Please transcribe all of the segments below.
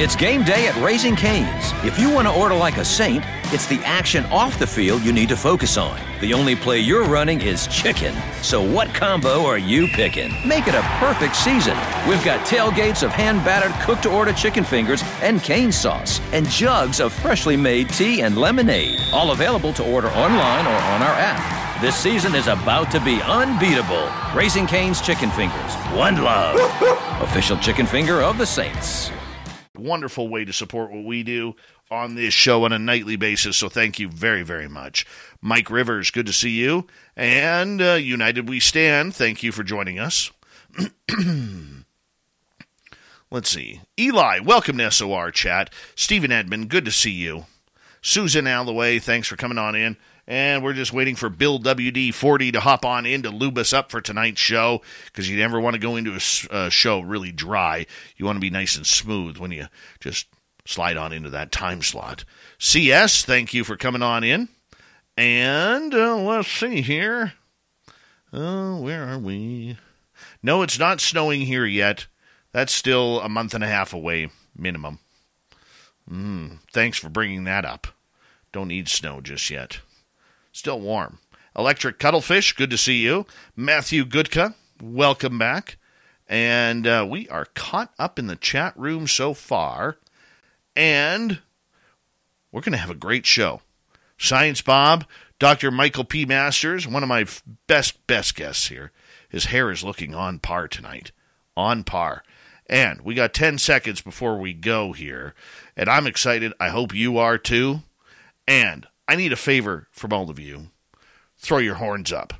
It's game day at Raising Cane's. If you want to order like a saint, it's the action off the field you need to focus on. The only play you're running is chicken. So what combo are you picking? Make it a perfect season. We've got tailgates of hand battered cooked to order chicken fingers and cane sauce, and jugs of freshly made tea and lemonade. All available to order online or on our app. This season is about to be unbeatable. Raising Cane's Chicken Fingers. One love. Official chicken finger of the Saints wonderful way to support what we do on this show on a nightly basis. So thank you very, very much. Mike Rivers, good to see you. And uh, United We Stand, thank you for joining us. Let's see. Eli, welcome to SOR chat. Stephen Edmond, good to see you. Susan Alloway, thanks for coming on in. And we're just waiting for Bill WD 40 to hop on in to lube us up for tonight's show because you never want to go into a show really dry. You want to be nice and smooth when you just slide on into that time slot. CS, thank you for coming on in. And uh, let's see here. Oh, where are we? No, it's not snowing here yet. That's still a month and a half away, minimum. Mm, thanks for bringing that up. Don't need snow just yet. Still warm. Electric Cuttlefish, good to see you. Matthew Goodka, welcome back. And uh, we are caught up in the chat room so far. And we're going to have a great show. Science Bob, Dr. Michael P. Masters, one of my best, best guests here. His hair is looking on par tonight. On par. And we got 10 seconds before we go here. And I'm excited. I hope you are too. And I need a favor from all of you. Throw your horns up.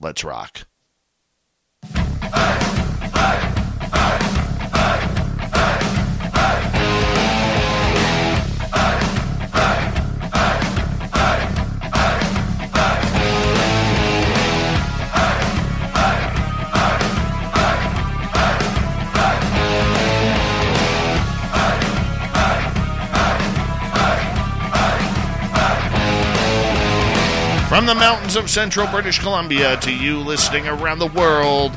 Let's rock. From the mountains of central British Columbia to you listening around the world,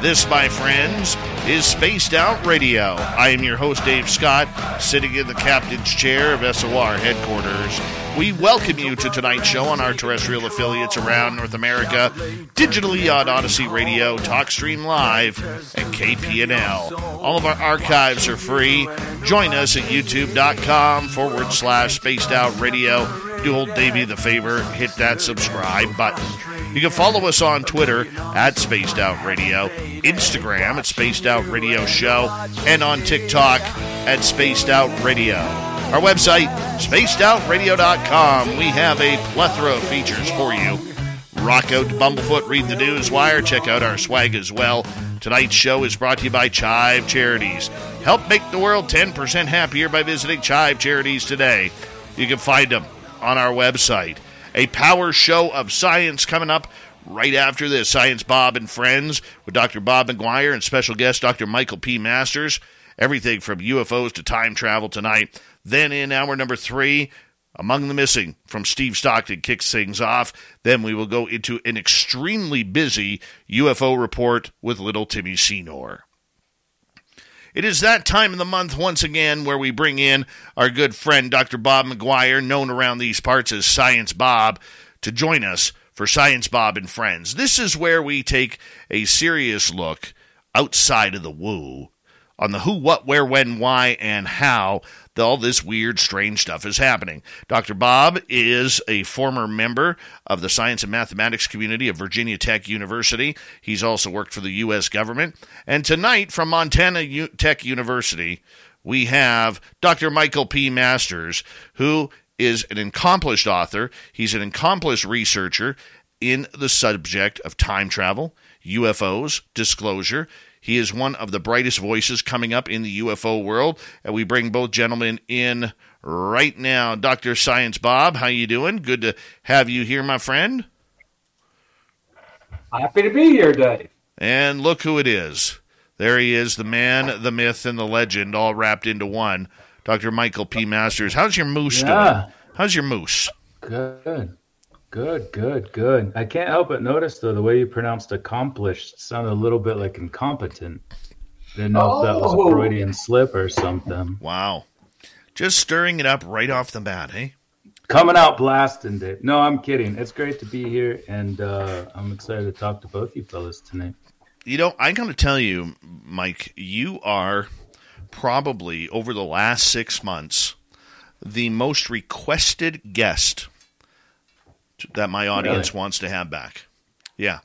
this, my friends, is Spaced Out Radio. I am your host, Dave Scott, sitting in the captain's chair of SOR headquarters. We welcome you to tonight's show on our terrestrial affiliates around North America, digitally on Odyssey Radio, TalkStream Live, and KPNL. All of our archives are free. Join us at youtube.com forward slash spaced out radio do old Davey the favor, hit that subscribe button. You can follow us on Twitter at Spaced Out Radio, Instagram at Spaced Out Radio Show, and on TikTok at Spaced Out Radio. Our website, spacedoutradio.com. We have a plethora of features for you. Rock out to Bumblefoot, read the news wire, check out our swag as well. Tonight's show is brought to you by Chive Charities. Help make the world 10% happier by visiting Chive Charities today. You can find them on our website. A power show of science coming up right after this. Science Bob and Friends with Dr. Bob McGwier and special guest Dr. Michael P. Masters. Everything from UFOs to time travel tonight. Then in hour number three, Among the Missing from Steve Stockton kicks things off. Then we will go into an extremely busy UFO report with little Timmy Senor. It is that time of the month once again where we bring in our good friend Dr. Bob McGwier, known around these parts as Science Bob, to join us for Science Bob and Friends. This is where we take a serious look outside of the woo on the who, what, where, when, why, and how all this weird, strange stuff is happening. Dr. Bob is a former member of the science and mathematics community of Virginia Tech University. He's also worked for the U.S. government. And tonight, from Montana U- Tech University, we have Dr. Michael P. Masters, who is an accomplished author. He's an accomplished researcher in the subject of time travel, UFOs, disclosure. He is one of the brightest voices coming up in the UFO world, and we bring both gentlemen in right now. Dr. Science Bob, how you doing? Good to have you here, my friend. Happy to be here, Dave. And look who it is. There he is, the man, the myth, and the legend, all wrapped into one. Dr. Michael P. Masters. How's your moose yeah. doing? How's your moose? Good. Good, good, good. I can't help but notice though the way you pronounced accomplished sounded a little bit like incompetent. Didn't know if that was a Oh. Freudian slip or something. Wow. Just stirring it up right off the bat, hey? Coming out blasting, Dave. No, I'm kidding. It's great to be here, and uh, I'm excited to talk to both you fellas tonight. You know, I got to tell you, Mike, you are probably over the last six months the most requested guest that my audience Really? wants to have back. Yeah.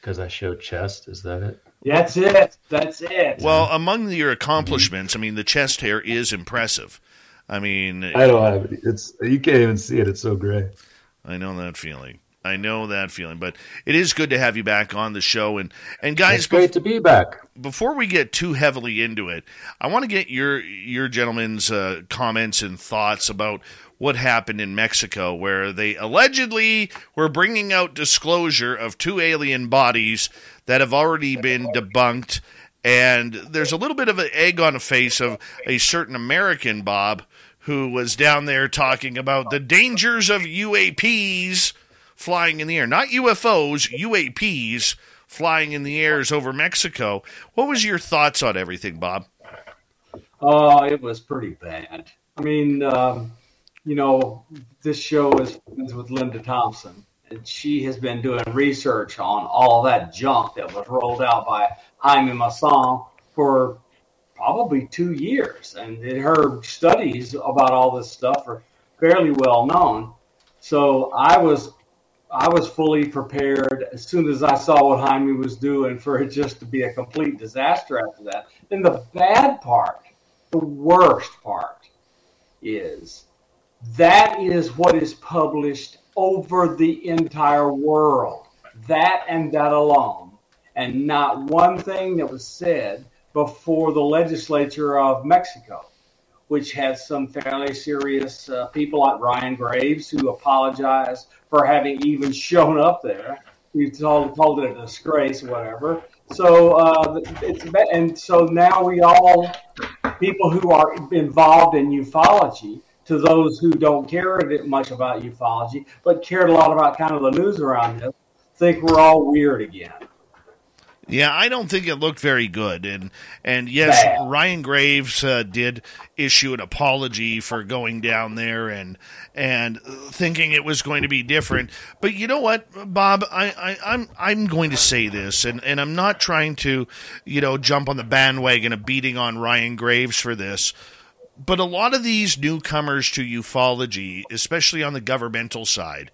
Because I showed chest. Is that it? That's it. That's it. Well, among your accomplishments, I mean, the chest hair is impressive. I mean, I don't have it. It's you can't even see it. It's so gray. I know that feeling. I know that feeling, but it is good to have you back on the show. And and guys, It's great to be back. before we get too heavily into it, I want to get your your gentlemen's uh, comments and thoughts about what happened in Mexico, where they allegedly were bringing out disclosure of two alien bodies that have already been debunked. And there's a little bit of an egg on the face of a certain American Bob who was down there talking about the dangers of UAPs flying in the air, not UFOs, UAPs flying in the airs over Mexico. What was your thoughts on everything, Bob? Oh, it was pretty bad. I mean, um, you know, this show is, is with Linda Thompson, and she has been doing research on all that junk that was rolled out by Jaime Maussan for probably two years. And her studies about all this stuff are fairly well known. So I was I was fully prepared as soon as I saw what Jaime was doing for it just to be a complete disaster after that. And the bad part, the worst part, is that is what is published over the entire world. That and that alone. And not one thing that was said before the legislature of Mexico, which has some fairly serious uh, people like Ryan Graves who apologized for having even shown up there. He told, called it a disgrace or whatever. So uh, it's and so now we all people who are involved in ufology to those who don't care much about ufology but cared a lot about kind of the news around this think we're all weird again. Yeah, I don't think it looked very good, and and yes, Bad. Ryan Graves uh, did issue an apology for going down there and and thinking it was going to be different. But you know what, Bob, I, I I'm I'm going to say this, and and I'm not trying to, you know, jump on the bandwagon of beating on Ryan Graves for this. But a lot of these newcomers to ufology, especially on the governmental side,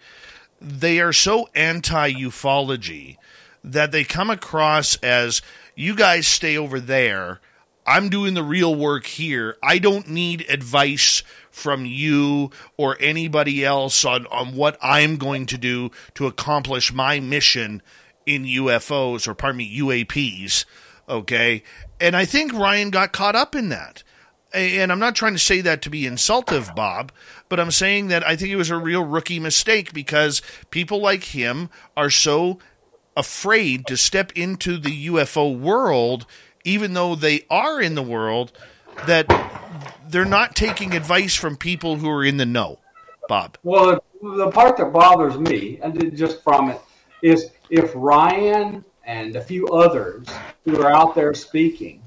they are so anti ufology that they come across as you guys stay over there. I'm doing the real work here. I don't need advice from you or anybody else on, on what I'm going to do to accomplish my mission in UFOs or pardon me, UAPs. Okay. And I think Ryan got caught up in that. And I'm not trying to say that to be insultive, Bob, but I'm saying that I think it was a real rookie mistake because people like him are so afraid to step into the UFO world, even though they are in the world, that they're not taking advice from people who are in the know. Bob. Well, the part that bothers me, and just from it, is if Ryan and a few others who are out there speaking,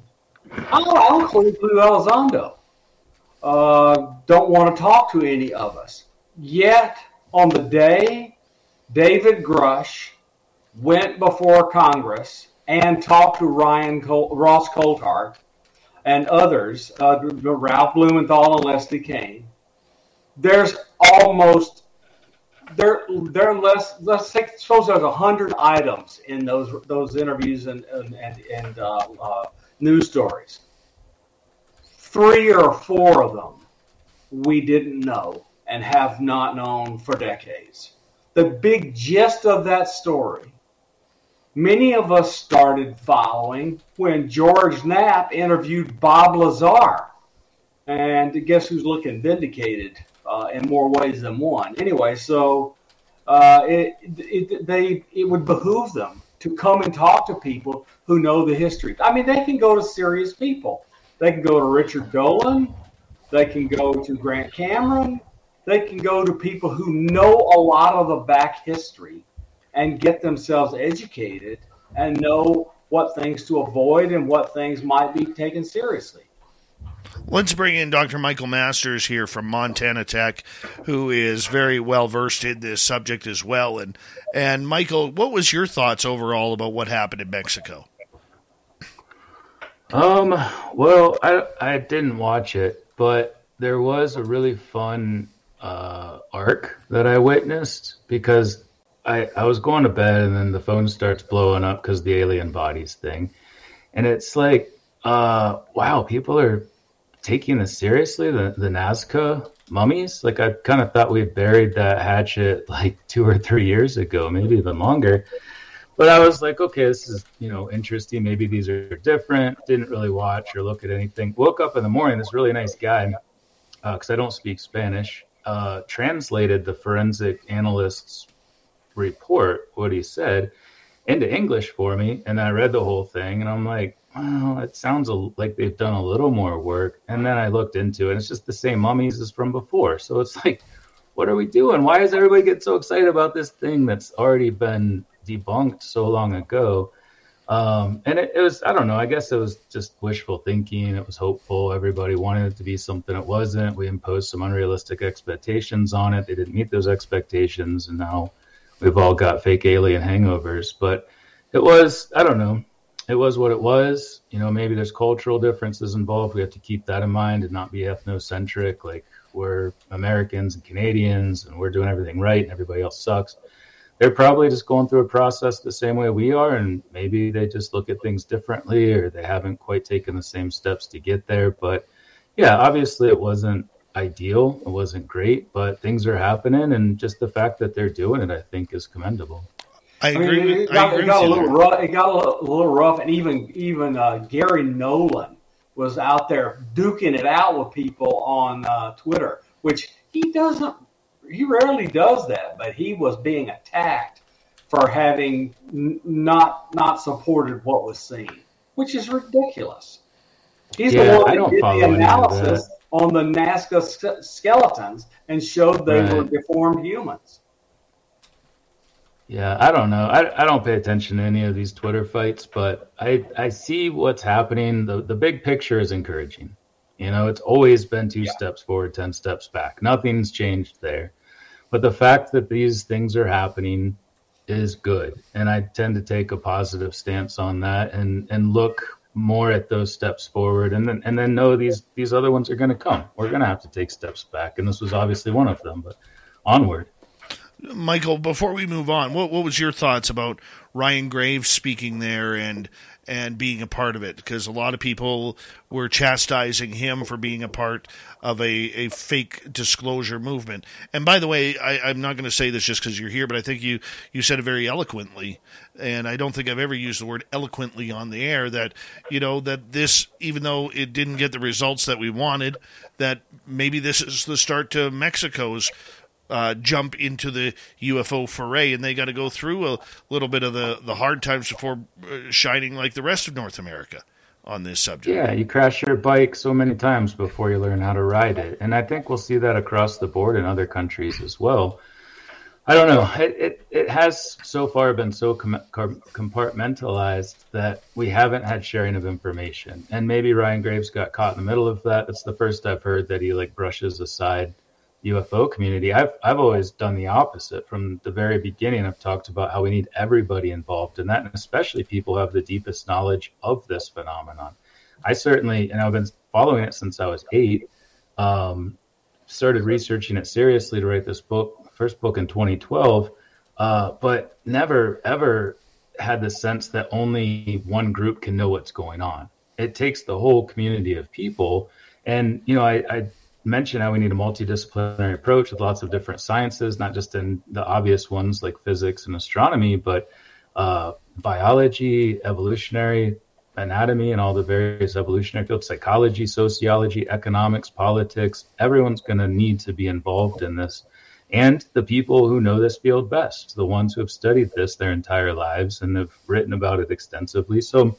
I'll, I'll include Elizondo, uh, don't want to talk to any of us. Yet, on the day David Grusch went before Congress and talked to Ryan Col- Ross Coulthart and others, uh, Ralph Blumenthal and Leslie Kean, there's almost there there are less let's say suppose there's hundred items in those those interviews and and and, and uh, uh, news stories. Three or four of them we didn't know and have not known for decades. The big gist of that story. Many of us started following when George Knapp interviewed Bob Lazar. And guess who's looking vindicated uh, in more ways than one? Anyway, so uh, it, it, they, it would behoove them to come and talk to people who know the history. I mean, they can go to serious people. They can go to Richard Dolan. They can go to Grant Cameron. They can go to people who know a lot of the back history and get themselves educated and know what things to avoid and what things might be taken seriously. Let's bring in Dr. Michael Masters here from Montana Tech, who is very well versed in this subject as well. And and Michael, what was your thoughts overall about what happened in Mexico? Um, well, I I didn't watch it, but there was a really fun uh, arc that I witnessed because I I was going to bed and then the phone starts blowing up because the alien bodies thing, and it's like, uh, wow, people are taking this seriously. The the Nazca mummies, like I kind of thought we buried that hatchet like two or three years ago, maybe even longer. But I was like, okay, this is you know interesting. Maybe these are different. Didn't really watch or look at anything. Woke up in the morning. This really nice guy, because uh, I don't speak Spanish, uh, translated the forensic analyst's report, what he said, into English for me, and I read the whole thing, and I'm like, well, it sounds like they've done a little more work. And then I looked into it, and it's just the same mummies as from before. So it's like, what are we doing? Why does everybody get so excited about this thing that's already been debunked so long ago. Um, and it, it, was, I don't know, I guess it was just wishful thinking. It was hopeful. Everybody wanted it to be something it wasn't. We imposed some unrealistic expectations on it. They didn't meet those expectations. And now we've all got fake alien hangovers. But it was, I don't know, it was what it was. You know, maybe there's cultural differences involved. We have to keep that in mind and not be ethnocentric. Like we're Americans and Canadians and we're doing everything right and everybody else sucks they're probably just going through a process the same way we are and maybe they just look at things differently or they haven't quite taken the same steps to get there but yeah obviously it wasn't ideal it wasn't great but things are happening and just the fact that they're doing it i think is commendable I agree. I mean, it got, it got a little rough. It got a little, a little rough, and even even uh, Garry Nolan was out there duking it out with people on uh, Twitter, which he doesn't he rarely does that, but he was being attacked for having n- not not supported what was seen, which is ridiculous. He's yeah, the one that did the analysis on the Nazca skeletons and showed they right. were deformed humans. Yeah, I don't know. I, I don't pay attention to any of these Twitter fights, but I I see what's happening. The the big picture is encouraging. You know, it's always been two yeah. steps forward, 10 steps back. Nothing's changed there. But the fact that these things are happening is good. And I tend to take a positive stance on that and, and look more at those steps forward and then and then know these these other ones are going to come. We're going to have to take steps back and this was obviously one of them, but onward. Michael, before we move on, what what was your thoughts about Ryan Graves speaking there and and being a part of it because a lot of people were chastising him for being a part of a, a fake disclosure movement. And by the way, I, am not going to say this just because you're here, but I think you, you said it very eloquently. And I don't think I've ever used the word eloquently on the air that, you know, that this, even though it didn't get the results that we wanted, that maybe this is the start to Mexico's uh, jump into the UFO foray, and they got to go through a little bit of the, the hard times before uh, shining like the rest of North America on this subject. Yeah, you crash your bike so many times before you learn how to ride it, and I think we'll see that across the board in other countries as well. I don't know. It it, it has so far been so com- compartmentalized that we haven't had sharing of information, and maybe Ryan Graves got caught in the middle of that. It's the first I've heard that he like brushes aside UFO community, I've I've always done the opposite from the very beginning. I've talked about how we need everybody involved in that, and especially people who have the deepest knowledge of this phenomenon. I certainly, and I've been following it since I was eight. Um, started researching it seriously to write this book, first book in 2012, uh, but never ever had the sense that only one group can know what's going on. It takes the whole community of people, and you know, I, I mention how we need a multidisciplinary approach with lots of different sciences, not just in the obvious ones like physics and astronomy, but uh, biology, evolutionary anatomy, and all the various evolutionary fields, psychology, sociology, economics, politics. Everyone's going to need to be involved in this. And the people who know this field best, the ones who have studied this their entire lives and have written about it extensively. So,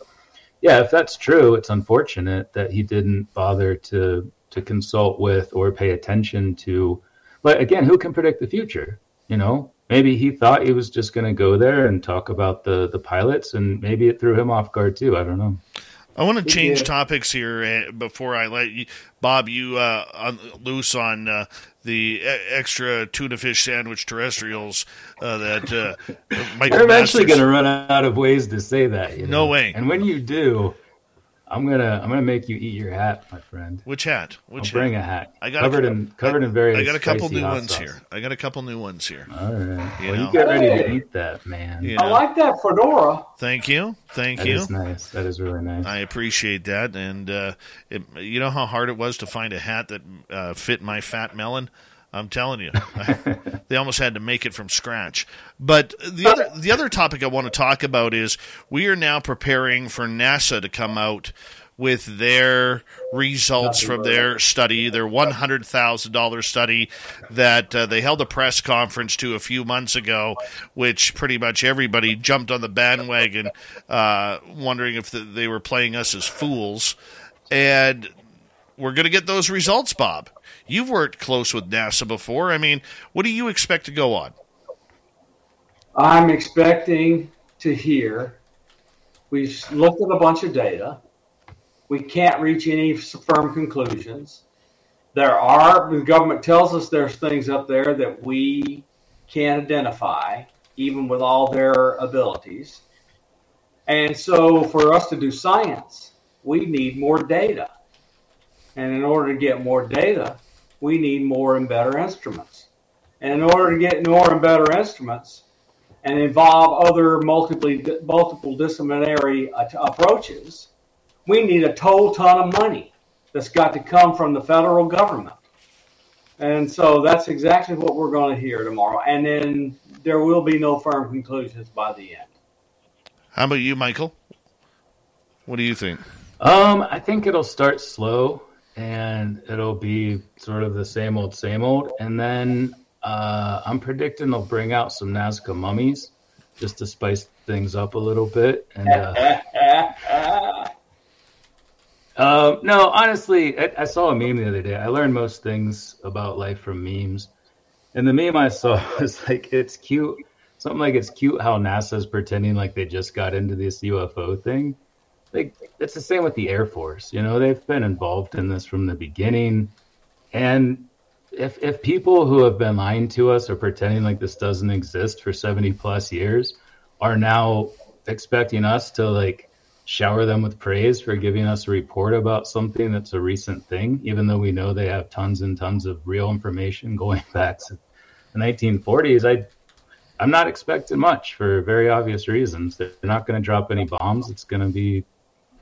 yeah, if that's true, it's unfortunate that he didn't bother to to consult with or pay attention to. But again, who can predict the future? You know, maybe he thought he was just going to go there and talk about the the pilots, and maybe it threw him off guard too. I don't know. I want to change topics here uh, before I let you, Bob, you uh, on, loose on uh, the extra tuna fish sandwich terrestrials uh, that uh, Michael I'm actually going to run out of ways to say that. You know? No way. And when you do, I'm gonna I'm gonna make you eat your hat, my friend. Which hat? Which I'll bring a hat. I got covered a, in covered I, in various. I got a couple new ones sauce. here. I got a couple new ones here. All right. You well, know? you get ready to eat that, man. You know? I like that fedora. Thank you. Thank that you. That is nice. That is really nice. I appreciate that. And uh, it, you know how hard it was to find a hat that uh, fit my fat melon. I'm telling you, they almost had to make it from scratch. But the other the other topic I want to talk about is we are now preparing for NASA to come out with their results from their study, their $100,000 study that uh, they held a press conference to a few months ago, which pretty much everybody jumped on the bandwagon, uh, wondering if the, they were playing us as fools. And we're going to get those results, Bob. You've worked close with NASA before. I mean, what do you expect to go on? I'm expecting to hear. We've looked at a bunch of data. We can't reach any firm conclusions. There are, the government tells us there's things up there that we can't identify, even with all their abilities. And so, for us to do science, we need more data. And in order to get more data, we need more and better instruments. And in order to get more and better instruments and involve other multiple, multiple disciplinary approaches, we need a total ton of money that's got to come from the federal government. And so that's exactly what we're going to hear tomorrow. And then there will be no firm conclusions by the end. How about you, Michael? What do you think? Um, I think it'll start slow and it'll be sort of the same old, same old. And then uh, I'm predicting they'll bring out some Nazca mummies just to spice things up a little bit. And uh, uh, no, honestly, I, I, saw a meme the other day. I learned most things about life from memes, and the meme I saw was like, "It's cute." Something like it's cute how NASA's pretending like they just got into this UFO thing it's the same with the Air Force. You know, they've been involved in this from the beginning. And if if people who have been lying to us or pretending like this doesn't exist for 70 plus years are now expecting us to like shower them with praise for giving us a report about something that's a recent thing, even though we know they have tons and tons of real information going back to the 1940s. I I'm not expecting much for very obvious reasons. They're not going to drop any bombs. It's going to be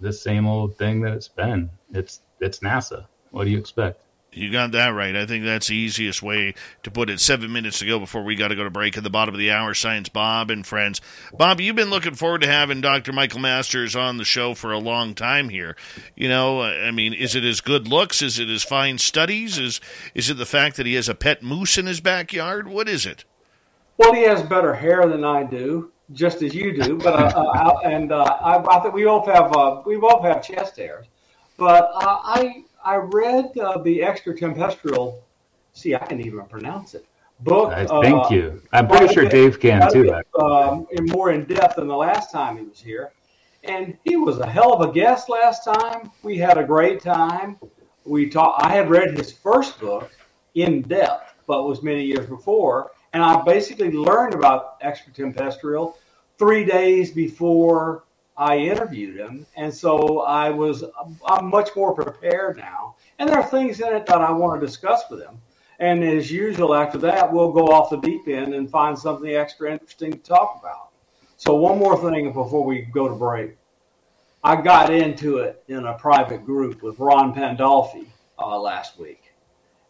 the same old thing that it's been. It's it's NASA. What do you expect? You got that right. I think that's the easiest way to put it. Seven minutes to go before we got to go to break at the bottom of the hour. Science Bob and friends. Bob, you've been looking forward to having Dr. Michael Masters on the show for a long time here. You know, I mean, is it his good looks? Is it his fine studies? Is is it the fact that he has a pet moose in his backyard? What is it? Well, he has better hair than I do just as you do. But uh, uh, and uh, I, I think we both have uh, we both have chest hairs. But uh, I I read uh, the extra tempestural. See, I can even pronounce it. Book. thank you. I'm pretty sure Dave can too. um, in more in depth than the last time he was here, and he was a hell of a guest last time. We had a great time. We talked. I had read his first book in depth, but was many years before and I basically learned about extraterrestrial three days before I interviewed him. And so I was, I'm much more prepared now. And there are things in it that I want to discuss with him. And as usual, after that, we'll go off the deep end and find something extra interesting to talk about. So, one more thing before we go to break. I got into it in a private group with Ron Pandolfi uh, last week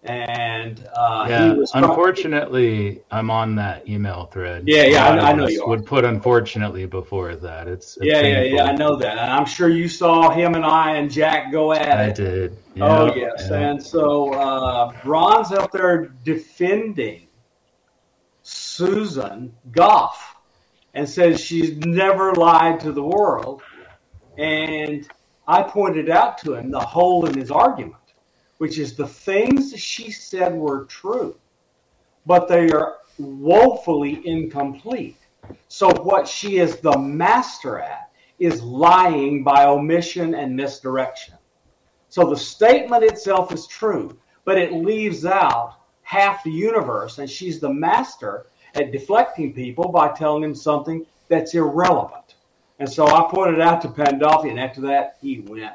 and uh, yeah, unfortunately, I'm on that email thread. Yeah, yeah, I, I, know you would put unfortunately before that. It's, it's yeah, painful. yeah, yeah. I know that, and I'm sure you saw him and I and Jack go at I it. I did. Yeah, oh yes, yeah. and so uh, Ron's up there defending Susan Gough and says she's never lied to the world, and I pointed out to him the hole in his argument which is the things she said were true, but they are woefully incomplete. So, what she is the master at is lying by omission and misdirection. So, the statement itself is true, but it leaves out half the universe, and she's the master at deflecting people by telling them something that's irrelevant. And so I pointed out to Pandolfi, and after that, he went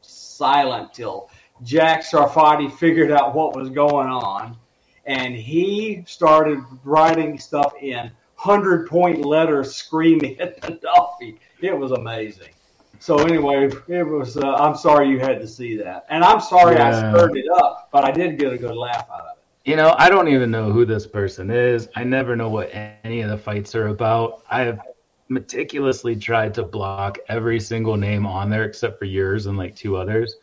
silent till Jack Sarfatti figured out what was going on. And he started writing stuff in 100 point letters screaming at Pandolfi. It was amazing. So anyway, it was. Uh, I'm sorry you had to see that, and I'm sorry yeah. I stirred it up, but I did get a good laugh out of it. You know, I don't even know who this person is. I never know what any of the fights are about. I have meticulously tried to block every single name on there except for yours and like two others.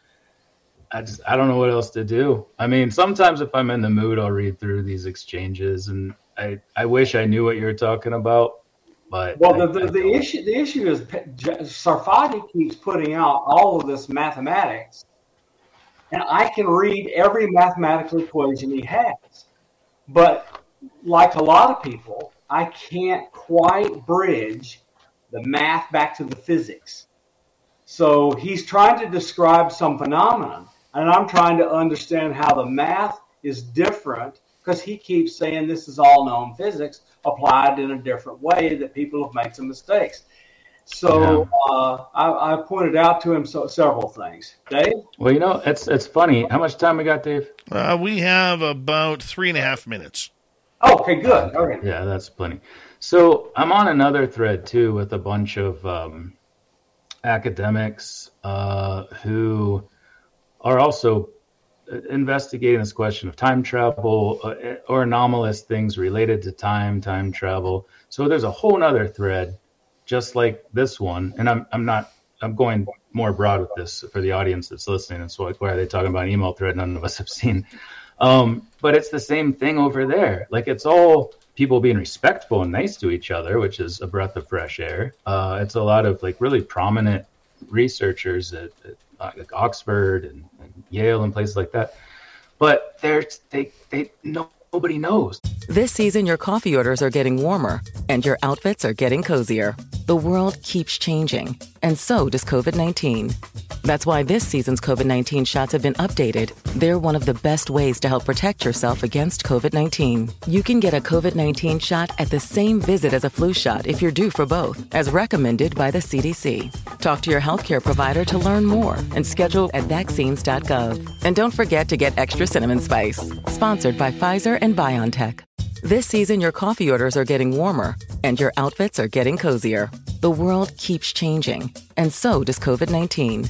I just I don't know what else to do. I mean, sometimes if I'm in the mood, I'll read through these exchanges, and I I wish I knew what you were talking about. But well, I, the, the, the issue the issue is Sarfatti keeps putting out all of this mathematics, and I can read every mathematical equation he has, but like a lot of people, I can't quite bridge the math back to the physics. So he's trying to describe some phenomenon, and I'm trying to understand how the math is different because he keeps saying this is all known physics applied in a different way that people have made some mistakes. So yeah. uh, I, I, pointed out to him so, several things. Dave? Well, you know, it's it's funny. How much time we got, Dave? Uh, we have about three and a half minutes. Okay, good. Okay. Yeah, that's plenty. So I'm on another thread too with a bunch of um, academics uh, who are also investigating this question of time travel uh, or anomalous things related to time, time travel. So there's a whole other thread, just like this one. And I'm I'm not I'm going more broad with this for the audience that's listening. And so why are they talking about an email thread none of us have seen? Um, but it's the same thing over there. Like it's all people being respectful and nice to each other, which is a breath of fresh air. Uh, it's a lot of like really prominent researchers at, at uh, Uh, like Oxford and, and, Yale and places like that. But there's they they no, nobody knows. This season, your coffee orders are getting warmer, and your outfits are getting cozier. The world keeps changing, and so does COVID 19. That's why this season's COVID 19 shots have been updated. They're one of the best ways to help protect yourself against COVID 19. You can get a COVID 19 shot at the same visit as a flu shot if you're due for both, as recommended by the CDC. Talk to your healthcare provider to learn more and schedule at vaccines.gov. And don't forget to get extra cinnamon spice. Sponsored by Pfizer and BioNTech. This season, your coffee orders are getting warmer, and your outfits are getting cozier. The world keeps changing, and so does COVID 19.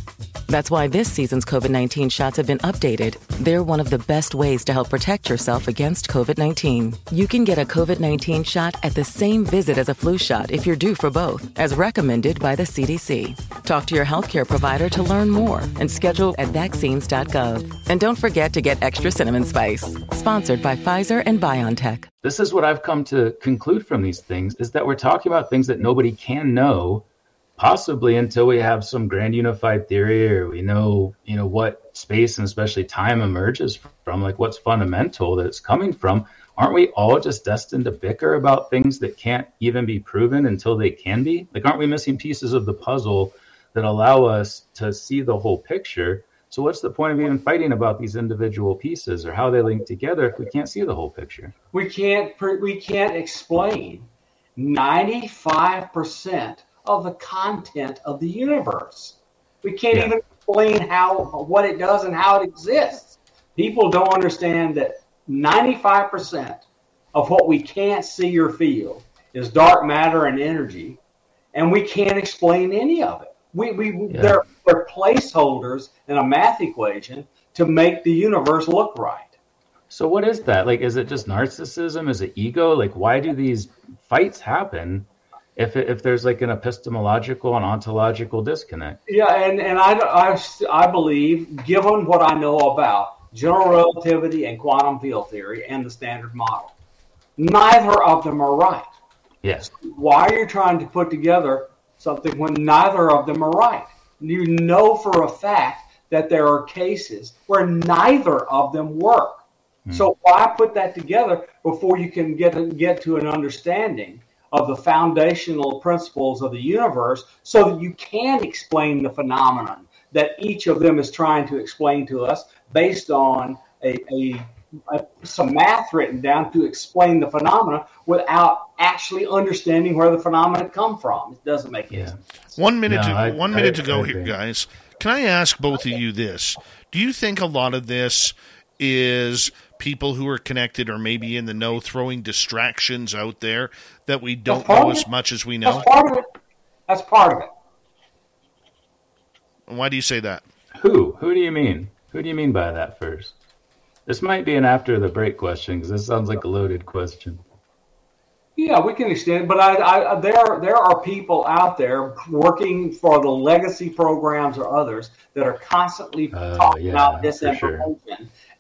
That's why this season's COVID 19 shots have been updated. They're one of the best ways to help protect yourself against COVID 19. You can get a COVID 19 shot at the same visit as a flu shot if you're due for both, as recommended by the CDC. Talk to your healthcare provider to learn more and schedule at vaccines.gov. And don't forget to get extra cinnamon spice. Sponsored by Pfizer and BioNTech. This is what I've come to conclude from these things is that we're talking about things that nobody can know know possibly until we have some grand unified theory or we know you know what space and especially time emerges from like what's fundamental that it's coming from. Aren't we all just destined to bicker about things that can't even be proven until they can be? Like aren't we missing pieces of the puzzle that allow us to see the whole picture so what's the point of even fighting about these individual pieces or how they link together if we can't see the whole picture we can't we can't explain 95% of the content of the universe. We can't yeah. even explain how what it does and how it exists. People don't understand that 95% of what we can't see or feel is dark matter and energy, and we can't explain any of it. We, we yeah. they're, they're placeholders in a math equation to make the universe look right. So what is that? Like, is it just narcissism? Is it ego? Like, why do these fights happen if if there's like an epistemological and ontological disconnect? Yeah, and and I I, I believe, given what I know about general relativity and quantum field theory and the standard model, neither of them are right. Yes. Why are you trying to put together something when neither of them are right? You know for a fact that there are cases where neither of them work. Hmm. So why put that together before you can get get to an understanding of the foundational principles of the universe, so that you can explain the phenomenon that each of them is trying to explain to us based on a, a, a some math written down to explain the phenomena without actually understanding where the phenomena come from. It doesn't make any Yeah. sense. One minute, No, to, I- one minute I- to go I here, agree. guys. Can I ask both of you this? Do you think a lot of this is people who are connected or maybe in the know throwing distractions out there that we don't know as much as we know? That's part of it. That's part of it. Why do you say that? Who? Who do you mean? Who do you mean by that first? This might be an after the break question because this sounds like a loaded question. Yeah, we can extend it, but I, I, there there are people out there working for the legacy programs or others that are constantly Oh, talking yeah, about for sure.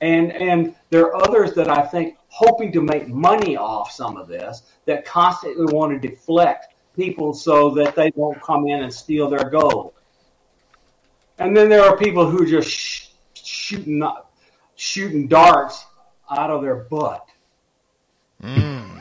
and and there are others that I think hoping to make money off some of this that constantly want to deflect people so that they won't come in and steal their gold. And then there are people who just sh- shooting shooting darts out of their butt. Hmm.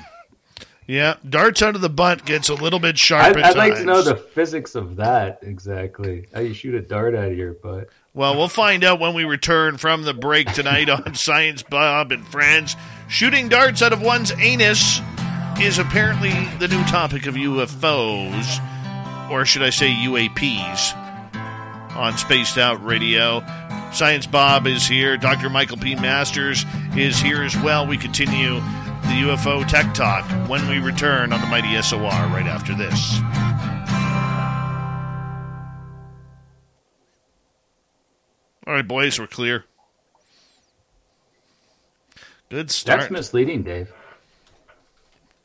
Yeah, darts out of the butt gets a little bit sharp I'd, at I'd like to know the physics of that exactly. How you shoot a dart out of your butt. Well, we'll find out when we return from the break tonight on Science Bob and Friends. Shooting darts out of one's anus is apparently the new topic of UFOs, or should I say UAPs, on Spaced Out Radio. Science Bob is here. Dr. Michael P. Masters is here as well. We continue the UFO Tech Talk when we return on the Mighty SOR right after this. All right, boys, we're clear. Good start. That's misleading, Dave.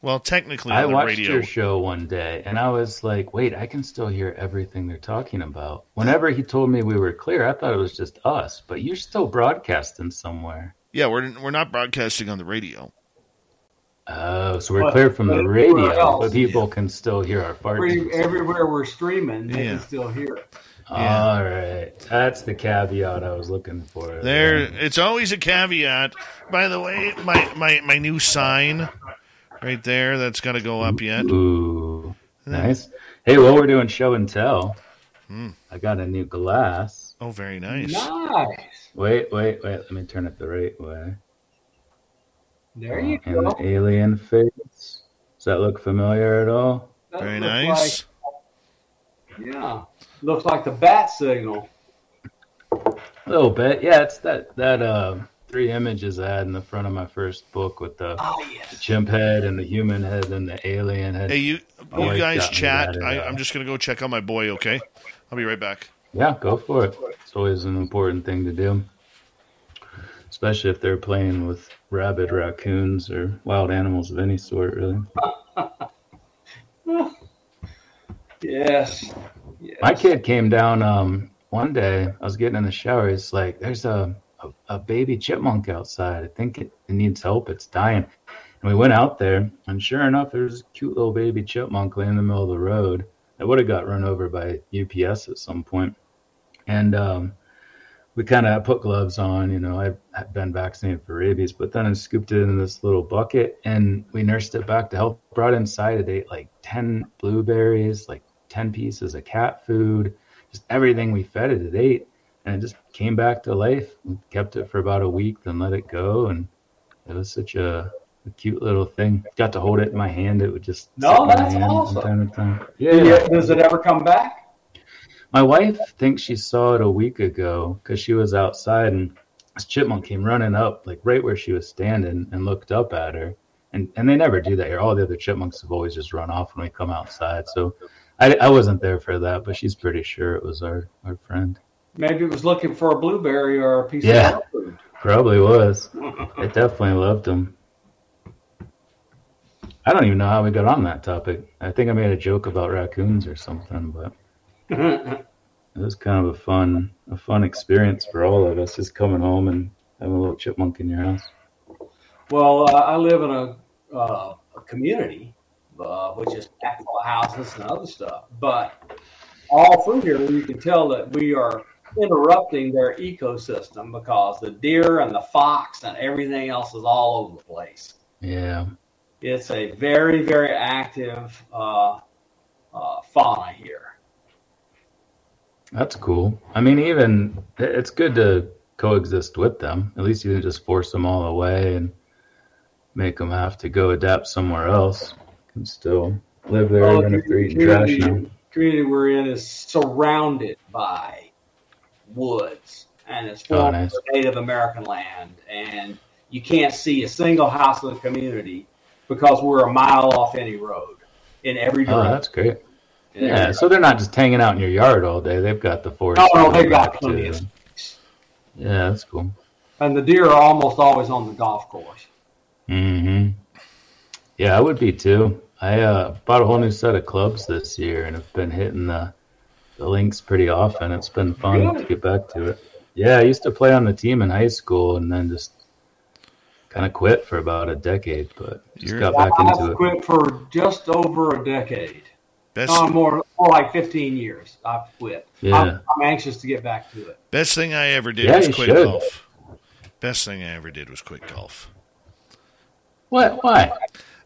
Well, technically I watched radio. your show one day and I was like, wait, I can still hear everything they're talking about. Whenever he told me we were clear, I thought it was just us, but you're still broadcasting somewhere. Yeah, we're we're not broadcasting on the radio. Oh, so we're But- clear from the radio, else, but people can still hear our Every, farts. everywhere we're streaming, they Yeah. can still hear it. Yeah. All right, that's the caveat I was looking for. There, it's always a caveat. By the way, my my my new sign right there that's got to go up yet. Ooh, nice. Hey, while we're doing show and tell, Hmm. I got a new glass. Oh, very nice. Nice. Wait, wait, wait. Let me turn it the right way. There you And go. the alien face. Does that look familiar at all? That Very nice. Like, yeah. Looks like the bat signal. A little bit. Yeah, it's that that uh, three images I had in the front of my first book with the Oh, yes. chimp head and the human head and the alien head. Hey, you you guys chat. uh, I, I'm just gonna go check on my boy. Okay, I'll be right back. Yeah, go for it. It's always an important thing to do, especially if they're playing with rabid raccoons or wild animals of any sort. Really, Yes. yes. my kid came down um, one day. I was getting in the shower. He's like, "There's a a, a baby chipmunk outside. I think it, it needs help. It's dying." And we went out there, and sure enough, there's a cute little baby chipmunk laying in the middle of the road. It would have got run over by UPS at some point. And um, we kind of put gloves on. You know, I've been vaccinated for rabies, but then I scooped it in this little bucket and we nursed it back to health. Brought inside, it ate like 10 blueberries, like 10 pieces of cat food, just everything we fed it, it ate. And it just came back to life. We kept it for about a week, then let it go. And it was such a, a cute little thing. Got to hold it in my hand. It would just No, sit in my that's awesome. from time to time. Did you- does it ever come back? My wife thinks she saw it a week ago because she was outside and this chipmunk came running up, like right where she was standing, and looked up at her. And and they never do that here. All the other chipmunks have always just run off when we come outside. So I, I wasn't there for that, but she's pretty sure it was our, our friend. Maybe it was looking for a blueberry or a piece Yeah. of food. Probably was. It definitely loved them. I don't even know how we got on that topic. I think I made a joke about raccoons or something, but it was kind of a fun a fun experience for all of us just coming home and having a little chipmunk in your house. Well, uh, I live in a, uh, a community, uh, which is packed full of houses and other stuff. But all through here, you can tell that we are interrupting their ecosystem because the deer and the fox and everything else is all over the place. Yeah. It's a very, very active uh, uh, fauna here. That's cool. I mean, even it's good to coexist with them. At least you can just force them all away and make them have to go adapt somewhere else. Can still live there Well, even if they're the eating trash community- community we're in is surrounded by woods and it's Oh, formed nice. Native American land, and you can't see a single house in the community because we're a mile off any road in every Oh, direction. that's great. In Yeah, so they're not just hanging out in your yard all day. They've got the forest. No, no, they've got plenty of space. Yeah, that's cool. And the deer are almost always on the golf course. Mm-hmm. Yeah, I would be too. I uh, bought a whole new set of clubs this year and have been hitting the the links pretty often. It's been fun Really? to get back to it. Yeah, I used to play on the team in high school and then just kind of quit for about a decade, but just You're- got back I've into it. quit for just over a decade. Best No, more, more like 15 years. I've quit. Yeah. I'm, I'm anxious to get back to it. best thing I ever did Yeah, was quit should. golf. Best thing I ever did was quit golf. What? Why?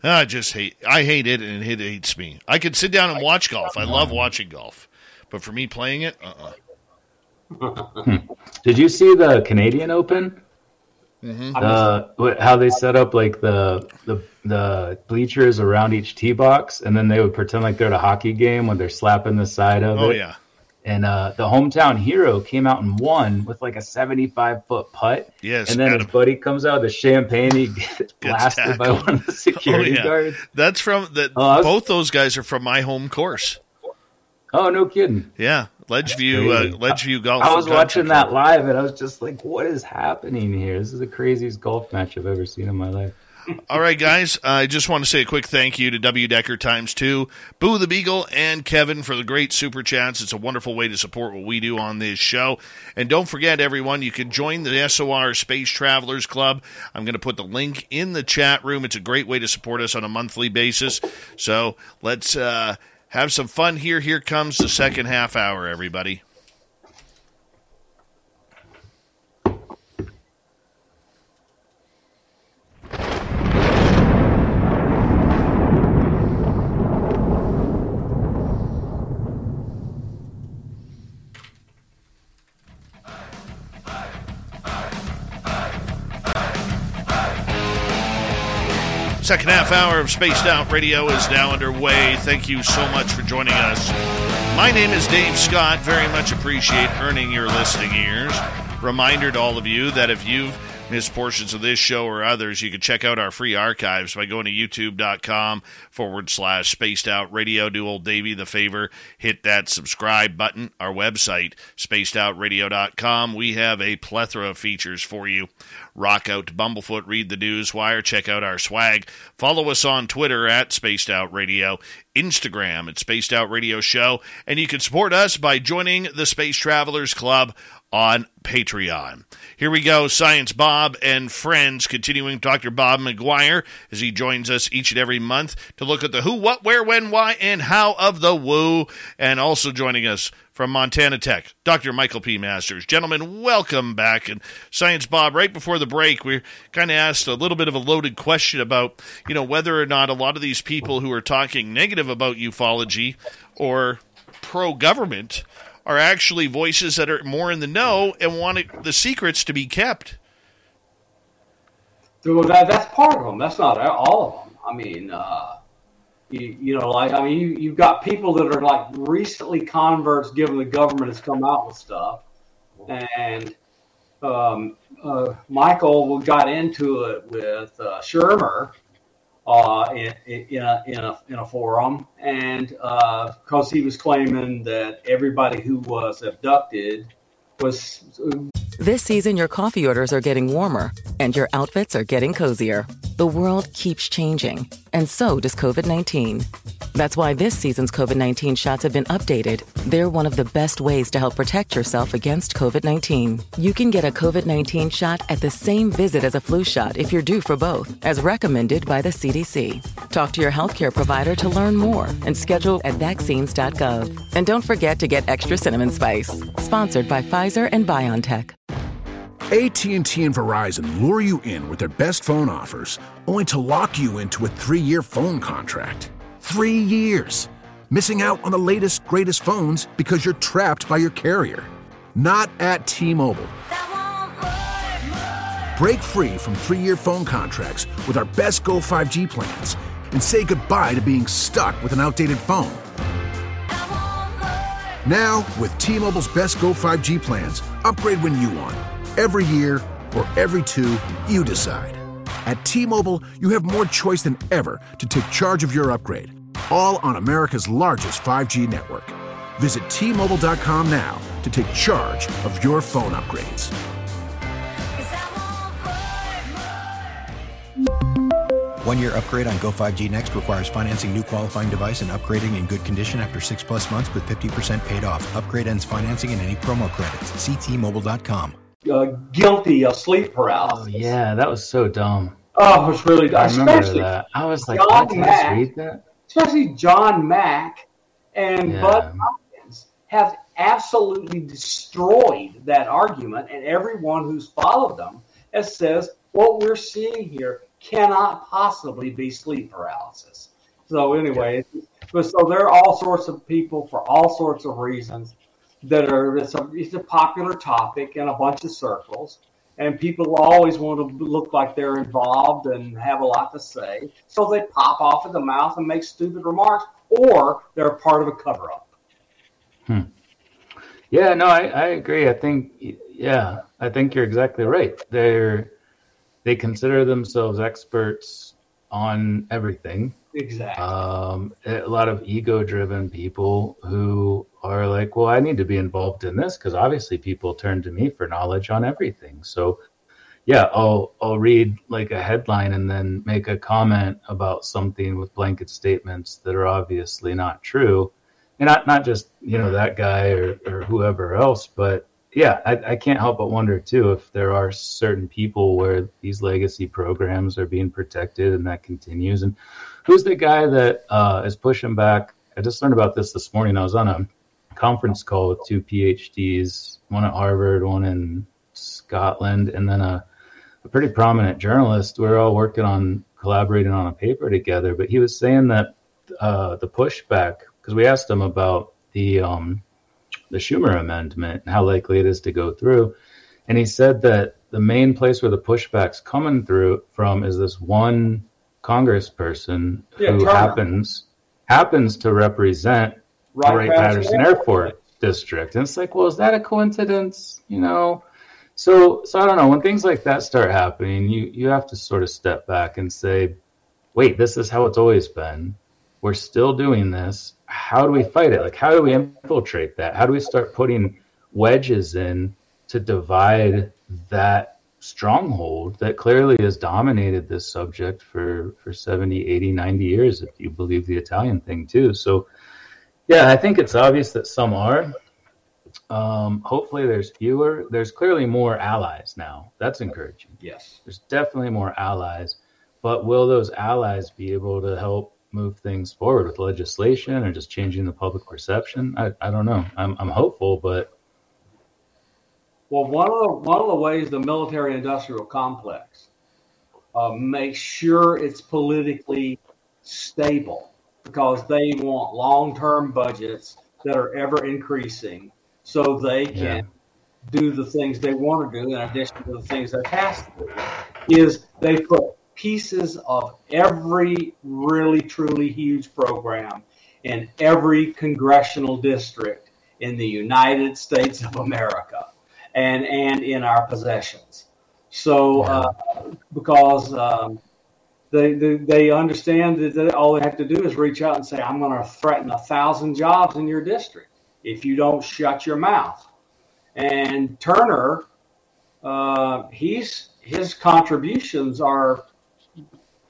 I just hate. I hate it, and it hates me. I could sit down and watch golf. I love watching golf, but for me playing it, uh, uh Did you see the Canadian Open? I missed Uh, how they set up like the the the bleachers around each tee box, and then they would pretend like they're at a hockey game when they're slapping the side of oh it. Oh yeah, And uh, the hometown hero came out and won with like a seventy-five foot putt. yes. and then Adam. his buddy comes out with the champagne. He gets blasted by one of the security Oh, yeah. guards. That's from the. Oh, I was- both those guys are from my home course. Oh no, kidding! Yeah, Ledgeview, uh, Ledgeview Golf. I was watching Club. that live, and I was just like, "What is happening here? This is the craziest golf match I've ever seen in my life." All right, guys. I just want to say a quick thank you to W Decker times two, Boo the Beagle, and Kevin for the great super chats. It's a wonderful way to support what we do on this show. And don't forget, everyone, you can join the SOR Space Travelers Club. I'm going to put the link in the chat room. It's a great way to support us on a monthly basis. So let's uh, have some fun here. Here comes the second half hour, everybody. Second half hour of Spaced Out Radio is now underway. Thank you so much for joining us. My name is Dave Scott. Very much appreciate earning your listening ears. Reminder to all of you that if you've missed portions of this show or others, you can check out our free archives by going to youtube.com forward slash spaced out radio. Do old Davey the favor, hit that subscribe button. Our website, spacedoutradio.com. We have a plethora of features for you. Rock out to Bumblefoot, read the news wire, check out our swag. Follow us on Twitter at Spaced Out Radio, Instagram at Spaced Out Radio Show, and you can support us by joining the Space Travelers Club on Patreon. Here we go, Science Bob and friends, continuing Dr. Bob McGwier as he joins us each and every month to look at the who, what, where, when, why, and how of the woo, and also joining us from Montana Tech, Dr. Michael P. Masters. Gentlemen, welcome back. And Science Bob, right before the break, we kind of asked a little bit of a loaded question about, you know, whether or not a lot of these people who are talking negative about ufology or pro government are actually voices that are more in the know and want it, the secrets to be kept. Well, that, that's part of them. That's not all of them. I mean, uh, you, you know, like I mean, you, you've got people that are like recently converts, given the government has come out with stuff, and um, uh, Michael got into it with uh, Shermer uh, in, in, a, in a in a forum, and because he was claiming that everybody who was abducted was This season, your coffee orders are getting warmer and your outfits are getting cozier. The world keeps changing, and so does COVID 19. That's why this season's COVID 19 shots have been updated. They're one of the best ways to help protect yourself against COVID 19. You can get a COVID 19 shot at the same visit as a flu shot if you're due for both, as recommended by the CDC. Talk to your healthcare provider to learn more and schedule at vaccines.gov. And don't forget to get extra cinnamon spice. Sponsored by Pfizer and BioNTech. AT&T and Verizon lure you in with their best phone offers, only to lock you into a 3-year phone contract. Three years. Missing out on the latest, greatest phones because you're trapped by your carrier. Not at T Mobile. Break free from three year phone contracts with our best Go 5G plans and say goodbye to being stuck with an outdated phone. Now, with T Mobile's best Go 5G plans, upgrade when you want. Every year or every two, you decide. At T Mobile, you have more choice than ever to take charge of your upgrade, all on America's largest 5G network. Visit T Mobile.com now to take charge of your phone upgrades. One year upgrade on Go 5G Next requires financing new qualifying device and upgrading in good condition after six plus months with 50% paid off. Upgrade ends financing and any promo credits. Ctmobile.com. Uh, guilty of sleep paralysis. Oh, yeah, that was so dumb. Oh, it was really I remember especially that. I was like, John did I read that? especially John Mack and Yeah. Bud Hopkins have absolutely destroyed that argument, and everyone who's followed them has says what we're seeing here cannot possibly be sleep paralysis. So anyway, but so there are all sorts of people for all sorts of reasons that are it's a, it's a popular topic in a bunch of circles. And people always want to look like they're involved and have a lot to say. So they pop off at the mouth and make stupid remarks, or they're part of a cover up. hmm. Yeah, no, I, I agree. I think, yeah, I think you're exactly right. They're they consider themselves experts on everything. Exactly. Um, a lot of ego-driven people who are like, "Well, I need to be involved in this because obviously people turn to me for knowledge on everything." So, yeah, I'll I'll read like a headline and then make a comment about something with blanket statements that are obviously not true, and not not just you know that guy or or whoever else, but yeah, I, I can't help but wonder too if there are certain people where these legacy programs are being protected and that continues. And who's the guy that uh, is pushing back? I just learned about this this morning. I was on a conference call with two PhDs, one at Harvard, one in Scotland, and then a, a pretty prominent journalist. We are all working on collaborating on a paper together. But he was saying that uh, the pushback, because we asked him about the um, the Schumer amendment and how likely it is to go through. And he said that the main place where the pushback's coming through from is this one congressperson Yeah, who Turner. happens happens to represent Wright Wright Patterson Airport District. And it's like, well, is that a coincidence? You know? So so I don't know. When things like that start happening, you you have to sort of step back and say, wait, this is how it's always been. We're still doing this. How do we fight it? Like how do we infiltrate that? How do we start putting wedges in to divide that stronghold that clearly has dominated this subject for for 70 80 90 years if you believe the italian thing too so yeah i think it's obvious that some are um, hopefully there's fewer there's clearly more allies now that's encouraging Yes. there's definitely more allies but will those allies be able to help move things forward with legislation or just changing the public perception i, I don't know I'm, I'm hopeful but Well, one of the one of the ways the military industrial complex uh, makes sure it's politically stable because they want long term budgets that are ever increasing, so they can do the things they want to do in addition to the things they have to do. Is they put pieces of every really truly huge program in every congressional district in the United States of America and and in our possessions. So uh, because um, they, they they understand that they, all they have to do is reach out and say, "I'm going to threaten a thousand jobs in your district if you don't shut your mouth." And Turner, uh, he's his contributions are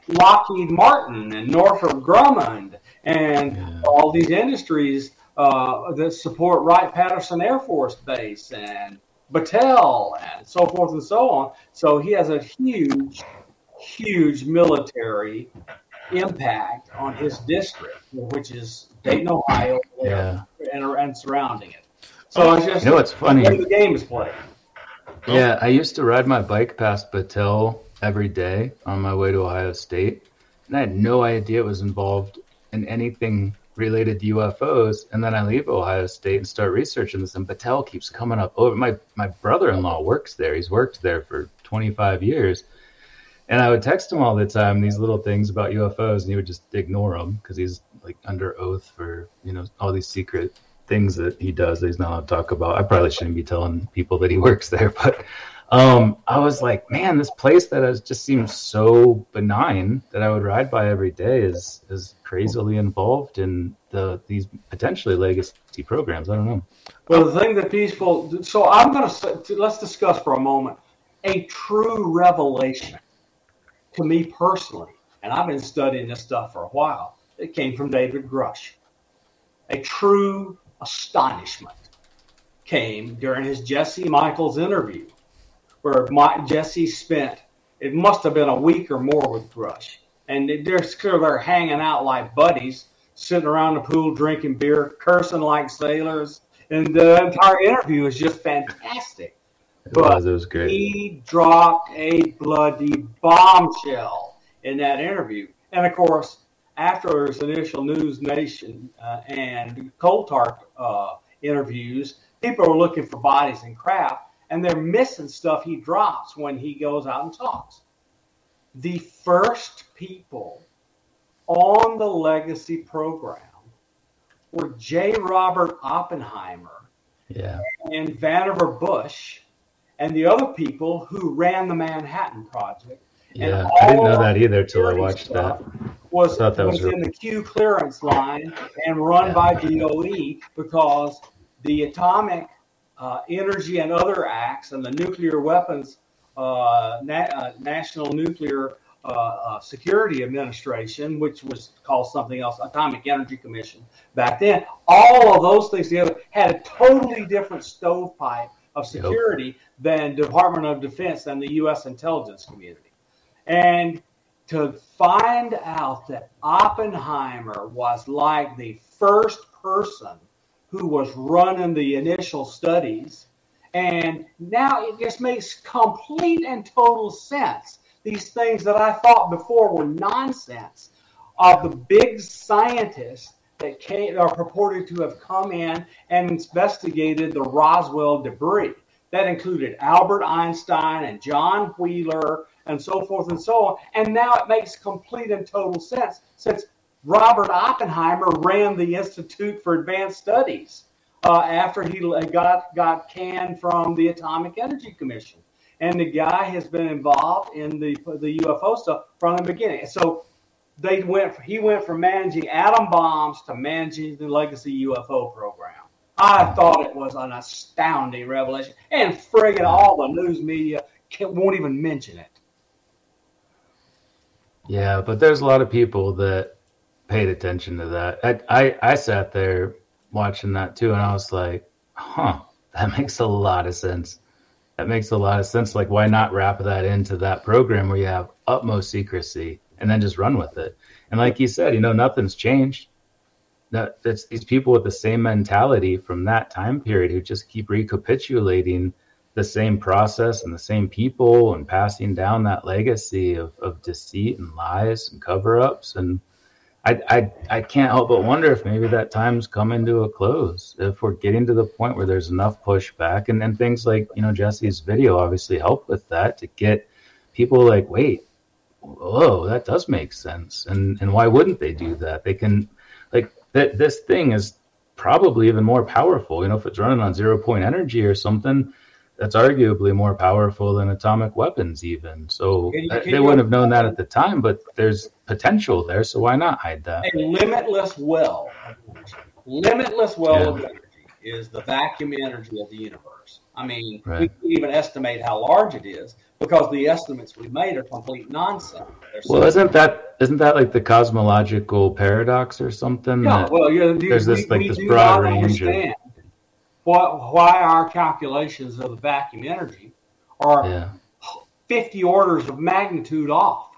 Lockheed Martin and Northrop Grumman and yeah. all these industries uh, that support Wright Patterson Air Force Base and Battelle and so forth and so on. So he has a huge, huge military impact on his district, which is Dayton, Ohio, yeah. and, and surrounding it. So it's just you know what's funny. The game is played. Yeah, I used to ride my bike past Battelle every day on my way to Ohio State, and I had no idea it was involved in anything related to UFOs. And then I leave Ohio State and start researching this, and Battelle keeps coming up. Oh, my my brother-in-law works there. He's worked there for 25 years. And I would text him all the time these little things about UFOs, and he would just ignore them because he's like under oath for you know all these secret things that he does that he's not allowed to talk about. I probably shouldn't be telling people that he works there, but um, I was like, man, this place that has just seems so benign that I would ride by every day is is crazily involved in the these potentially legacy programs. I don't know. Well, the thing that peaceful. So I'm going to let's discuss for a moment a true revelation to me personally, and I've been studying this stuff for a while. It came from David Grusch. A true astonishment came during his Jesse Michaels interview where my, Jesse spent, it must have been a week or more with Grusch. And they're they're hanging out like buddies, sitting around the pool drinking beer, cursing like sailors. And the entire interview is just fantastic. It but was, it was great. He dropped a bloody bombshell in that interview. And of course, after his initial News Nation uh, and Coulthart uh, interviews, people are looking for bodies and craft and they're missing stuff he drops when he goes out and talks. The first people on the legacy program were J. Robert Oppenheimer yeah. and Vannevar Bush and the other people who ran the Manhattan Project. Yeah, I didn't know that either till I watched that. Was, that was, was in the Q clearance line and run yeah. by DOE because the atomic uh, energy and other acts and the nuclear weapons uh, na- uh, national nuclear uh, uh, security administration which was called something else atomic energy commission back then all of those things together had a totally different stovepipe of security yep. than department of defense and the u.s intelligence community and to find out that oppenheimer was like the first person who was running the initial studies. And now it just makes complete and total sense. These things that I thought before were nonsense of the big scientists that came, are purported to have come in and investigated the Roswell debris. That included Albert Einstein and John Wheeler and so forth and so on. And now it makes complete and total sense since Robert Oppenheimer ran the Institute for Advanced Studies uh, after he got got canned from the Atomic Energy Commission, and the guy has been involved in the the UFO stuff from the beginning. So they went. He went from managing atom bombs to managing the legacy UFO program. I thought it was an astounding revelation, and friggin' all the news media won't even mention it. Yeah, but there's a lot of people that paid attention to that. I, I, I sat there watching that too, and I was like, huh, that makes a lot of sense. That makes a lot of sense. Like, why not wrap that into that program where you have utmost secrecy and then just run with it? And like you said, you know, nothing's changed. That it's these people with the same mentality from that time period who just keep recapitulating the same process and the same people and passing down that legacy of, of deceit and lies and cover ups and I, I I can't help but wonder if maybe that time's coming to a close. If we're getting to the point where there's enough pushback, and then things like you know Jesse's video obviously help with that to get people like, wait, whoa, that does make sense, and and why wouldn't they do that? They can like that. This thing is probably even more powerful. You know, if it's running on zero point energy or something, that's arguably more powerful than atomic weapons, even. So can you, can they wouldn't have known that at the time, but there's potential there. So why not hide that? A limitless well, limitless well yeah. of energy is the vacuum energy of the universe. I mean, Right. we can't even estimate how large it is because the estimates we made are complete nonsense. They're Well, isn't that isn't that like the cosmological paradox or something? Yeah, well, you, there's this, we, like, we this broad range of- why, why our calculations of the vacuum energy are yeah, 50 orders of magnitude off.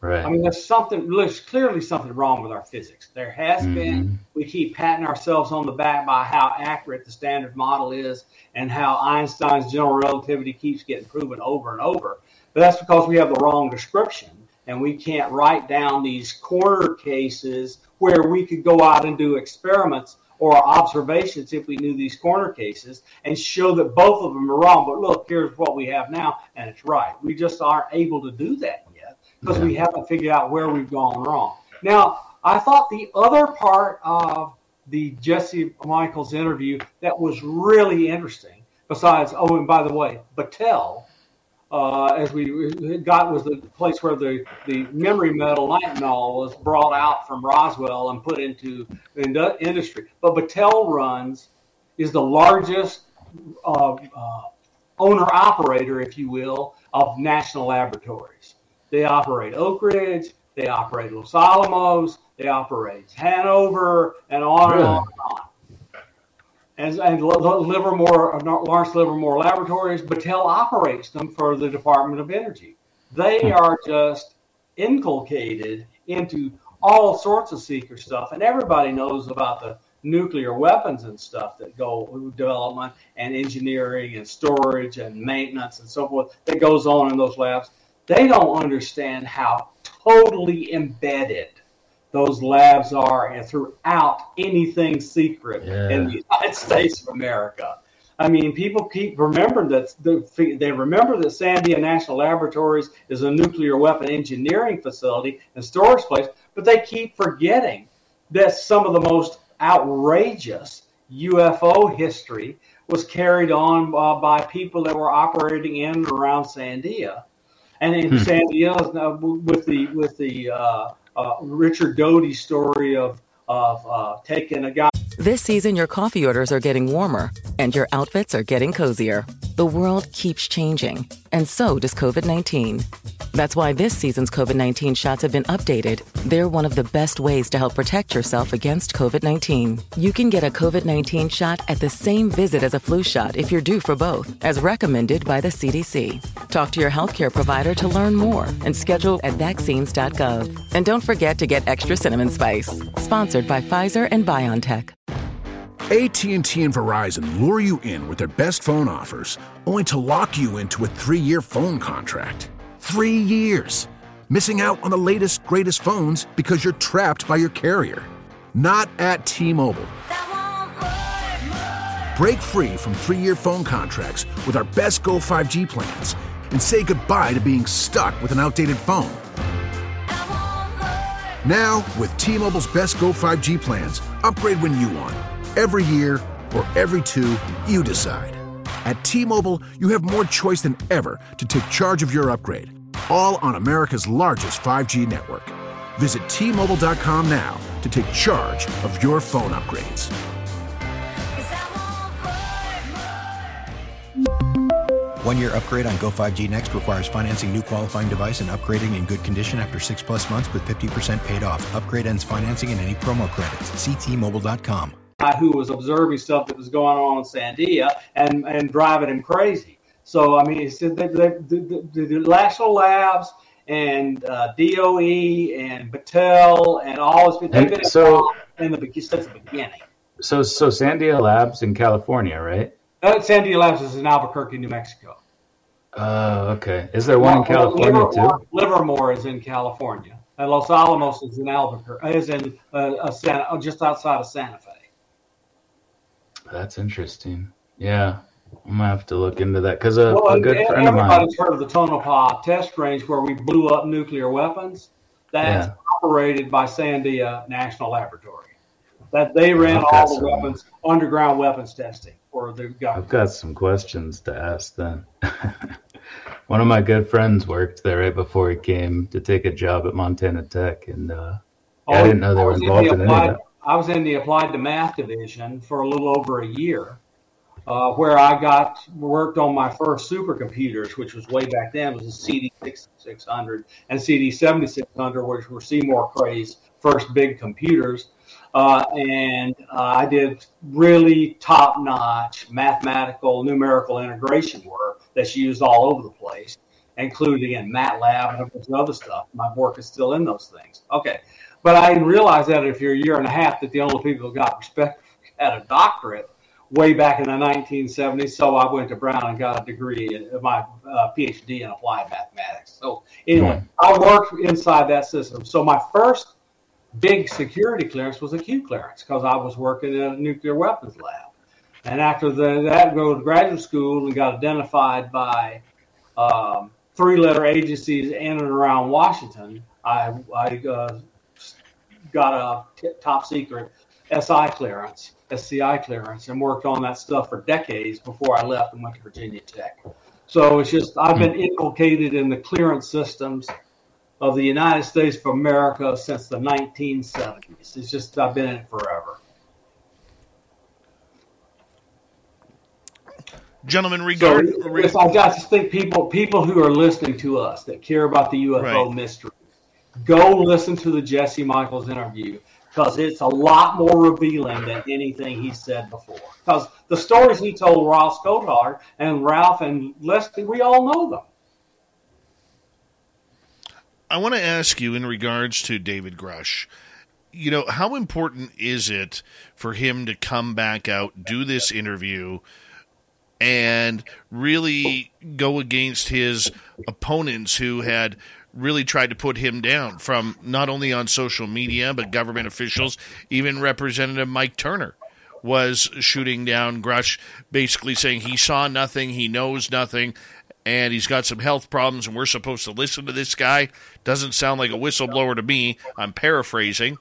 right. I mean, there's something, there's clearly something wrong with our physics. There has Mm-hmm. been. We keep patting ourselves on the back by how accurate the standard model is and how Einstein's general relativity keeps getting proven over and over. But that's because we have the wrong description and we can't write down these corner cases where we could go out and do experiments or observations if we knew these corner cases and show that both of them are wrong. But look, here's what we have now, and it's right. We just aren't able to do that yet because we haven't figured out where we've gone wrong. Now, I thought the other part of the Jesse Michaels interview that was really interesting, besides, oh, and by the way, Battelle, uh, as we got, was the place where the, the memory metal nitinol was brought out from Roswell and put into indu- industry. But Battelle Runs is the largest uh, uh, owner operator, if you will, of national laboratories. They operate Oak Ridge, they operate Los Alamos, they operate Hanford, and on and on and on. And, and Livermore, uh, Lawrence Livermore Laboratories, Battelle operates them for the Department of Energy. They are just inculcated into all sorts of secret stuff, and everybody knows about the nuclear weapons and stuff that go development and engineering and storage and maintenance and so forth that goes on in those labs. They don't understand how totally embedded those labs are and throughout anything secret Yeah. in the United States of America. I mean, people keep remembering that they remember that Sandia National Laboratories is a nuclear weapon engineering facility and storage place, but they keep forgetting that some of the most outrageous UFO history was carried on uh, by people that were operating in and around Sandia, and in Sandia uh, with the with the uh, Richard Doty story of of uh, taking a guy. This season, your coffee orders are getting warmer and your outfits are getting cozier. The world keeps changing, and so does COVID 19. That's why this season's COVID 19 shots have been updated. They're one of the best ways to help protect yourself against COVID 19. You can get a COVID 19 shot at the same visit as a flu shot if you're due for both, as recommended by the CDC. Talk to your healthcare provider to learn more and schedule at vaccines.gov. And don't forget to get extra cinnamon spice. Sponsored by Pfizer and BioNTech. AT&T and Verizon lure you in with their best phone offers, only to lock you into a three-year phone contract. Three years. Missing out on the latest, greatest phones because you're trapped by your carrier. Not at T-Mobile. Break free from three-year phone contracts with our best Go 5G plans and say goodbye to being stuck with an outdated phone. Now, with T-Mobile's best Go 5G plans, upgrade when you want. Every year or every two, you decide. At T-Mobile, you have more choice than ever to take charge of your upgrade. All on America's largest 5G network. Visit T-Mobile.com now to take charge of your phone upgrades. One year upgrade on Go 5G Next requires financing new qualifying device and upgrading in good condition after six plus months with 50% paid off. Upgrade ends financing and any promo credits. Ctmobile.com. who was observing stuff that was going on in Sandia and, and driving him crazy. So, I mean, he said that the, the, the, national labs and uh, DOE and Battelle and all this, they've been so- involved in the, since the beginning. So so Sandia Labs in California, right? Uh, Sandia Labs is in Albuquerque, New Mexico. Uh, okay. Is there one in California Livermore, too? Livermore is in California. And Los Alamos is in Albuquerque, is in uh, Santa, uh, just outside of Santa Fe. That's interesting. Yeah, I'm gonna have to look into that because a, Well, a good friend of mine. everybody's heard of the Tonopah test range where we blew up nuclear weapons. That's Yeah. operated by Sandia National Laboratory. That they ran all the some- weapons, underground weapons testing for the I've got some questions to ask then. One of my good friends worked there right before he came to take a job at Montana Tech, and uh, I didn't know they were involved in any of that. I was in the applied to math division for a little over a year. uh, where I got worked on my first supercomputers, which was way back then, It was the CD 6600 and CD 7600, which were Seymour Cray's first big computers. Uh, and uh, I did really top notch mathematical numerical integration work that's used all over the place, including in MATLAB and a bunch of other stuff. My work is still in those things. Okay. But I realized that if you're a year and a half, that the only people who got respect had a doctorate way back in the 1970s. So I went to Brown and got a degree, in, my uh, PhD in applied mathematics. So anyway, I worked inside that system. So my first big security clearance was a Q clearance because I was working in a nuclear weapons lab. And after the, that, go to graduate school and got identified by um, three-letter agencies in and around Washington. I, I uh, got a t- top secret SI clearance, SCI clearance, and worked on that stuff for decades before I left and went to Virginia Tech. So it's just I've been hmm. inculcated in the clearance systems of the United States of America since the 1970s. It's just I've been in it forever. Gentlemen, regard. So, I just think people people who are listening to us that care about the UFO right. mystery, go listen to the Jesse Michaels interview because it's a lot more revealing than anything he said before. Because the stories he told Ross Coulthart and Ralph and Leslie, we all know them. I want to ask you in regards to David Grusch. You know, how important is it for him to come back out, do this interview, and really go against his opponents who had really tried to put him down from not only on social media but government officials, even Representative Mike Turner was shooting down Grusch, basically saying he saw nothing, he knows nothing, and he's got some health problems, and we're supposed to listen to this guy. Doesn't sound like a whistleblower to me. I'm paraphrasing.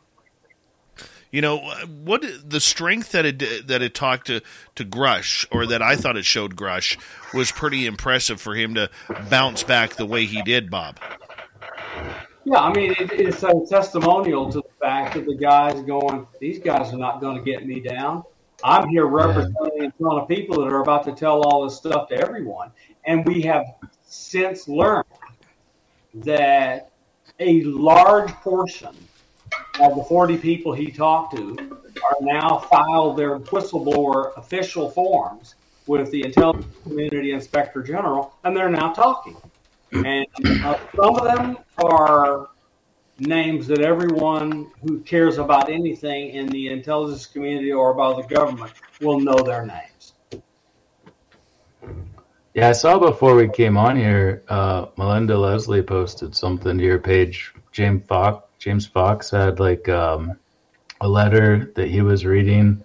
You know what? The strength that it that it talked to to Grusch, or that I thought it showed Grusch, was pretty impressive for him to bounce back the way he did, Bob. Yeah, I mean, it, it's a testimonial to the fact that the guys going, these guys are not going to get me down. I'm here representing in front of people that are about to tell all this stuff to everyone. And we have since learned that a large portion of the 40 people he talked to are now filed their whistleblower official forms with the intelligence community inspector general, and they're now talking. And uh, some of them are names that everyone who cares about anything in the intelligence community or about the government will know their names. Yeah, I saw before we came on here, uh, Melinda Leslie posted something to your page. James Fox, James Fox had like um, a letter that he was reading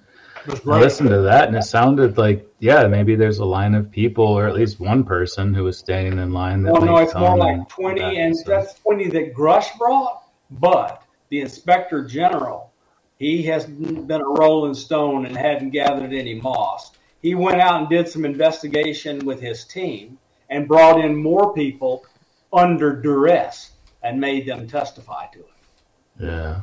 I listened to that and it sounded like, yeah, maybe there's a line of people or at least one person who was standing in line. That well, no, it's more like 20, that and that's 20 that Grusch brought, but the inspector general, he has been a rolling stone and hadn't gathered any moss. He went out and did some investigation with his team and brought in more people under duress and made them testify to it. Yeah.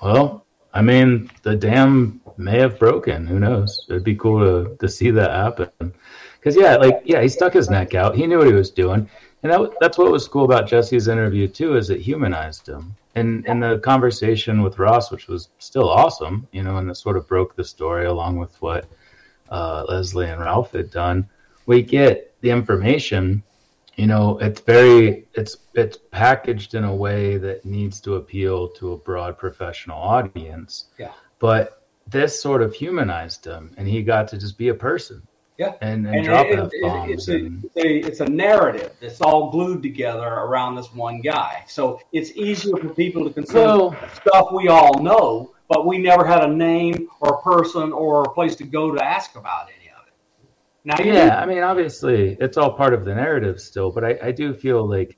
Well, I mean, the dam may have broken. Who knows? It'd be cool to, to see that happen. Because, yeah, like, yeah, he stuck his neck out. He knew what he was doing. And that, that's what was cool about Jesse's interview, too, is it humanized him. And, and the conversation with Ross, which was still awesome, you know, and it sort of broke the story along with what uh, Leslie and Ralph had done. We get the information you know it's very it's it's packaged in a way that needs to appeal to a broad professional audience yeah but this sort of humanized him and he got to just be a person. Yeah. And, and, and drop it, it, it's, a, it's, a, it's a narrative that's all glued together around this one guy. So it's easier for people to consume stuff we all know but we never had a name or a person or a place to go to ask about any of it. Now, yeah, I mean, obviously, it's all part of the narrative still, but I, I do feel like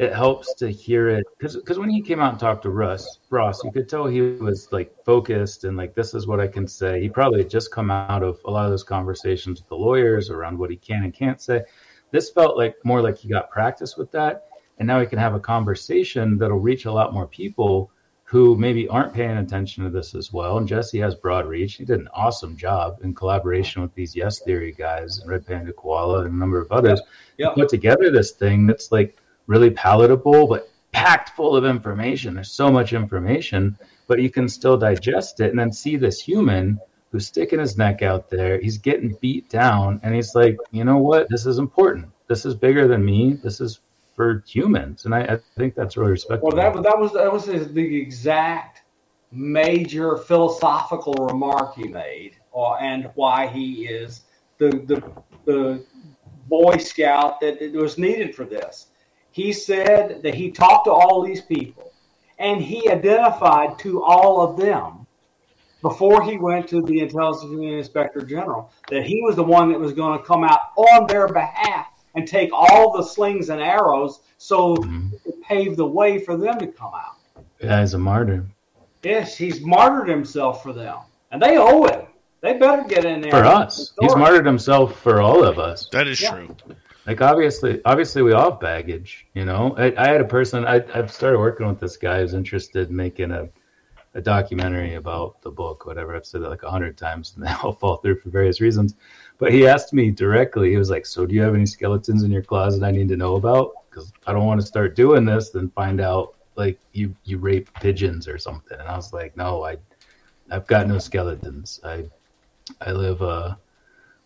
it helps to hear it because because when he came out and talked to Russ Ross, you could tell he was like focused and like this is what I can say. He probably had just come out of a lot of those conversations with the lawyers around what he can and can't say. This felt like more like he got practice with that, and now he can have a conversation that'll reach a lot more people who maybe aren't paying attention to this as well. And Jesse has broad reach. He did an awesome job in collaboration with these Yes Theory guys and Red Panda Koala and a number of others. Yep. Put together this thing that's like really palatable, but packed full of information. There's so much information, but you can still digest it and then see this human who's sticking his neck out there. He's getting beat down, and he's like, you know what? This is important. This is bigger than me. This is for humans, and I, I think that's really respectful. Well, that was that was that was the exact major philosophical remark he made, uh, and why he is the the the Boy Scout that was needed for this. He said that he talked to all these people, and he identified to all of them before he went to the Intelligence Inspector General that he was the one that was going to come out on their behalf and take all the slings and arrows so Mhm. it paved the way for them to come out. as a martyr Yes, he's martyred himself for them, and they owe him. They better get in there for us. He's martyred himself for all of us. That is Yeah. true. Like obviously, obviously we all have baggage. You know, I, I had a person. I I've started working with this guy who's interested in making a a documentary about the book. Whatever I've said that like a hundred times, and they all fall through for various reasons. But he asked me directly. He was like, "So do you have any skeletons in your closet I need to know about? Because I don't want to start doing this, then find out like you you rape pigeons or something." And I was like, "No, I I've got no skeletons. I I live a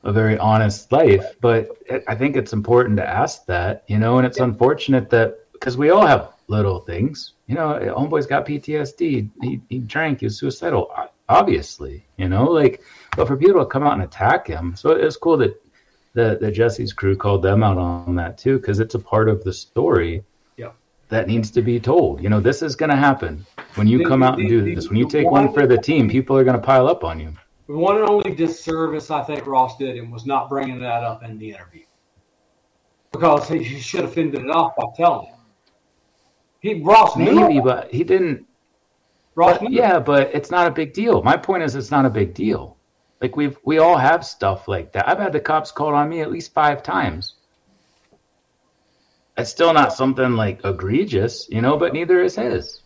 a very honest life, but I think it's important to ask that, you know, and it's unfortunate that because we all have little things, you know, homeboy's got PTSD. He, he drank, he was suicidal, obviously, you know, like, but for people to come out and attack him, so it's cool that the, the Jesse's crew called them out on that too, because it's a part of the story Yeah. that needs to be told. You know, this is going to happen when you come out and do this. When you take one- for the team, people are going to pile up on you. The one and only disservice I think Ross did him was not bringing that up in the interview because he, should have fended it off by telling him. He Ross. Maybe, but he didn't Ross But, yeah, but it's not a big deal. My point is, it's not a big deal. Like we've we all have stuff like that. I've had the cops called on me at least five times. It's still not something like egregious, you know, but neither is his.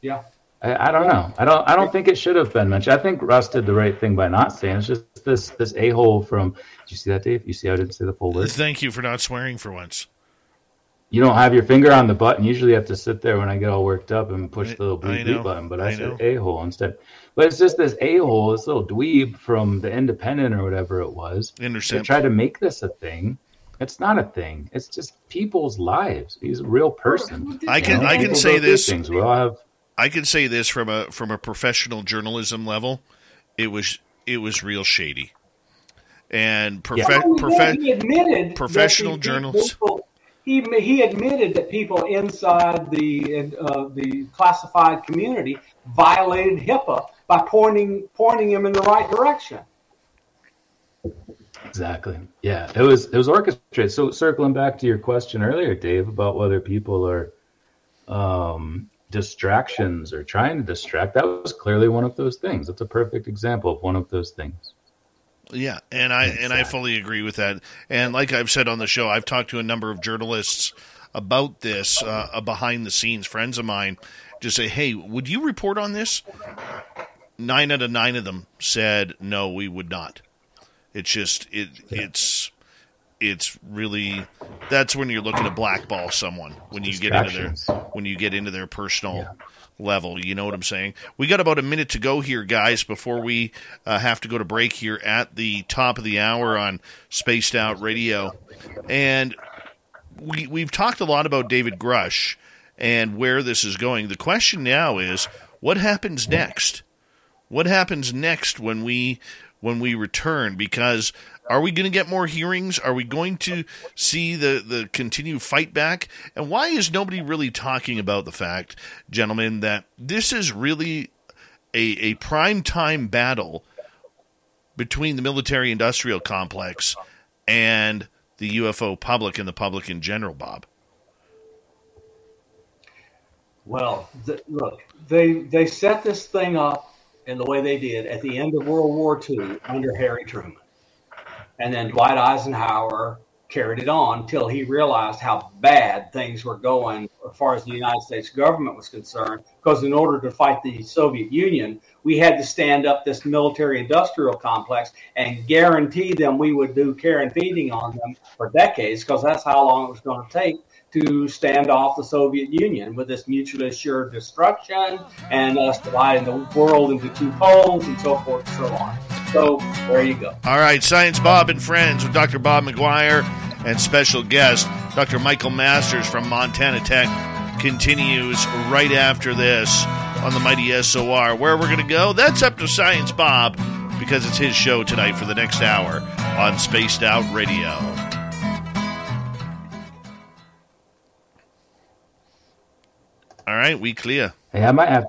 Yeah. I, I don't know. I don't. I don't think it should have been mentioned. I think Russ did the right thing by not saying. It's just this this a hole from. Did you see that, Dave? You see, how I didn't say the full word. Thank you for not swearing for once. You don't have your finger on the button. Usually, you have to sit there when I get all worked up and push I- the little blue bleep button. But I, I said a hole instead. But it's just this a hole, this little dweeb from the Independent or whatever it was. They Intercept. tried to make this a thing. It's not a thing. It's just people's lives. He's a real person. I you can know? I can say this. Things. We all have. I can say this from a from a professional journalism level. It was it was real shady. And profe- Not only that, profe- he admitted professional the journalists- people- he he admitted that people inside the uh, the classified community violated HIPAA by pointing pointing him in the right direction. Exactly. Yeah, it was it was orchestrated. So circling back to your question earlier, Dave, about whether people are um, distractions or trying to distract, that was clearly one of those things. That's a perfect example of one of those things. Yeah, and I and I fully agree with that. And like I've said on the show, I've talked to a number of journalists about this uh, behind the scenes. Friends of mine just say, "Hey, would you report on this?" Nine out of nine of them said, "No, we would not." It's just it it's it's really that's when you're looking to blackball someone when you get into their when you get into their personal level. You know what I'm saying? We got about a minute to go here, guys, before we uh, have to go to break here at the top of the hour on Spaced Out Radio. And we we've talked a lot about David Grusch and where this is going. The question now is what happens next? What happens next when we when we return because are we going to get more hearings? Are we going to see the, the continued fight back? And why is nobody really talking about the fact, gentlemen, that this is really a, a prime time battle between the military industrial complex and the UFO public and the public in general, Bob? Well, look, they they set this thing up in the way they did at the end of World War II under Harry Truman, and then Dwight Eisenhower carried it on until he realized how bad things were going as far as the United States government was concerned, because in order to fight the Soviet Union, we had to stand up this military industrial complex and guarantee them we would do care and feeding on them for decades, because that's how long it was going to take to stand off the Soviet Union with this mutually assured destruction and us dividing the world into two poles and so forth and so on. So there you go. All right, Science Bob and Friends with Dr. Bob McGwier and special guest Dr. Michael Masters from Montana Tech continues right after this on the Mighty SOR. Where we're going to go, that's up to Science Bob because it's his show tonight for the next hour on Spaced Out Radio. All right, we clear. Hey, I might have,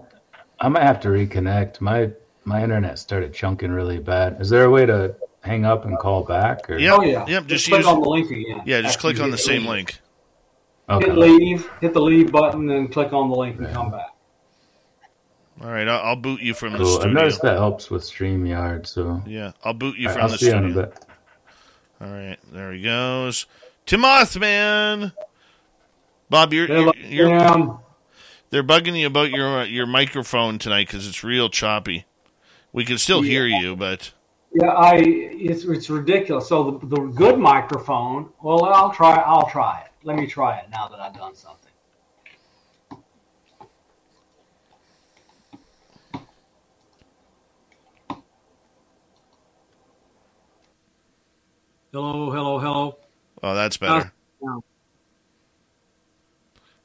I might have to reconnect. My my internet started chunking really bad. Is there a way to hang up and call back? Or? Yep, Oh yeah. yep. Just, click use on the link again. yeah, just After click on the same leave. link. Okay. Hit leave, hit the leave button, and click on the link and come back. All right, I'll, I'll boot you from the Cool. I've noticed that helps with StreamYard. So Yeah, I'll boot you All right, from I'll the see you in a studio. bit. All right, there he goes. Timoth, man. Bob, you're, you're, you're they're bugging you about your uh, your microphone tonight because it's real choppy. We can still hear you, but Yeah, I it's it's ridiculous. So the, the good microphone. Well, I'll try. I'll try it. Let me try it now that I've done something. Hello, hello, hello. oh, that's better. now.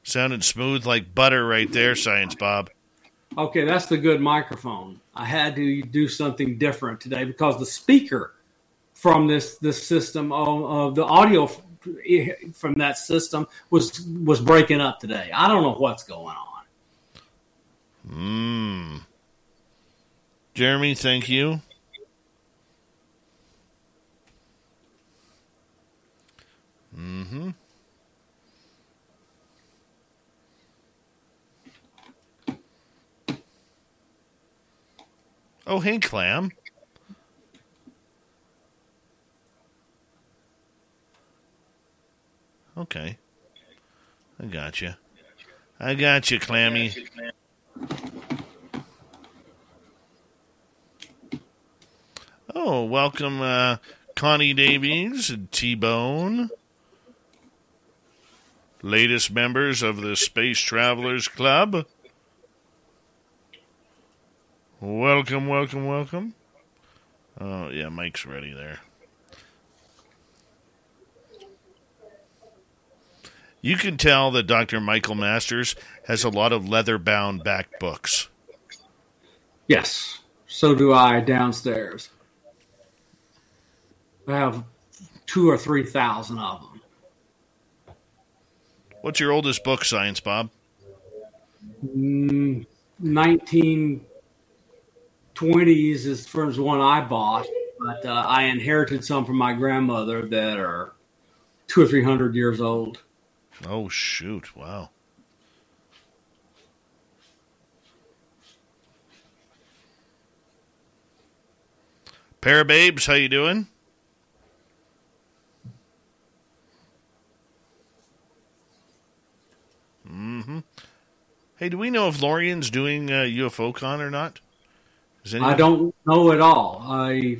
Sounded smooth like butter right there, Science Bob. Okay, that's the good microphone. I had to do something different today because the speaker from this this system of, of the audio from that system was was breaking up today. I don't know what's going on. Mmm. Jeremy, thank you. Mm-hmm. Oh, hey, Clam. Okay. I got you. I got you, Clammy. Oh, welcome, uh, Connie Davies and T Bone. Latest members of the Space Travelers Club. Welcome, welcome, welcome. Oh, yeah, Mike's ready there. You can tell that Dr. Michael Masters has a lot of leather bound back books. Yes, so do I downstairs. I have two or three thousand of them. What's your oldest book, Science Bob? Mm, 1920s is the first one I bought, but uh, I inherited some from my grandmother that are two or three hundred years old. Oh, shoot. Wow. Pair of babes, how you doing? Mm-hmm. Hey, do we know if Lorian's doing uh, UFO con or not? I don't know at all. I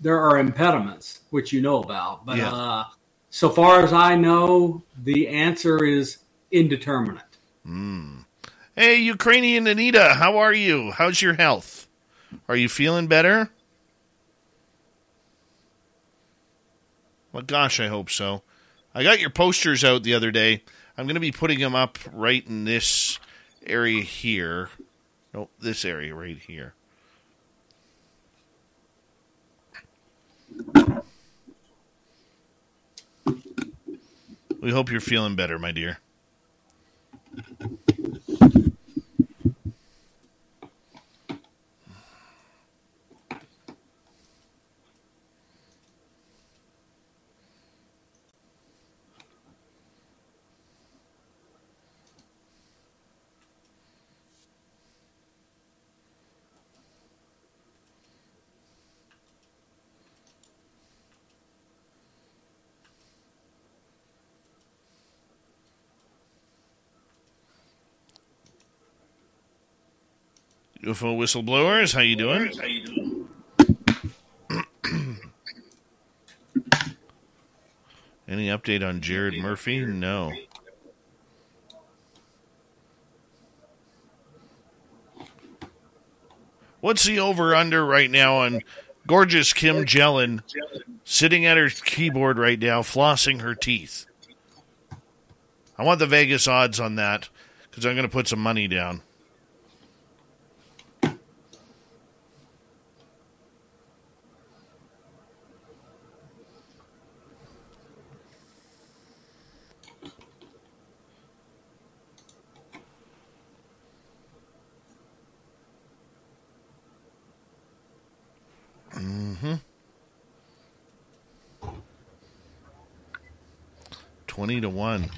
there are impediments which you know about, but Yeah. uh, so far as I know, the answer is indeterminate. Hey, Ukrainian Anita, how are you? How's your health? Are you feeling better? Well, gosh, I hope so. I got your posters out the other day. I'm going to be putting them up right in this area here. No, this area right here. We hope you're feeling better, my dear. UFO whistleblowers, how you doing? How you doing? Any update on Jared Murphy? No. What's the over under right now on gorgeous Kim Jellin sitting at her keyboard right now, flossing her teeth? I want the Vegas odds on that because I'm going to put some money down. Mm-hmm. 20 to 1.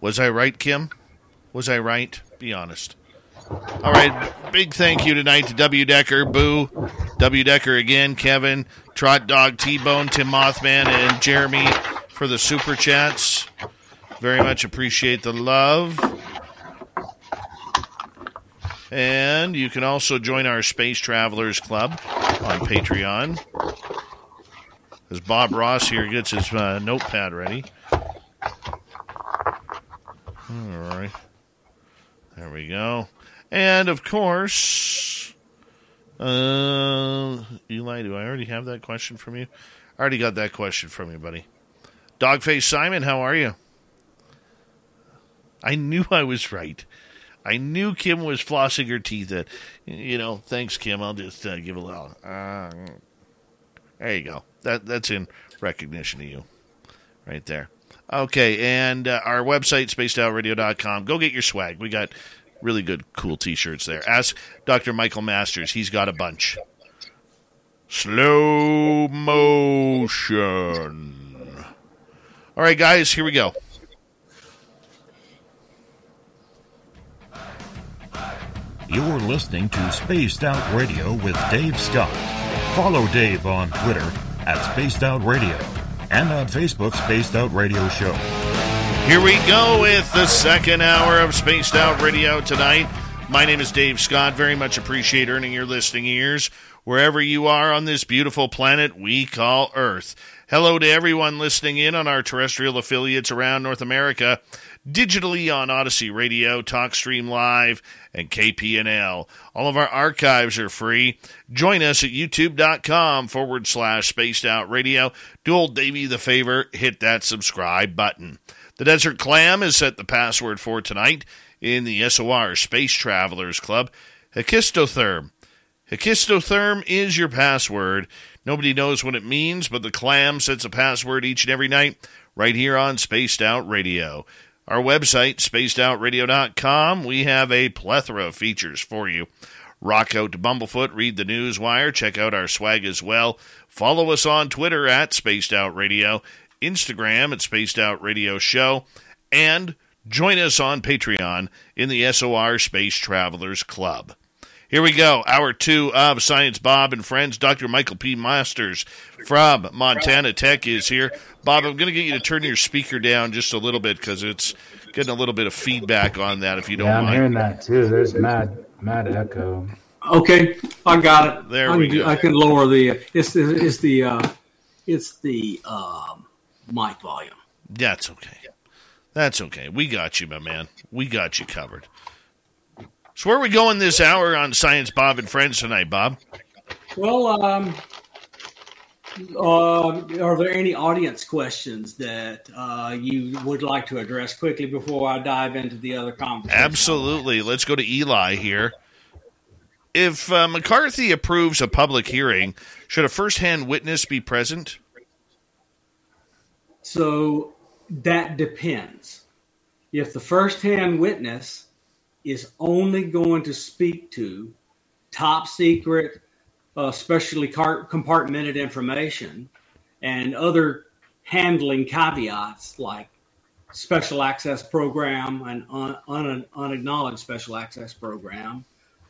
Was I right, Kim? Was I right? Be honest. All right. Big thank you tonight to W. Decker, Boo, W. Decker again, Kevin, Trot Dog, T Bone, Tim Mothman, and Jeremy for the super chats. Very much appreciate the love. And you can also join our Space Travelers Club on Patreon. As Bob Ross here gets his uh, notepad ready. All right. There we go. And of course, uh, Eli, do I already have that question from you? I already got that question from you, buddy. Dogface Simon, how are you? I knew I was right. I knew Kim was flossing her teeth. At, you know, thanks, Kim. I'll just uh, give a little. Uh, there you go. That that's in recognition of you, right there. Okay, and uh, our website spacedoutradio.com. Go get your swag. We got really good, cool T-shirts there. Ask Dr. Michael Masters. He's got a bunch. Slow motion. All right, guys, here we go. You're listening to Spaced Out Radio with Dave Scott. Follow Dave on Twitter at Spaced Out Radio and on Facebook, Spaced Out Radio Show. Here we go with the second hour of Spaced Out Radio tonight. My name is Dave Scott. Very much appreciate earning your listening ears wherever you are on this beautiful planet we call Earth. Hello to everyone listening in on our terrestrial affiliates around North America digitally on Odyssey Radio, TalkStream Live, and KPNL. All of our archives are free. Join us at youtube.com forward slash spaced out radio. Do old Davey the favor, hit that subscribe button. The Desert Clam is set the password for tonight in the SOR Space Travelers Club. Hekistotherm. Hekistotherm is your password. Nobody knows what it means, but the clam sets a password each and every night right here on Spaced Out Radio our website, spacedoutradio.com. We have a plethora of features for you. Rock out to Bumblefoot, read the news wire, check out our swag as well. Follow us on Twitter at Spaced Out Radio, Instagram at Spaced Out Radio Show, and join us on Patreon in the SOR Space Travelers Club. Here we go. Hour two of Science Bob and Friends. Dr. Michael P. Masters from Montana Tech is here. Bob, I'm going to get you to turn your speaker down just a little bit because it's getting a little bit of feedback on that. If you don't yeah, I'm mind. hearing that too. There's mad, mad echo. Okay, I got it. There I we can, go. I can lower the. It's the. It's the. Uh, it's the um, mic volume. That's okay. That's okay. We got you, my man. We got you covered. So where are we going this hour on Science Bob and Friends tonight, Bob? Well, um, uh, are there any audience questions that uh, you would like to address quickly before I dive into the other conversation? Absolutely. Let's go to Eli here. If uh, McCarthy approves a public hearing, should a first-hand witness be present? So that depends. If the first-hand witness is only going to speak to top secret, uh, specially compartmented information, and other handling caveats like special access program and un- un- unacknowledged special access program,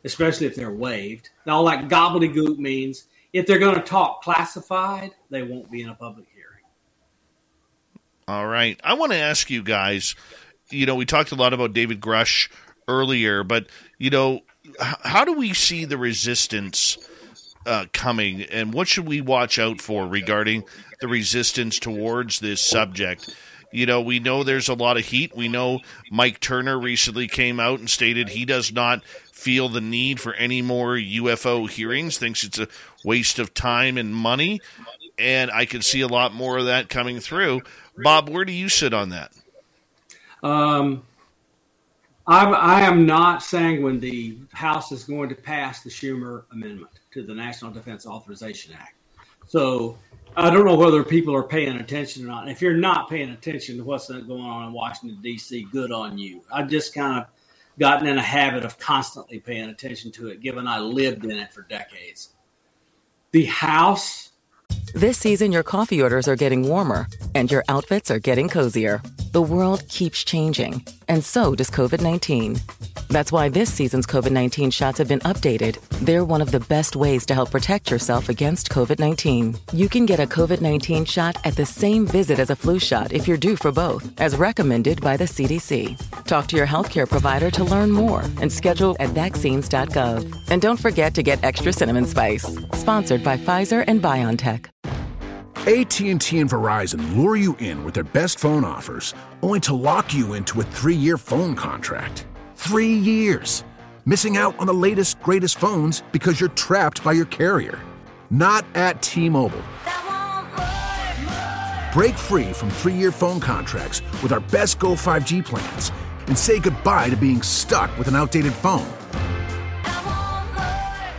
especially if they're waived. All that gobbledygook means if they're going to talk classified, they won't be in a public hearing. All right. I want to ask you guys, you know, we talked a lot about David Grusch earlier, but you know, how do we see the resistance uh, coming, and what should we watch out for regarding the resistance towards this subject? You know, we know there's a lot of heat. We know Mike Turner recently came out and stated he does not feel the need for any more UFO hearings, thinks it's a waste of time and money. And I can see a lot more of that coming through. Bob, where do you sit on that? Um, I'm, I am not sanguine the House is going to pass the Schumer amendment to the National Defense Authorization Act. So I don't know whether people are paying attention or not. If you're not paying attention to what's going on in Washington, D.C., good on you. I've just kind of gotten in a habit of constantly paying attention to it, given I lived in it for decades. The House this season, your coffee orders are getting warmer and your outfits are getting cozier. The world keeps changing, and so does COVID 19. That's why this season's COVID 19 shots have been updated. They're one of the best ways to help protect yourself against COVID 19. You can get a COVID 19 shot at the same visit as a flu shot if you're due for both, as recommended by the CDC. Talk to your healthcare provider to learn more and schedule at vaccines.gov. And don't forget to get extra cinnamon spice. Sponsored by Pfizer and BioNTech. AT&T and Verizon lure you in with their best phone offers, only to lock you into a 3-year phone contract. 3 years. Missing out on the latest greatest phones because you're trapped by your carrier. Not at T-Mobile. Break free from 3-year phone contracts with our best Go 5G plans and say goodbye to being stuck with an outdated phone.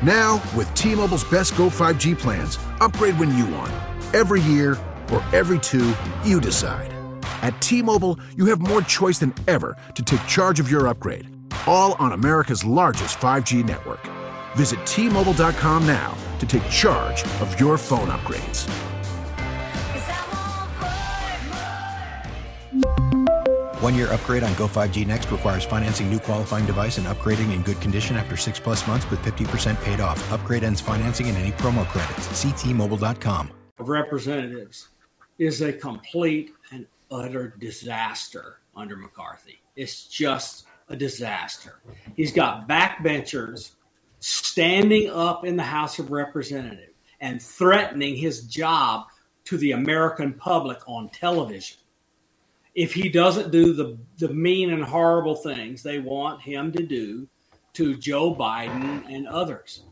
Now, with T-Mobile's best Go 5G plans, upgrade when you want Every year, or every two, you decide. At T Mobile, you have more choice than ever to take charge of your upgrade, all on America's largest 5G network. Visit T Mobile.com now to take charge of your phone upgrades. One year upgrade on Go 5G Next requires financing new qualifying device and upgrading in good condition after six plus months with 50% paid off. Upgrade ends financing and any promo credits. Ctmobile.com of Representatives is a complete and utter disaster under McCarthy. It's just a disaster. He's got backbenchers standing up in the House of Representatives and threatening his job to the American public on television. If he doesn't do the, the mean and horrible things they want him to do to Joe Biden and others.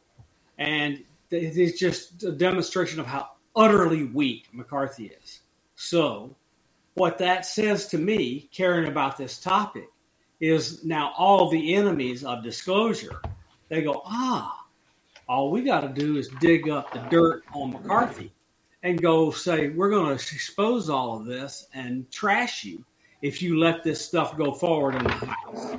And it's just a demonstration of how utterly weak McCarthy is. So, what that says to me, caring about this topic, is now all the enemies of disclosure, they go, ah, all we got to do is dig up the dirt on McCarthy and go say, we're going to expose all of this and trash you if you let this stuff go forward in the House.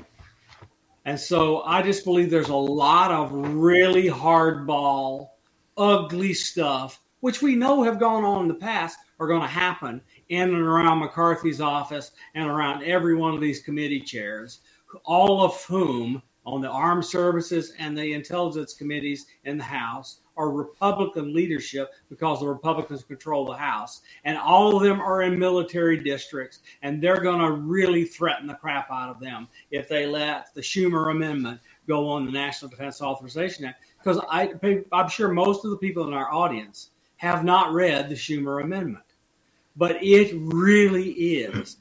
And so I just believe there's a lot of really hardball, ugly stuff which we know have gone on in the past, are going to happen in and around McCarthy's office and around every one of these committee chairs, all of whom on the armed services and the intelligence committees in the House are Republican leadership because the Republicans control the House. And all of them are in military districts, and they're going to really threaten the crap out of them if they let the Schumer Amendment go on the National Defense Authorization Act. Because I'm sure most of the people in our audience have not read the Schumer Amendment. But it really is.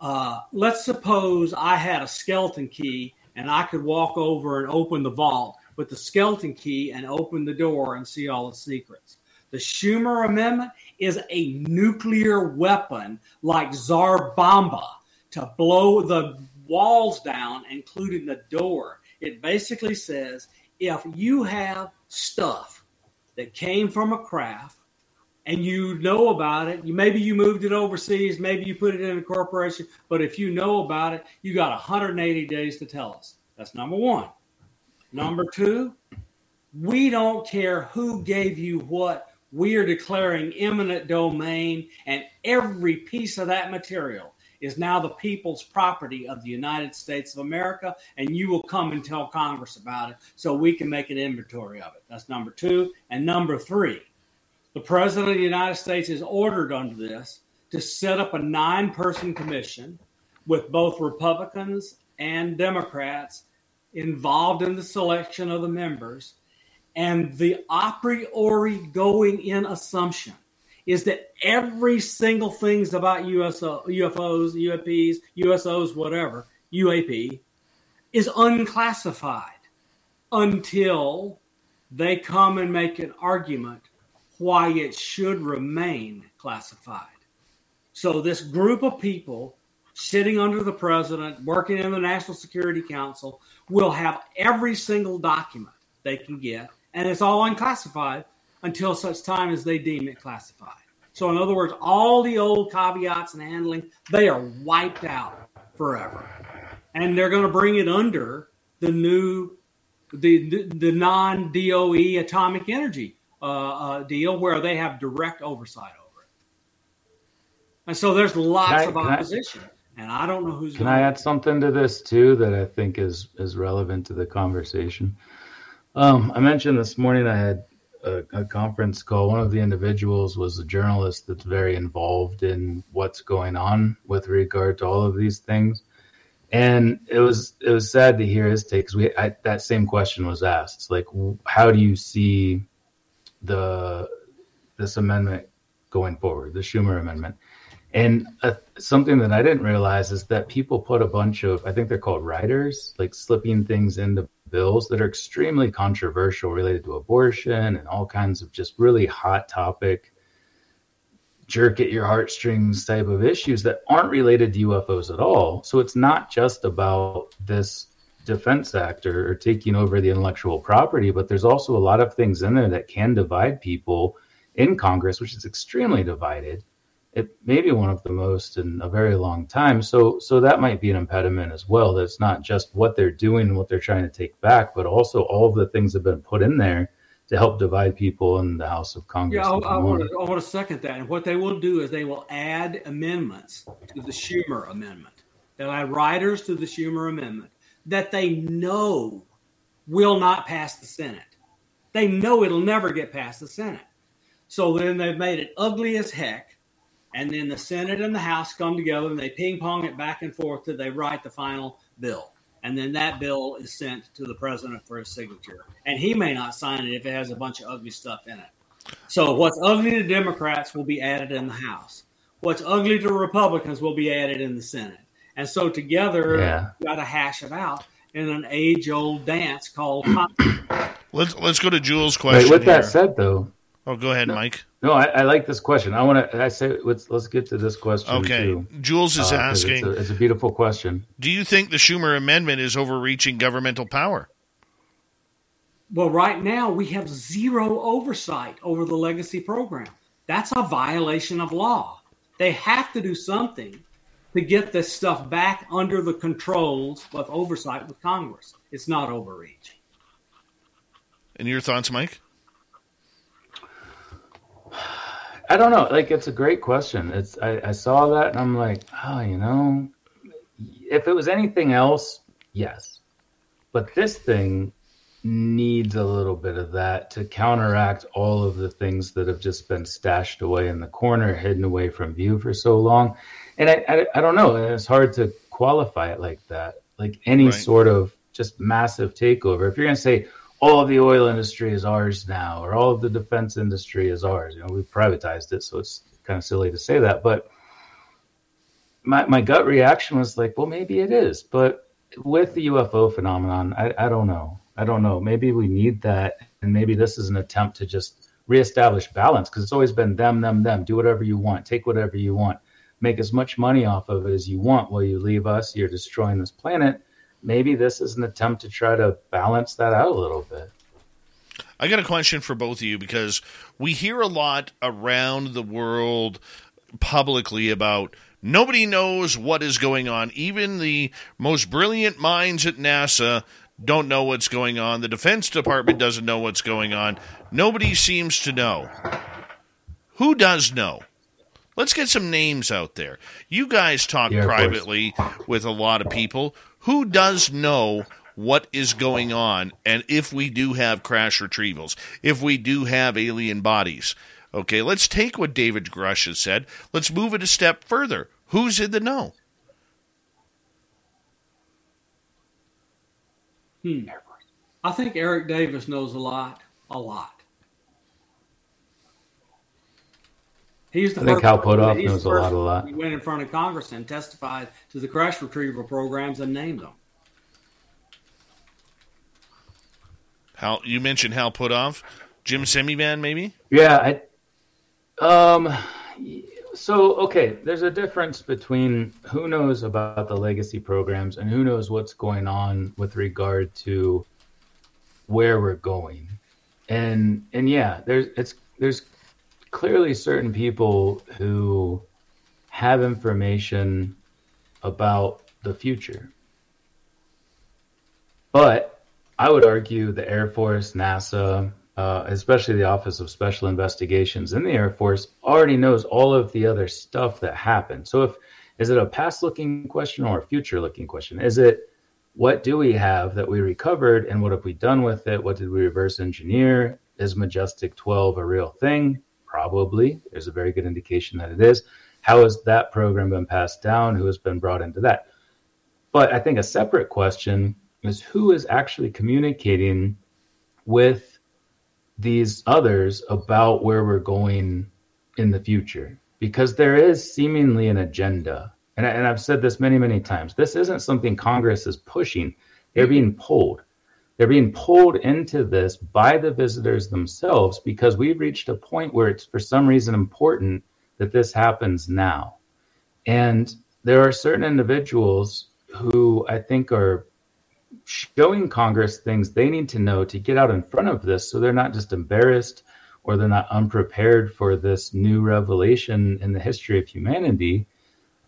Uh, let's suppose I had a skeleton key and I could walk over and open the vault with the skeleton key and open the door and see all the secrets. The Schumer Amendment is a nuclear weapon like Tsar Bomba to blow the walls down, including the door. It basically says if you have stuff that came from a craft and you know about it, maybe you moved it overseas, maybe you put it in a corporation, but if you know about it, you got 180 days to tell us. That's number 1. Number 2, we don't care who gave you what. We are declaring eminent domain and every piece of that material is now the people's property of the United States of America, and you will come and tell Congress about it so we can make an inventory of it. That's number two. And number three, the President of the United States is ordered under this to set up a nine person commission with both Republicans and Democrats involved in the selection of the members. And the a priori going in assumption is that every single things about USO, UFOs, UAPs, USOs, whatever, UAP, is unclassified until they come and make an argument why it should remain classified. So this group of people sitting under the president, working in the National Security Council, will have every single document they can get, and it's all unclassified until such time as they deem it classified. So, in other words, all the old caveats and handling, they are wiped out forever. And they're going to bring it under the new, the, the, the non DOE atomic energy uh, uh, deal where they have direct oversight over it. And so there's lots I, of opposition. I, and I don't know who's. Going to. Can I add something to this too that I think is is relevant to the conversation? Um, I mentioned this morning I had a, a, conference call. One of the individuals was a journalist that's very involved in what's going on with regard to all of these things, and it was it was sad to hear his take because we I, that same question was asked. It's like, how do you see the this amendment going forward, the Schumer amendment? And uh, something that I didn't realize is that people put a bunch of, I think they're called riders, like slipping things into bills that are extremely controversial related to abortion and all kinds of just really hot topic, jerk at your heartstrings type of issues that aren't related to UFOs at all. So it's not just about this defense act or, or taking over the intellectual property, but there's also a lot of things in there that can divide people in Congress, which is extremely divided it may be one of the most in a very long time. So, so that might be an impediment as well. That's not just what they're doing and what they're trying to take back, but also all of the things that have been put in there to help divide people in the House of Congress. Yeah, I, I, want to, I want to second that. And what they will do is they will add amendments to the Schumer amendment. They'll add riders to the Schumer amendment that they know will not pass the Senate. They know it'll never get past the Senate. So then they've made it ugly as heck and then the Senate and the House come together and they ping pong it back and forth till they write the final bill. And then that bill is sent to the president for his signature. And he may not sign it if it has a bunch of ugly stuff in it. So what's ugly to Democrats will be added in the House. What's ugly to Republicans will be added in the Senate. And so together, yeah. we got to hash it out in an age-old dance called. let's let's go to Jules' question. Wait, with here. that said, though, Oh, go ahead, no, Mike. No, I, I, like this question. I want to. I say let's let's get to this question. Okay, too, Jules is uh, asking. It's a, it's a beautiful question. Do you think the Schumer amendment is overreaching governmental power? Well, right now we have zero oversight over the legacy program. That's a violation of law. They have to do something to get this stuff back under the controls of oversight with Congress. It's not overreach. And your thoughts, Mike? I don't know. Like, it's a great question. It's I, I saw that and I'm like, oh, you know, if it was anything else, yes, but this thing needs a little bit of that to counteract all of the things that have just been stashed away in the corner, hidden away from view for so long. And I, I, I don't know. It's hard to qualify it like that. Like any right. sort of just massive takeover. If you're going to say, all of the oil industry is ours now, or all of the defense industry is ours. You know, we've privatized it, so it's kind of silly to say that. But my my gut reaction was like, well, maybe it is. But with the UFO phenomenon, I, I don't know. I don't know. Maybe we need that, and maybe this is an attempt to just reestablish balance because it's always been them, them, them. Do whatever you want, take whatever you want, make as much money off of it as you want. While you leave us, you're destroying this planet maybe this is an attempt to try to balance that out a little bit. I got a question for both of you because we hear a lot around the world publicly about nobody knows what is going on. Even the most brilliant minds at NASA don't know what's going on. The Defense Department doesn't know what's going on. Nobody seems to know. Who does know? Let's get some names out there. You guys talk yeah, privately with a lot of people who does know what is going on and if we do have crash retrievals, if we do have alien bodies. Okay, let's take what David Grusch has said. Let's move it a step further. Who's in the know? Hmm. I think Eric Davis knows a lot, a lot. He's the I think first Hal person- Puthoff he's the knows a lot, a lot. He went in front of Congress and testified to the crash retrieval programs and named them. Hal, you mentioned Hal Puthoff, Jim Semivan, maybe. Yeah, I, um, so okay, there's a difference between who knows about the legacy programs and who knows what's going on with regard to where we're going, and and yeah, there's it's there's clearly certain people who have information about the future, but I would argue the Air Force, NASA, uh, especially the Office of Special Investigations in the Air Force, already knows all of the other stuff that happened. So, if is it a past-looking question or a future-looking question? Is it what do we have that we recovered, and what have we done with it? What did we reverse engineer? Is Majestic 12 a real thing? Probably. There's a very good indication that it is. How has that program been passed down? Who has been brought into that? But I think a separate question is who is actually communicating with these others about where we're going in the future because there is seemingly an agenda and, I, and i've said this many many times this isn't something congress is pushing they're mm-hmm. being pulled they're being pulled into this by the visitors themselves because we've reached a point where it's for some reason important that this happens now and there are certain individuals who i think are showing Congress things they need to know to get out in front of this so they're not just embarrassed or they're not unprepared for this new revelation in the history of humanity.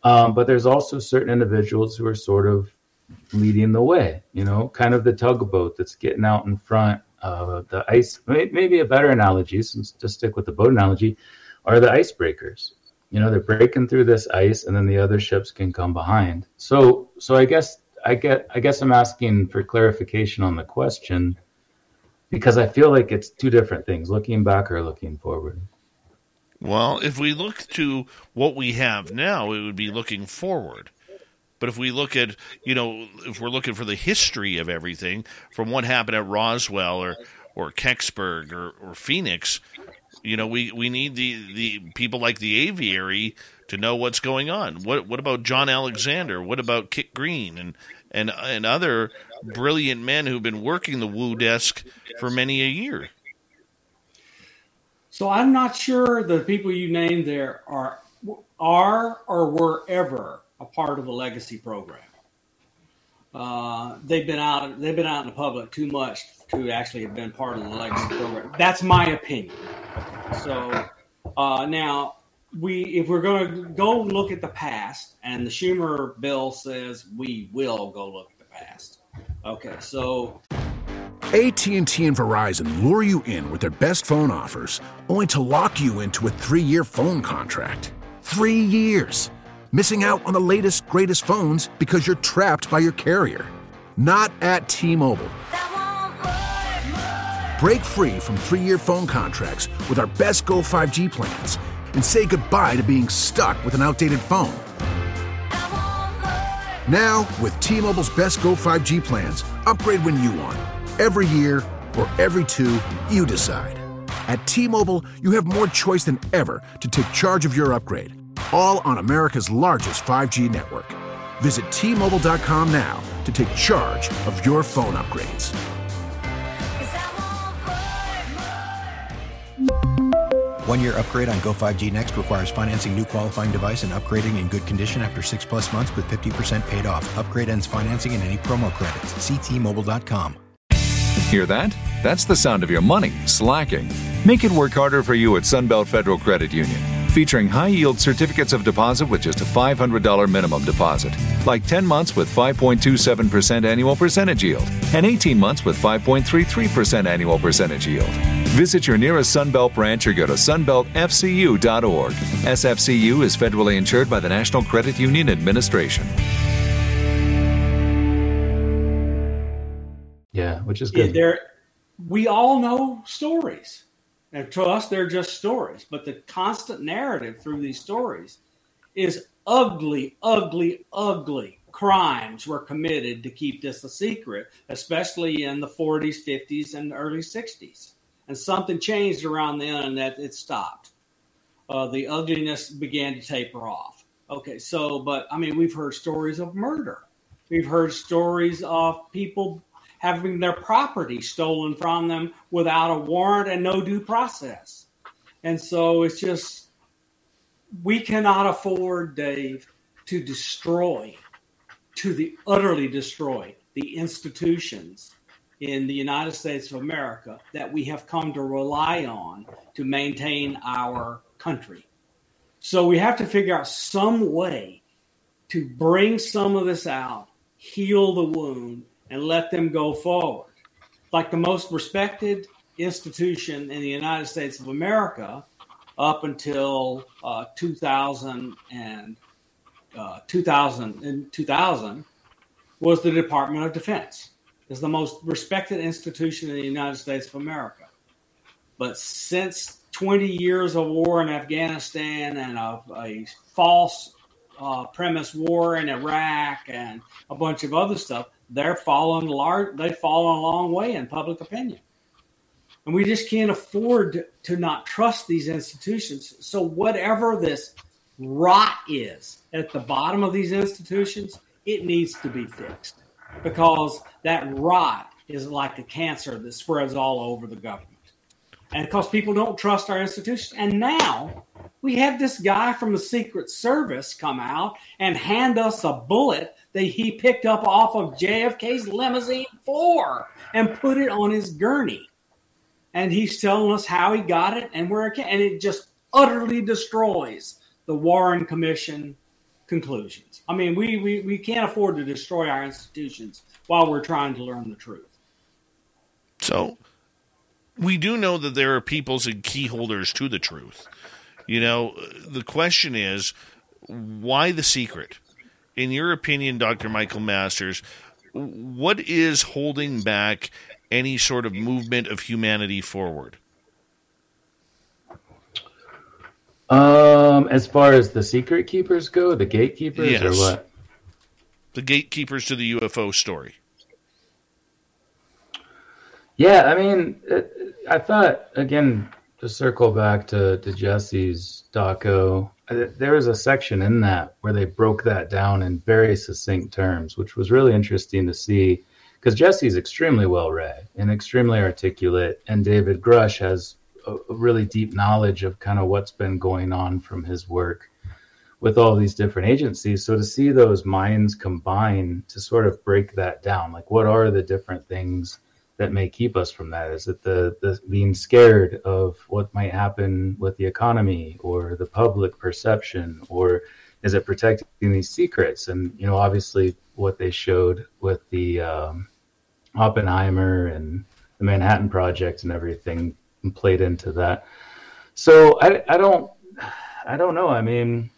Um, but there's also certain individuals who are sort of leading the way, you know, kind of the tugboat that's getting out in front of the ice. Maybe a better analogy, since to stick with the boat analogy, are the icebreakers. You know, they're breaking through this ice, and then the other ships can come behind. So, so I guess I get I guess I'm asking for clarification on the question because I feel like it's two different things, looking back or looking forward. Well, if we look to what we have now, it would be looking forward. But if we look at, you know, if we're looking for the history of everything from what happened at Roswell or, or Kecksburg or, or Phoenix, you know, we, we need the, the people like the aviary to know what's going on. What what about John Alexander? What about Kit Green and and and other brilliant men who've been working the Woo desk for many a year? So I'm not sure the people you named there are are or were ever a part of a legacy program. Uh, they've been out. They've been out in the public too much to actually have been part of the legacy program. That's my opinion. So uh, now we, if we're going to go look at the past, and the Schumer bill says we will go look at the past. Okay, so AT&T and Verizon lure you in with their best phone offers, only to lock you into a three-year phone contract. Three years. Missing out on the latest, greatest phones because you're trapped by your carrier. Not at T-Mobile. Break free from three-year phone contracts with our best Go 5G plans and say goodbye to being stuck with an outdated phone. Now, with T-Mobile's best Go 5G plans, upgrade when you want. Every year or every two, you decide. At T-Mobile, you have more choice than ever to take charge of your upgrade. All on America's largest 5G network. Visit T-Mobile.com now to take charge of your phone upgrades. One year upgrade on Go 5G Next requires financing new qualifying device and upgrading in good condition after six plus months with 50% paid off. Upgrade ends financing and any promo credits. Ctmobile.com. Hear that? That's the sound of your money slacking. Make it work harder for you at Sunbelt Federal Credit Union. Featuring high yield certificates of deposit with just a $500 minimum deposit, like 10 months with 5.27% annual percentage yield, and 18 months with 5.33% annual percentage yield. Visit your nearest Sunbelt branch or go to sunbeltfcu.org. SFCU is federally insured by the National Credit Union Administration. Yeah, which is yeah, good. there, we all know stories, and to us, they're just stories. But the constant narrative through these stories is ugly, ugly, ugly crimes were committed to keep this a secret, especially in the 40s, 50s, and early 60s. And something changed around then and that it stopped. Uh, the ugliness began to taper off. Okay, so, but I mean, we've heard stories of murder. We've heard stories of people having their property stolen from them without a warrant and no due process. And so it's just, we cannot afford, Dave, to destroy, to the utterly destroy the institutions in the United States of America that we have come to rely on to maintain our country. So we have to figure out some way to bring some of this out, heal the wound, and let them go forward. Like the most respected institution in the United States of America up until uh, 2000 and uh, 2000 and 2000 was the Department of Defense. Is the most respected institution in the United States of America. But since 20 years of war in Afghanistan and a, a false uh, premise war in Iraq and a bunch of other stuff, they're falling large. They've fallen a long way in public opinion, and we just can't afford to not trust these institutions. So whatever this rot is at the bottom of these institutions, it needs to be fixed because that rot is like a cancer that spreads all over the government. And because people don't trust our institutions. And now we have this guy from the Secret Service come out and hand us a bullet that he picked up off of JFK's limousine floor and put it on his gurney. And he's telling us how he got it and where it came. And it just utterly destroys the Warren Commission conclusions. I mean, we, we, we can't afford to destroy our institutions while we're trying to learn the truth. So we do know that there are peoples and key holders to the truth. You know, the question is why the secret? In your opinion, Dr. Michael Masters, what is holding back any sort of movement of humanity forward? Um, as far as the secret keepers go, the gatekeepers, yes. or what? The gatekeepers to the UFO story. Yeah, I mean, it, I thought again to circle back to to Jesse's doco. Uh, there was a section in that where they broke that down in very succinct terms, which was really interesting to see because Jesse's extremely well read and extremely articulate, and David Grusch has a, really deep knowledge of kind of what's been going on from his work with all these different agencies. So to see those minds combine to sort of break that down, like what are the different things that may keep us from that? Is it the, the being scared of what might happen with the economy or the public perception, or is it protecting these secrets? And you know, obviously, what they showed with the um, Oppenheimer and the Manhattan Project and everything played into that. So I, I don't I don't know. I mean,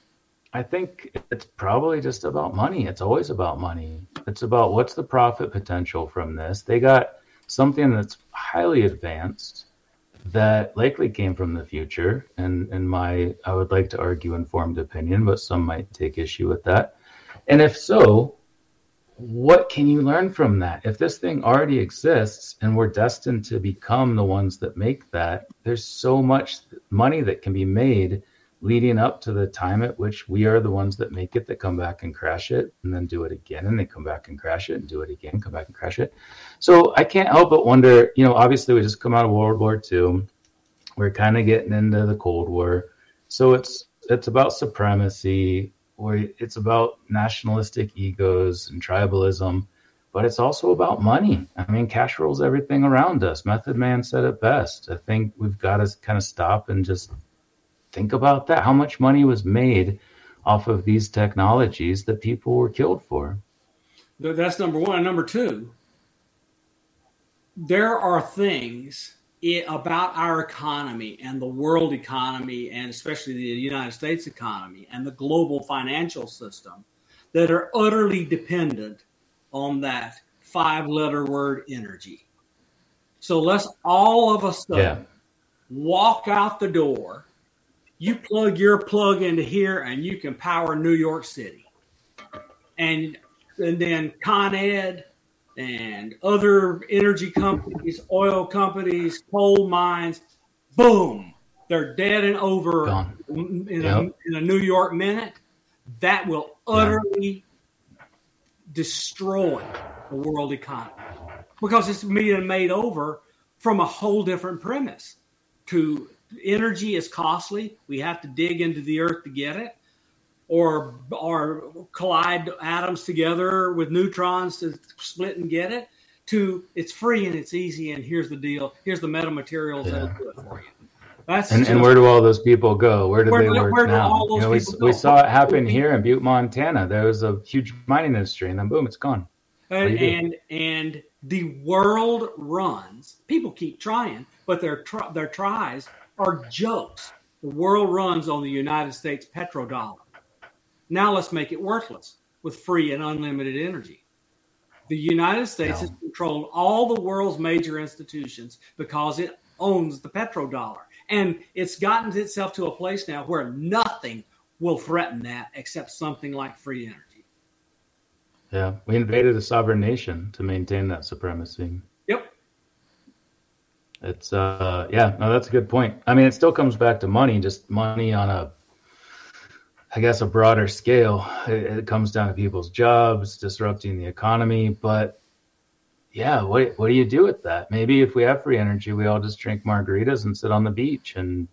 I think it's probably just about money. It's always about money. It's about what's the profit potential from this. They got something that's highly advanced that likely came from the future and in my I would like to argue informed opinion, but some might take issue with that. And if so, what can you learn from that? If this thing already exists and we're destined to become the ones that make that, there's so much money that can be made leading up to the time at which we are the ones that make it that come back and crash it and then do it again and they come back and crash it and do it again, come back and crash it. So I can't help but wonder, you know, obviously we just come out of World War II. We're kind of getting into the Cold War. So it's it's about supremacy or it's about nationalistic egos and tribalism, but it's also about money. I mean, cash rules everything around us. Method Man said it best. I think we've got to kind of stop and just think about that. How much money was made off of these technologies that people were killed for? That's number one. And number two, there are things it, about our economy and the world economy, and especially the United States economy and the global financial system, that are utterly dependent on that five letter word energy. So let's all of a sudden yeah. walk out the door. You plug your plug into here and you can power New York City. And and then Con Ed and other energy companies, oil companies, coal mines, boom, they're dead and over in, Yep. a, in a New York minute. That will utterly destroy the world economy because it's being made over from a whole different premise. To energy is costly; we have to dig into the earth to get it, or or collide atoms together with neutrons to split and get it. To it's free and it's easy, and here's the deal: here's the metamaterials that'll do it for you. That's And, and where do all those people go? Where do Where they work where now? you know, we, we saw it happen here in Butte, Montana. There was a huge mining industry, and then boom, it's gone. And and, and the world runs. People keep trying, but their their tries are jokes. The world runs on the United States petrodollar. Now let's make it worthless with free and unlimited energy. The United States has controlled all the world's major institutions because it owns the petrodollar. And it's gotten itself to a place now where nothing will threaten that except something like free energy. Yeah, we invaded a sovereign nation to maintain that supremacy. It's uh, yeah, no, that's a good point. I mean, it still comes back to money, just money on a, I guess, a broader scale. It, it comes down to people's jobs, disrupting the economy. But yeah, what what do you do with that? Maybe if we have free energy, we all just drink margaritas and sit on the beach and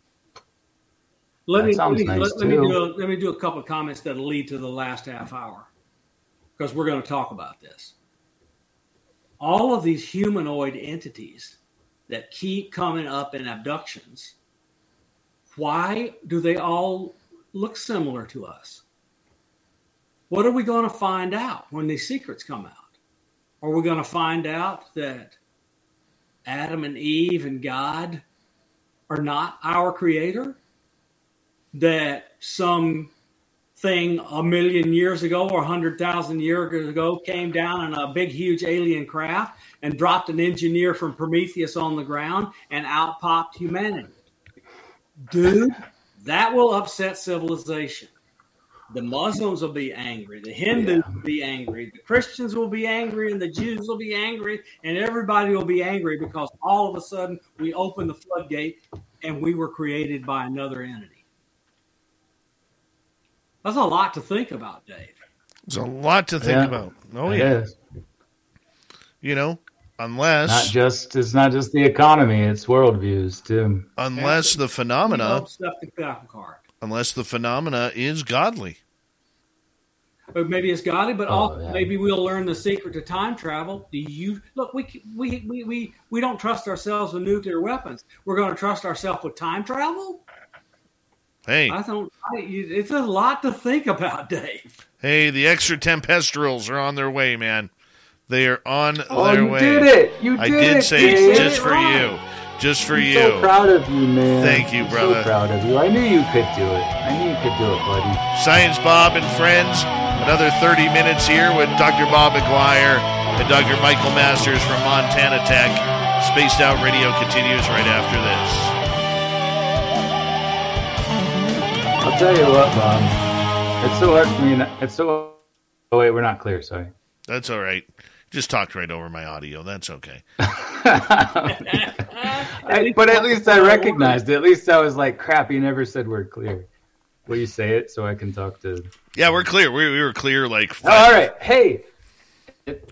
Let me let me, nice, let, let me do a, let me do a couple of comments that'll lead to the last half hour because we're going to talk about this. All of these humanoid entities that keep coming up in abductions, why do they all look similar to us? What are we going to find out when these secrets come out? Are we going to find out that Adam and Eve and God are not our creator? that some thing a million years ago or a hundred thousand years ago came down in a big huge alien craft and dropped an engineer from prometheus on the ground and out popped humanity. Dude that will upset civilization. The muslims will be angry the hindus will be angry the christians will be angry and the jews will be angry and everybody will be angry because all of a sudden we open the floodgate and we were created by another entity that's a lot to think about, Dave. It's a lot to think Yeah. about. Oh It yeah, is. you know, unless not just it's not just the economy; it's worldviews too. unless the phenomena stuff the apple unless the phenomena is godly. But maybe it's godly, but Oh, also yeah. maybe we'll learn the secret to time travel. Do you look? We we we we, we don't trust ourselves with nuclear weapons. We're going to trust ourselves with time travel. Hey, I don't. I, it's a lot to think about, Dave. hey, the extra tempestrals are on their way, man. They are on Oh, their you way. did it! You I did did it, say Dave. it's just Did it for right. you, just for I'm you. so proud of you, man. Thank you, I'm brother. So proud of you. I knew you could do it. I knew you could do it, buddy. Science Bob and friends. Another 30 minutes here with Dr. Bob McGwier and Dr. Michael Masters from Montana Tech. Spaced Out Radio continues right after this. I'll tell you what, Bob. It's so hard for me. Not, it's so. Oh wait, we're not clear. Sorry. That's all right. Just talked right over my audio. That's okay. I- but at least I recognized it. At least I was like, crap, you never said word clear. Will you say it so I can talk to. Yeah, we're clear. We, we were clear like Oh, all right. Hey.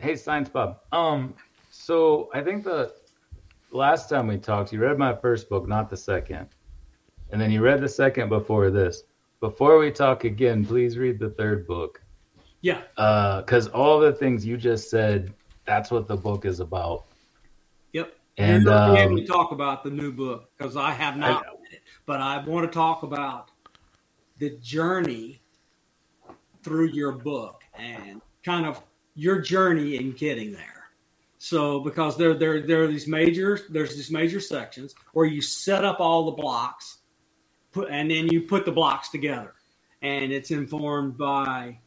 Hey, Science Bob. Um, so I think the last time we talked, you read my first book, not the second. And then you read the second before this. Before we talk again, please read the third book. Yeah, Because all the things you just said, that's what the book is about. Yep. And, You're able um, to talk about the new book because I have not read it, but I want to talk about the journey through your book and kind of your journey in getting there. So because there there there are these major there's these major sections where you set up all the blocks, put and then you put the blocks together, and it's informed by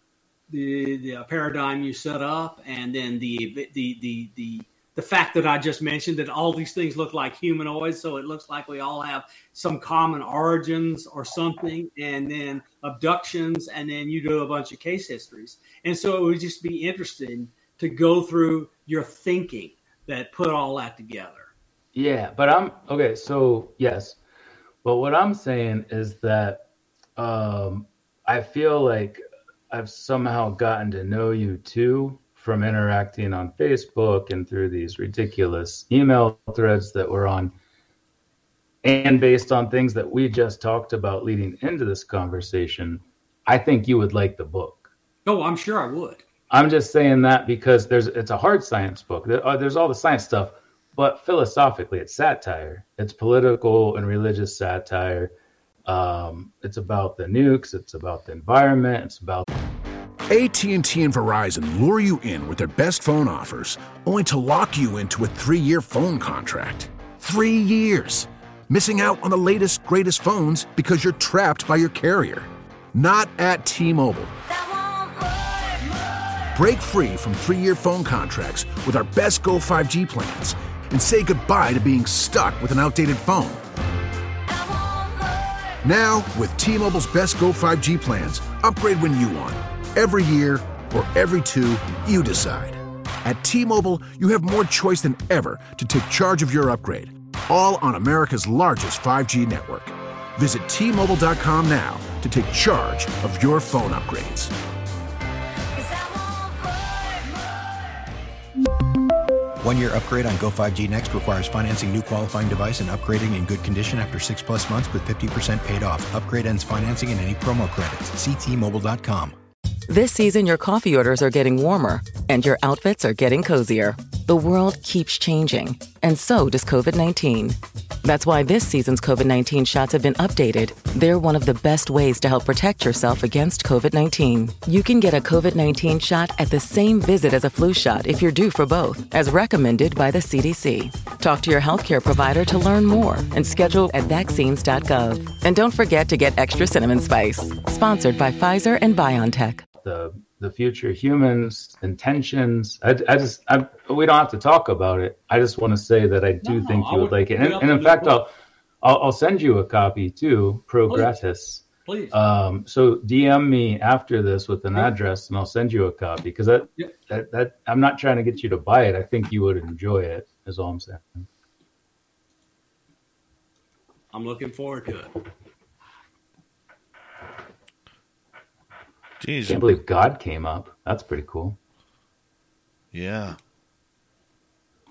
the the uh, paradigm you set up, and then the the the the the fact that I just mentioned that all these things look like humanoids, so it looks like we all have some common origins or something, and then abductions, and then you do a bunch of case histories. And so it would just be interesting to go through your thinking that put all that together. Yeah, but I'm okay. So yes, but what I'm saying is that um, I feel like I've somehow gotten to know you too from interacting on Facebook and through these ridiculous email threads that we're on, and based on things that we just talked about leading into this conversation. I think you would like the book. Oh, I'm sure I would. I'm just saying that because there's it's a hard science book. Uh, there's all the science stuff, but philosophically, it's satire. It's political and religious satire. Um, it's about the nukes. It's about the environment. It's about AT&T and Verizon lure you in with their best phone offers, only to lock you into a three-year phone contract. Three years, missing out on the latest, greatest phones because you're trapped by your carrier. Not at T-Mobile. Break free from three-year phone contracts with our best Go 5G plans and say goodbye to being stuck with an outdated phone. Now, with T-Mobile's best Go 5G plans, upgrade when you want. Every year or every two, you decide. At T-Mobile, you have more choice than ever to take charge of your upgrade. All on America's largest 5G network. Visit T-Mobile.com now to take charge of your phone upgrades. One year upgrade on Go 5G Next requires financing new qualifying device and upgrading in good condition after six plus months with 50% paid off. Upgrade ends financing and any promo credits. Ctmobile.com. This season, your coffee orders are getting warmer and your outfits are getting cozier. The world keeps changing, and so does COVID 19. That's why this season's COVID 19 shots have been updated. They're one of the best ways to help protect yourself against COVID 19. You can get a COVID 19 shot at the same visit as a flu shot if you're due for both, as recommended by the CDC. Talk to your healthcare provider to learn more and schedule at vaccines.gov. And don't forget to get extra cinnamon spice. Sponsored by Pfizer and BioNTech. The the future humans intentions. I, I just I, we don't have to talk about it. I just want to say that I do No, think you would would like it, and, and in fact, book. I'll, I'll I'll send you a copy too, pro Please. gratis. Please. Um, so DM me after this with an address, and I'll send you a copy because that, Yep. that that I'm not trying to get you to buy it. I think you would enjoy it. Is all I'm saying. I'm looking forward to it. Jeez. Can't believe God came up. That's pretty cool. Yeah.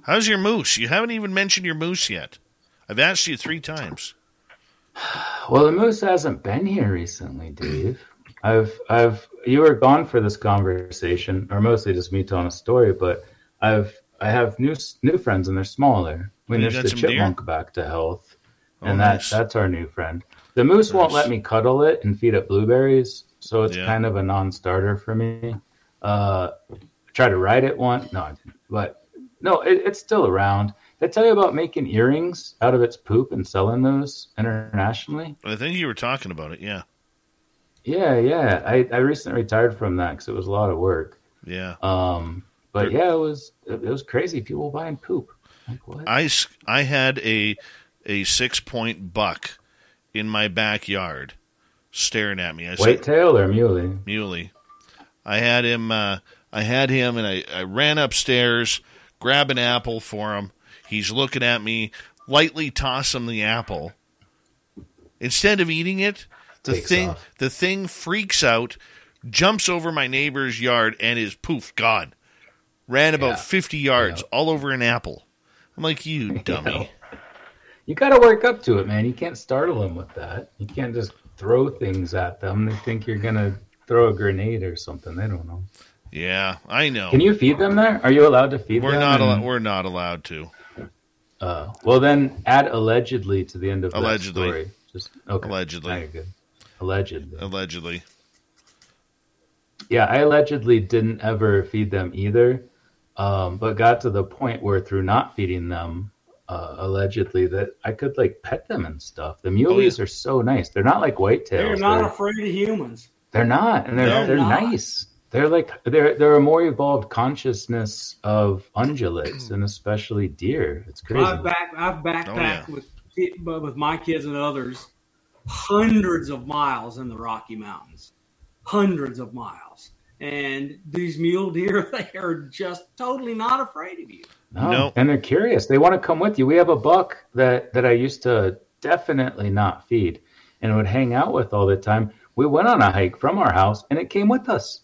How's your moose? You haven't even mentioned your moose yet. I've asked you three times. Well, the moose hasn't been here recently, Dave. I've I've you were gone for this conversation, or mostly just me telling a story. But I've I have new new friends, and they're smaller. We oh, You nursed the some deer? chipmunk back to health, Oh, and that nice. that's our new friend. The moose won't let me cuddle it and feed it blueberries, so it's Yeah. kind of a non-starter for me. Uh, I tried to ride it once, no, I didn't. but no, it, it's still around. Did I tell you about making earrings out of its poop and selling those internationally? I think you were talking about it. Yeah. Yeah, yeah. I, I recently retired from that because it was a lot of work. Yeah. Um, but yeah, it was it, was crazy. People buying poop. Like what? I, I had a a six point buck in my backyard staring at me. I said, Whitetail or muley? Muley. I had him. Uh, I had him, and I, I ran upstairs, grab an apple for him. He's looking at me. Lightly toss him the apple. Instead of eating it, the Takes thing off. the thing freaks out, jumps over my neighbor's yard, and is poof gone. Ran about Yeah. fifty yards, all over an apple. I'm like, you dummy. You got to work up to it, man. You can't startle him with that. You can't just throw things at them. They think you're gonna throw a grenade or something. They don't know. Yeah, I know. Can you feed them there? Are you allowed to feed we're them? not. And- Al- we're not allowed to. Uh, well, then add allegedly to the end of Allegedly. that story. Just okay. Allegedly. Good. Allegedly. Allegedly. Yeah, I allegedly didn't ever feed them either, um, but got to the point where through not feeding them, uh, allegedly, that I could like pet them and stuff. The muleys are so nice. They're not like whitetails. They're not They're, afraid of humans. they're not, and they're They're they're nice. They're like they're they're a more evolved consciousness of ungulates and especially deer. It's crazy. I've back I've backpacked Oh, yeah. with but with my kids and others hundreds of miles in the Rocky Mountains, hundreds of miles. And these mule deer, they are just totally not afraid of you. No, no. and they're curious. They want to come with you. We have a buck that that I used to definitely not feed and would hang out with all the time. We went on a hike from our house, and it came with us.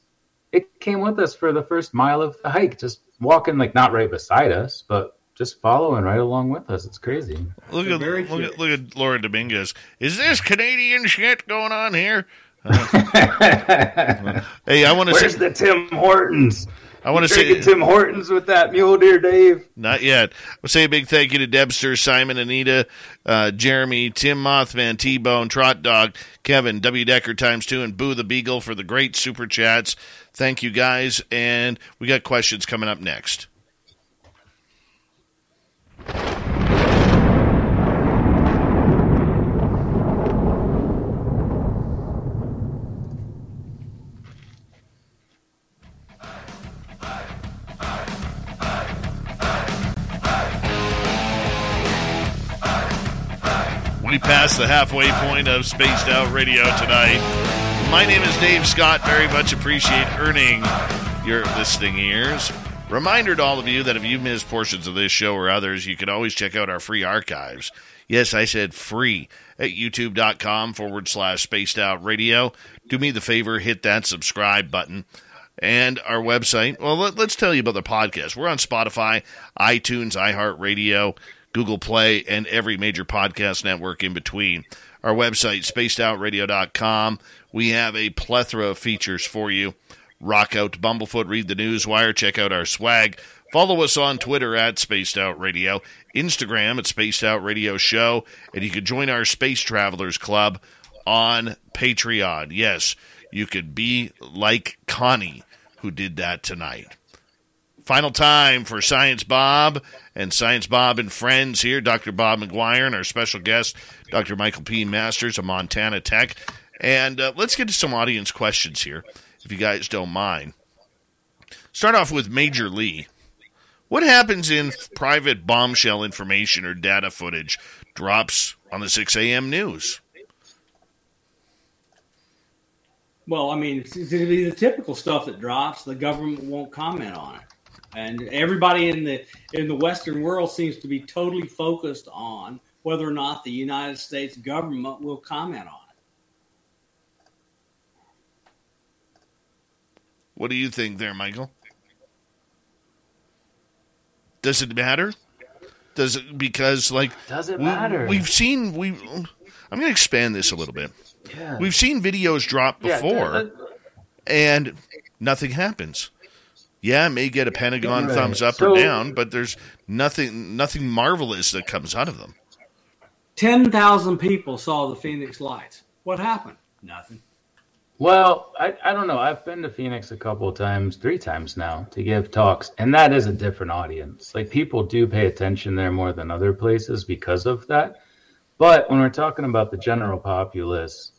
It came with us for the first mile of the hike, just walking like not right beside us, but just following right along with us. It's crazy. Look at, look at look at Laura Dominguez. Is this Canadian shit going on here? Uh, hey, I want to. Where's say, the Tim Hortons? I want to say Tim Hortons with that mule deer, Dave. Not yet. I'll say a big thank you to Debster, Simon, Anita, uh, Jeremy, Tim Mothman, T Bone, Trot Dog, Kevin, W Decker times two, and Boo the Beagle for the great super chats. Thank you guys, and we got questions coming up next. We passed the halfway point of Spaced Out Radio tonight. My name is Dave Scott. Very much appreciate earning your listening ears. Reminder to all of you that if you missed portions of this show or others, you can always check out our free archives. Yes, I said free at youtube.com forward slash spaced out radio. Do me the favor, hit that subscribe button. And our website, well, let, us tell you about the podcast. We're on Spotify, iTunes, iHeartRadio, Google Play, and every major podcast network in between. Our website, spacedoutradio.com. We have a plethora of features for you. Rock out Bumblefoot, read the news wire, check out our swag. Follow us on Twitter at Spaced Out Radio, Instagram at Spaced Out Radio Show, and you can join our Space Travelers Club on Patreon. Yes, you could be like Connie, who did that tonight. Final time for Science Bob and Science Bob and friends here. Dr. Bob McGwier and our special guest, Dr. Michael P. Masters of Montana Tech. And uh, let's get to some audience questions here, if you guys don't mind. Start off with Major Lee. What happens in private bombshell information or data footage drops on the 6 a.m. news? Well, I mean, it's, it's the typical stuff that drops. The government won't comment on it and everybody in the in the Western world seems to be totally focused on whether or not the United States government will comment on it. What do you think there, Michael? Does it matter? Does it because like does it matter? We, have seen we. I'm going to expand this a little bit. Yeah. We've seen videos drop before, yeah, and nothing happens yeah, may get a Pentagon right. thumbs up so, or down, but there's nothing nothing marvelous that comes out of them. Ten thousand people saw the Phoenix lights. What happened? Nothing. Well, I, I don't know. I've been to Phoenix a couple of times, three times now, to give talks, and that is a different audience. Like people do pay attention there more than other places because of that. But when we're talking about the general populace,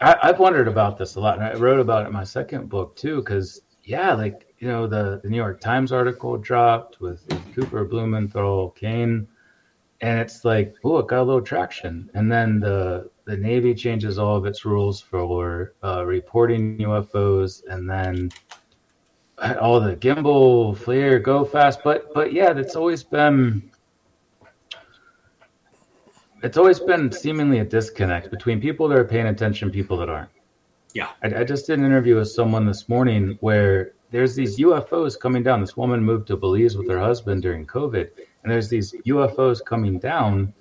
I, have wondered about this a lot, and I wrote about it in my second book too, because yeah, like you know, the, the New York Times article dropped with Cooper, Blumenthal, Kean, and it's like, oh, it got a little traction. And then the the Navy changes all of its rules for uh, reporting UFOs, and then all the gimbal, FLIR, go fast. But but yeah, it's always been it's always been seemingly a disconnect between people that are paying attention, people that aren't. Yeah, I, I just did an interview with someone this morning where there's these UFOs coming down. This woman moved to Belize with her husband during COVID, and there's these UFOs coming down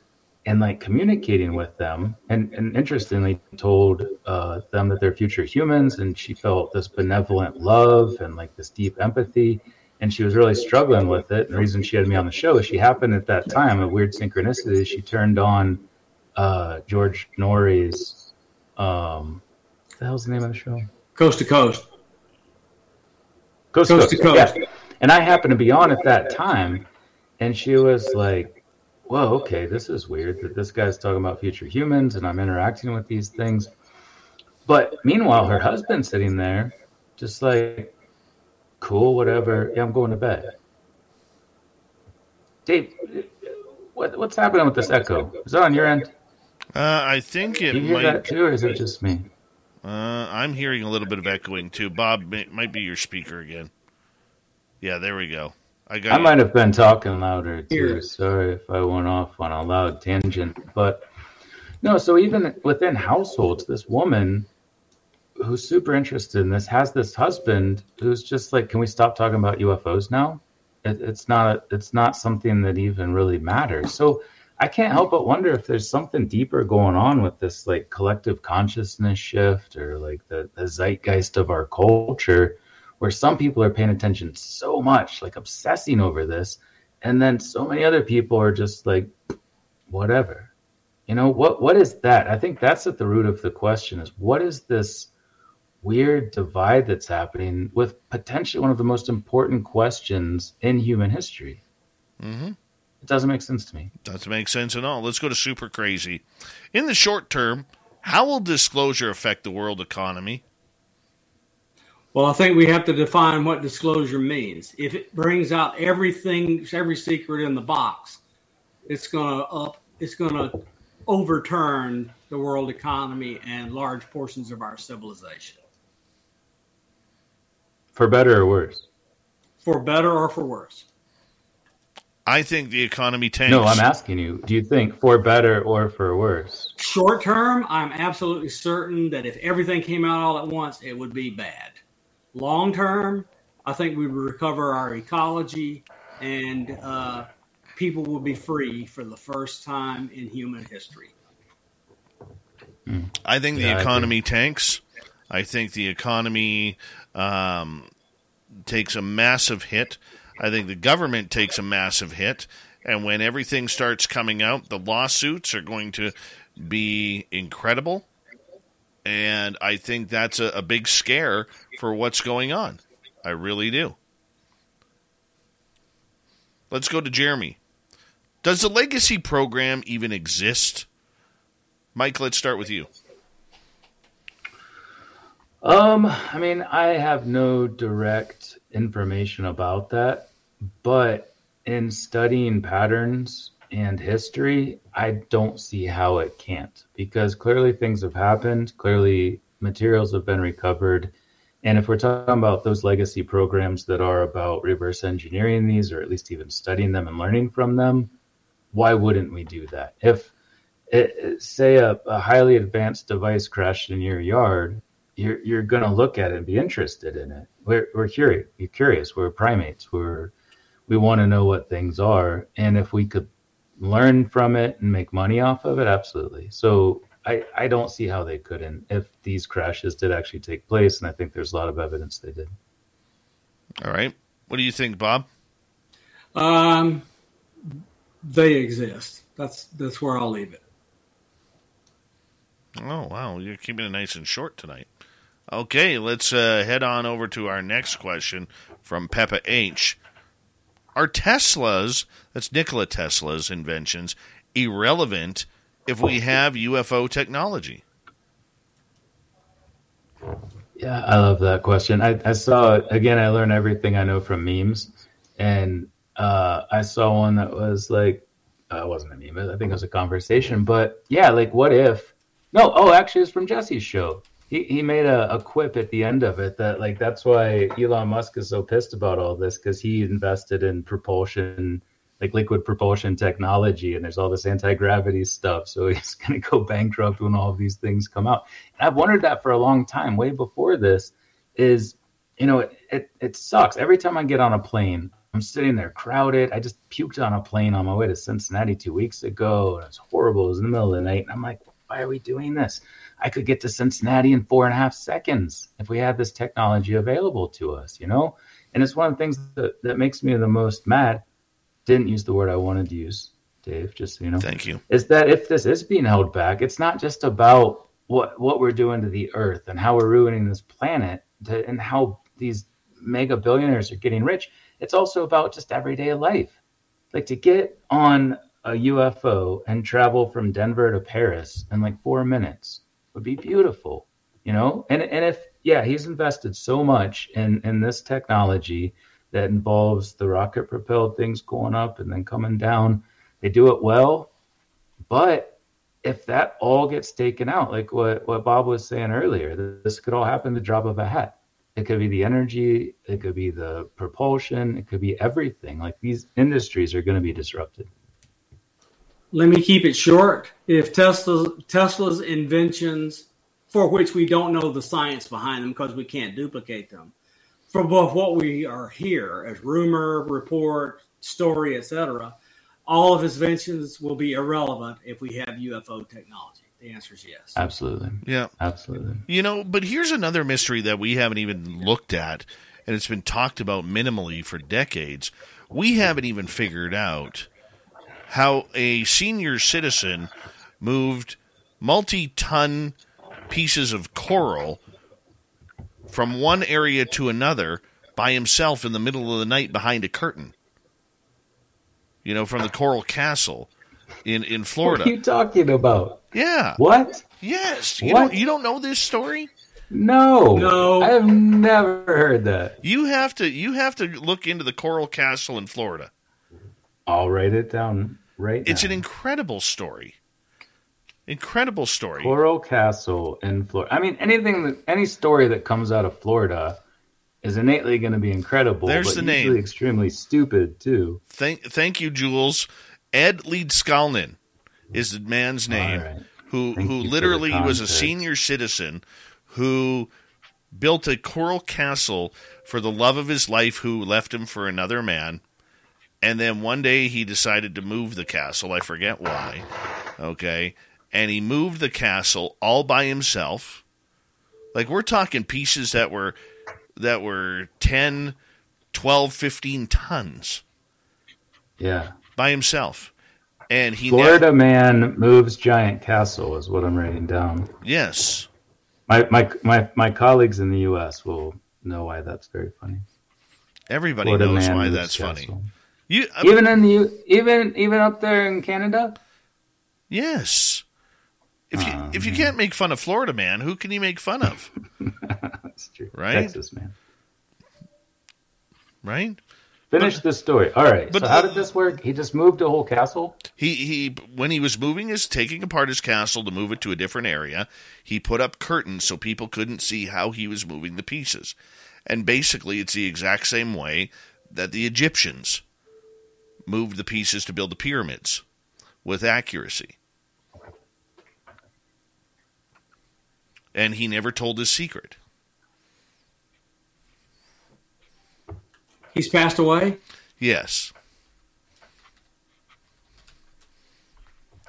and like communicating with them. And, and interestingly, told uh, them that they're future humans, and she felt this benevolent love and like this deep empathy. And she was really struggling with it. And the reason she had me on the show is she happened at that time, a weird synchronicity. She turned on uh, George Noory's, um, the hell's the name of the show? Coast to Coast. Coast, coast, to coast. Yeah. And I happened to be on at that time, and she was like, "Whoa, okay, this is weird that this guy's talking about future humans, and I'm interacting with these things." But meanwhile, her husband's sitting there, just like, "Cool, whatever. Yeah, I'm going to bed." Dave, what, what's happening with this echo? Is that on your end? Uh, I think it you hear might. that too, or is it just me? Uh, I'm hearing a little bit of echoing too. Bob may, might be your speaker again. Yeah, there we go. I got. I you. might have been talking louder too. Here. Sorry if I went off on a loud tangent, but no. So even within households, this woman who's super interested in this has this husband who's just like, "Can we stop talking about UFOs now?" It, it's not. It's not something that even really matters. So I can't help but wonder if there's something deeper going on with this like collective consciousness shift or like the, the zeitgeist of our culture where some people are paying attention so much, like obsessing over this, and then so many other people are just like, whatever. You know what? What is that? I think that's at the root of the question: is what is this weird divide that's happening with potentially one of the most important questions in human history? Mm-hmm. It doesn't make sense to me. Doesn't make sense at all. Let's go to super crazy. In the short term, how will disclosure affect the world economy? Well, I think we have to define what disclosure means. If it brings out everything, every secret in the box, it's gonna up. It's gonna overturn the world economy and large portions of our civilization, For better or worse? for better or for worse. I think the economy tanks. No, I'm asking you. Do you think for better or for worse? Short term, I'm absolutely certain that if everything came out all at once, it would be bad. Long term, I think we would recover our ecology and uh, people will be free for the first time in human history. I think the Yeah, I economy tanks. I think the economy um, takes a massive hit. I think the government takes a massive hit. And when everything starts coming out, the lawsuits are going to be incredible. And I think that's a, a big scare for what's going on. I really do. Let's go to Jeremy. Does the legacy program even exist? Mike, let's start with you. Um, I mean, I have no direct information about that, but in studying patterns and history, I don't see how it can't because clearly things have happened, clearly materials have been recovered. And if we're talking about those legacy programs that are about reverse engineering these, or at least even studying them and learning from them, why wouldn't we do that? If it, it- say a, a highly advanced device crashed in your yard, you're you're going to look at it and be interested in it. We're we're curious. We're curious. We're primates. We're we want to know what things are, and if we could learn from it and make money off of it, absolutely. So I I don't see how they couldn't if these crashes did actually take place, and I think there's a lot of evidence they did. All right. What do you think, Bob? Um, they exist. That's that's where I'll leave it. Oh, wow. You're keeping it nice and short tonight. Okay, let's uh, head on over to our next question from Peppa H. Are Tesla's, that's Nikola Tesla's inventions, irrelevant if we have UFO technology? Yeah, I love that question. I, I saw again. I learn everything I know from memes, and uh, I saw one that was like, uh, it wasn't a meme. I think it was a conversation. But yeah, like, what if? No, oh, actually, it's from Jesse's show. He he made a, a quip at the end of it that like that's why Elon Musk is so pissed about all this because he invested in propulsion, like liquid propulsion technology, and there's all this anti gravity stuff. So he's gonna go bankrupt when all of these things come out. And I've wondered that for a long time, way before this. Is you know it, it it sucks every time I get on a plane. I'm sitting there crowded. I just puked on a plane on my way to Cincinnati two weeks ago, and it's horrible. It was in the middle of the night, and I'm like, why are we doing this? I could get to Cincinnati in four and a half seconds if we had this technology available to us, you know? And it's one of the things that, that makes me the most mad. Didn't use the word I wanted to use, Dave, just so you know. Thank you. Is that if this is being held back, it's not just about what what we're doing to the earth and how we're ruining this planet to, and how these mega billionaires are getting rich. It's also about just everyday life. Like to get on a UFO and travel from Denver to Paris in like four minutes would be beautiful, you know? And and if yeah, he's invested so much in in this technology that involves the rocket propelled things going up and then coming down. They do it well, but if that all gets taken out, like what, what Bob was saying earlier, this could all happen the drop of a hat. It could be the energy, it could be the propulsion, it could be everything. Like these industries are going to be disrupted. Let me keep it short. If Tesla Tesla's inventions, for which we don't know the science behind them because we can't duplicate them, from both what we are here as rumor, report, story, etc., all of his inventions will be irrelevant if we have UFO technology. The answer is yes. Absolutely. Yeah. Absolutely. You know, but here's another mystery that we haven't even looked at, and it's been talked about minimally for decades. We haven't even figured out how a senior citizen moved multi ton pieces of coral from one area to another by himself in the middle of the night behind a curtain. You know, from the Coral Castle in, in Florida. What are you talking about? Yeah. What? Yes. You What? don't you don't know this story? No. No. I have never heard that. You have to you have to look into the Coral Castle in Florida. I'll write it down right It's now. an incredible story. Incredible story. Coral Castle in Florida. I mean, anything that any story that comes out of Florida is innately going to be incredible. There's but the name. extremely stupid too. Thank thank you, Jules. Ed Leedskalnin is the man's name right. who Thank who literally was a senior citizen who built a coral castle for the love of his life who left him for another man. And then one day he decided to move the castle. I forget why. Okay. And he moved the castle all by himself. Like we're talking pieces that were that were 10, 12, 15 tons Yeah. by himself. And he Florida never, man moves giant castle is what I'm writing down. yes. My my my my colleagues in the U.S. will know why that's very funny. Everybody Florida knows why that's funny. You uh, Even in the even even up there in Canada. yes. If you Oh, if you can't make fun of Florida man, who can you make fun of? That's true. Right? Texas man. right? Finish the story. All right. but- so how did this work? He just moved a whole castle. He he when he was moving his taking apart his castle to move it to a different area, he put up curtains so people couldn't see how he was moving the pieces. And basically it's the exact same way that the Egyptians moved the pieces to build the pyramids with accuracy. And he never told his secret. He's passed away. Yes.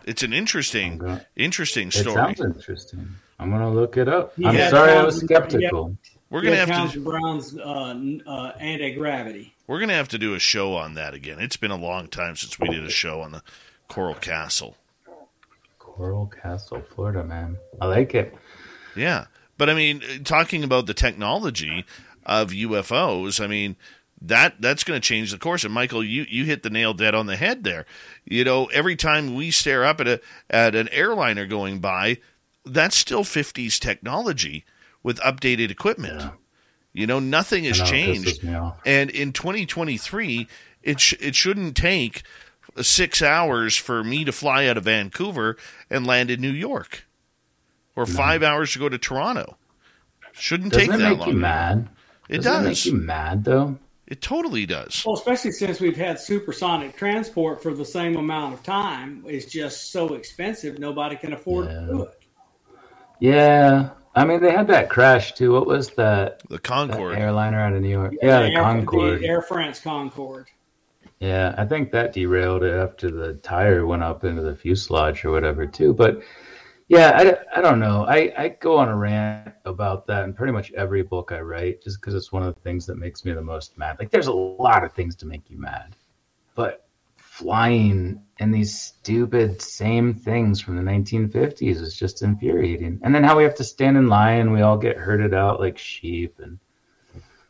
It's an interesting, Okay. interesting It story. sounds interesting. I'm gonna look it up. He I'm had sorry, I was Townsend- skeptical. We're gonna had have to Brown's uh, uh, anti gravity. we're gonna have to do a show on that again. It's been a long time since we did a show on the Coral Castle. Coral Castle, Florida, man. I like it. Yeah, but I mean, talking about the technology of UFOs, I mean that that's going to change the course. And Michael, you you hit the nail dead on the head there. You know, every time we stare up at a at an airliner going by, that's still 50s technology with updated equipment. Yeah. You know, nothing has know, changed. And in 2023, it sh- it shouldn't take six hours for me to fly out of Vancouver and land in New York, or five hours to go to Toronto. Shouldn't Doesn't take it that make long. you mad? It Doesn't it make you mad though? It totally does. Well, especially since we've had supersonic transport for the same amount of time, it's just so expensive nobody can afford Yeah. to do it. Yeah. I mean, they had that crash too. What was that? The that Concorde. airliner out of New York. Yeah, the Air, Concorde. the Air France Concorde. Yeah, I think that derailed it after the tire went up into the fuselage or whatever too. But yeah, I, I don't know. I, I go on a rant about that in pretty much every book I write, just because it's one of the things that makes me the most mad. Like, there's a lot of things to make you mad, but flying and these stupid same things from the 1950s is just infuriating. And then how we have to stand in line, we all get herded out like sheep. And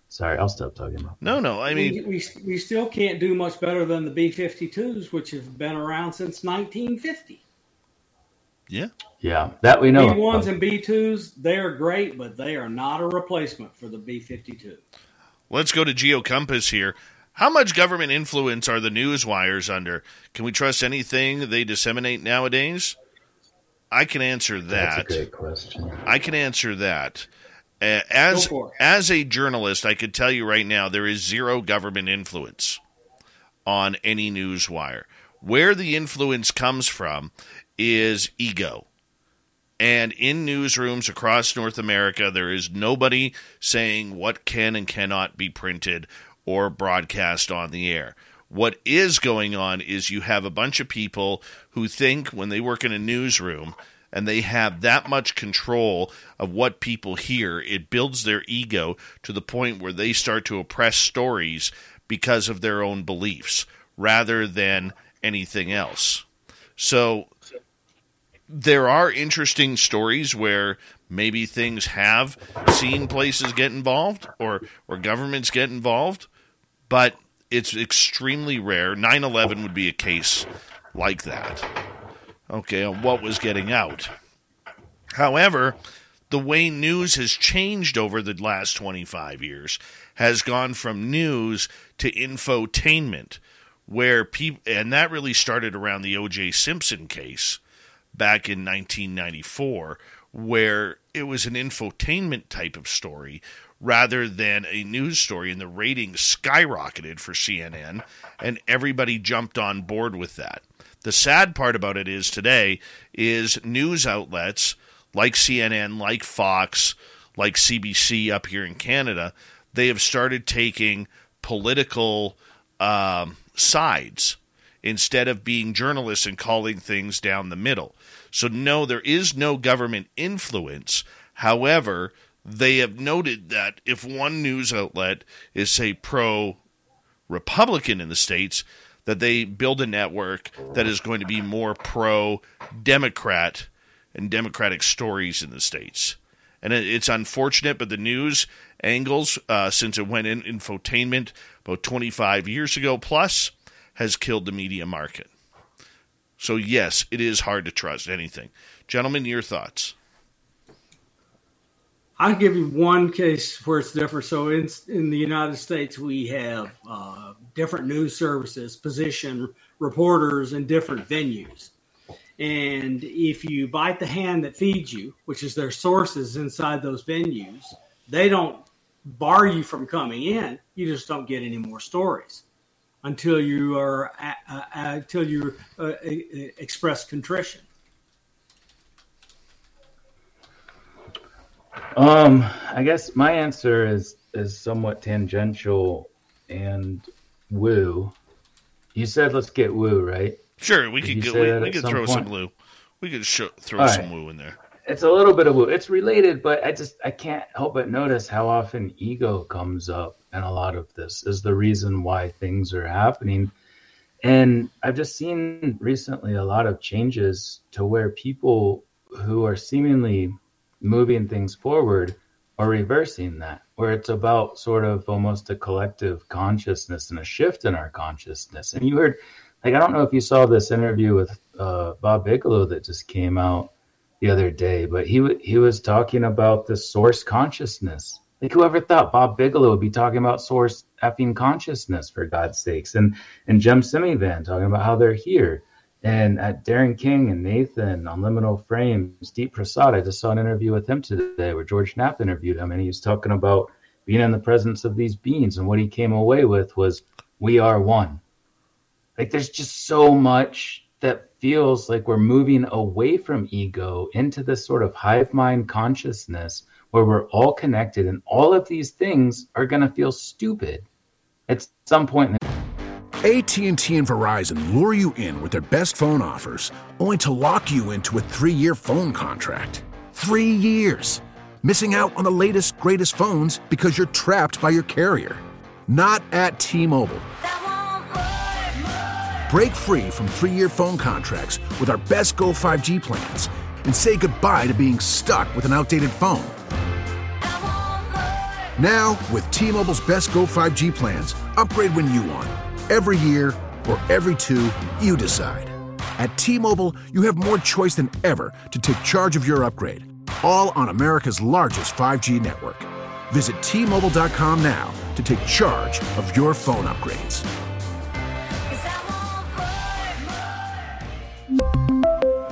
sorry, I'll stop talking about. No, no. I mean, we, we, we still can't do much better than the B 52s, which have been around since 1950. yeah. Yeah, that we know. B1s and B2s, they're great, but they are not a replacement for the B 52. Let's go to GeoCompass here. How much government influence are the news wires under? Can we trust anything they disseminate nowadays? I can answer that. That's a great question. I can answer that. Uh, as as a journalist, I could tell you right now there is zero government influence on any news wire. Where the influence comes from is ego. And in newsrooms across North America, there is nobody saying what can and cannot be printed or broadcast on the air. What is going on is you have a bunch of people who think when they work in a newsroom and they have that much control of what people hear, it builds their ego to the point where they start to oppress stories because of their own beliefs rather than anything else. So there are interesting stories where maybe things have seen places get involved or or governments get involved, but it's extremely rare. 9/11 would be a case like that. Okay, on what was getting out. However, the way news has changed over the last 25 years has gone from news to infotainment where people and that really started around the O.J. Simpson case back in 1994 where it was an infotainment type of story rather than a news story and the ratings skyrocketed for CNN and everybody jumped on board with that. The sad part about it is today is news outlets like CNN, like Fox, like CBC up here in Canada, they have started taking political um, sides instead of being journalists and calling things down the middle. So, no, there is no government influence. However, they have noted that if one news outlet is, say, pro Republican in the States, that they build a network that is going to be more pro Democrat and Democratic stories in the States. And it's unfortunate, but the news angles, uh, since it went in infotainment about 25 years ago plus, has killed the media market. So, yes, it is hard to trust anything. Gentlemen, your thoughts? I'll give you one case where it's different. So, in, in the United States, we have uh, different news services position reporters in different venues. And if you bite the hand that feeds you, which is their sources inside those venues, they don't bar you from coming in. You just don't get any more stories until you are uh, uh, until you uh, express contrition. Um, I guess my answer is is somewhat tangential and woo. You said let's get woo, right? Sure, we Did could get, we, we could throw point? some woo. We could show, throw All some right. woo in there it's a little bit of woo. it's related, but I just I can't help but notice how often ego comes up and a lot of this is the reason why things are happening. And I've just seen recently a lot of changes to where people who are seemingly moving things forward or reversing that, where it's about sort of almost a collective consciousness and a shift in our consciousness. And you heard, like, I don't know if you saw this interview with uh, Bob Bigelow that just came out the other day, but he he was talking about the source consciousness. Like whoever thought Bob Bigelow would be talking about source effing consciousness for God's sakes, and and Jim Semivan talking about how they're here, and at Darren King and Nathan on Liminal Frames, Deep Prasad. I just saw an interview with him today where George Knapp interviewed him, and he was talking about being in the presence of these beings, and what he came away with was we are one. Like there's just so much that feels like we're moving away from ego into this sort of hive mind consciousness where we're all connected and all of these things are going to feel stupid at some point AT&T and Verizon lure you in with their best phone offers only to lock you into a 3-year phone contract. 3 years. Missing out on the latest greatest phones because you're trapped by your carrier. Not at T-Mobile. Break free from three year phone contracts with our best Go 5G plans and say goodbye to being stuck with an outdated phone. Now, with T Mobile's best Go 5G plans, upgrade when you want. Every year or every two, you decide. At T Mobile, you have more choice than ever to take charge of your upgrade, all on America's largest 5G network. Visit T Mobile.com now to take charge of your phone upgrades.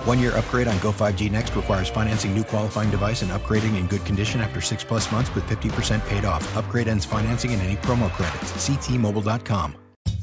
One year upgrade on Go 5G Next requires financing new qualifying device and upgrading in good condition after six plus months with 50% paid off. Upgrade ends financing and any promo credits. Ctmobile.com.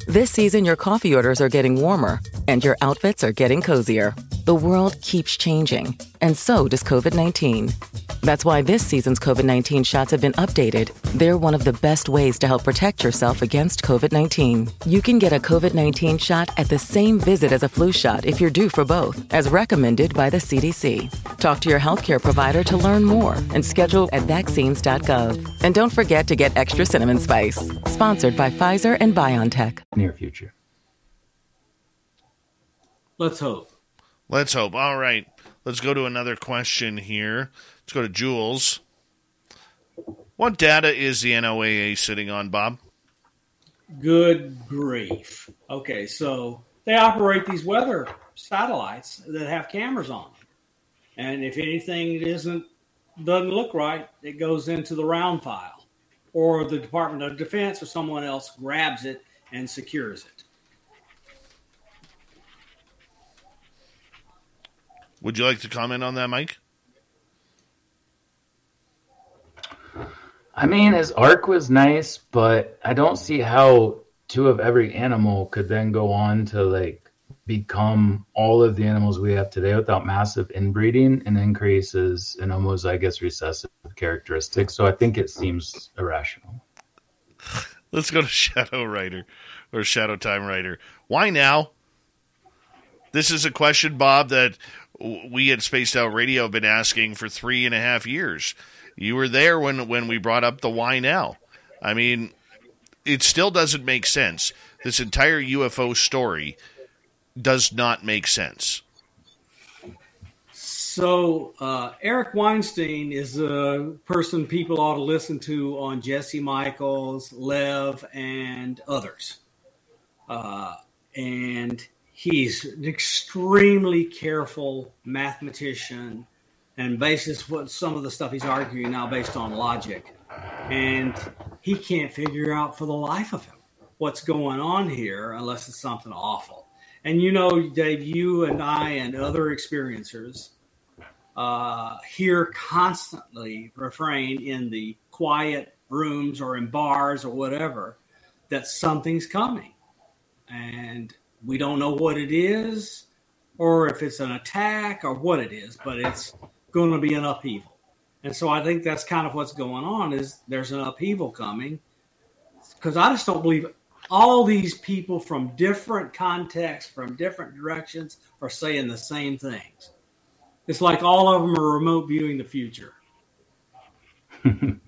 This season, your coffee orders are getting warmer and your outfits are getting cozier. The world keeps changing, and so does COVID 19. That's why this season's COVID 19 shots have been updated. They're one of the best ways to help protect yourself against COVID 19. You can get a COVID 19 shot at the same visit as a flu shot if you're due for both, as recommended by the CDC. Talk to your healthcare provider to learn more and schedule at vaccines.gov. And don't forget to get extra cinnamon spice. Sponsored by Pfizer and BioNTech. Near future. Let's hope. Let's hope. All right. Let's go to another question here. Let's go to Jules. What data is the NOAA sitting on, Bob? Good grief. Okay, so they operate these weather satellites that have cameras on. And if anything isn't doesn't look right, it goes into the round file. Or the Department of Defense or someone else grabs it and secures it. Would you like to comment on that, Mike? I mean, his arc was nice, but I don't see how two of every animal could then go on to like become all of the animals we have today without massive inbreeding and increases in homozygous recessive characteristics. So I think it seems irrational. Let's go to Shadow Rider or Shadow Time Rider. Why now? This is a question, Bob, that we at Spaced Out Radio have been asking for three and a half years. You were there when when we brought up the why now. I mean, it still doesn't make sense. This entire UFO story does not make sense. So uh, Eric Weinstein is a person people ought to listen to on Jesse Michels, Lev, and others. Uh, and he's an extremely careful mathematician and bases what some of the stuff he's arguing now based on logic and he can't figure out for the life of him what's going on here unless it's something awful and you know dave you and i and other experiencers uh, hear constantly refrain in the quiet rooms or in bars or whatever that something's coming and we don't know what it is or if it's an attack or what it is, but it's going to be an upheaval. And so I think that's kind of what's going on is there's an upheaval coming because I just don't believe all these people from different contexts, from different directions are saying the same things. It's like all of them are remote viewing the future.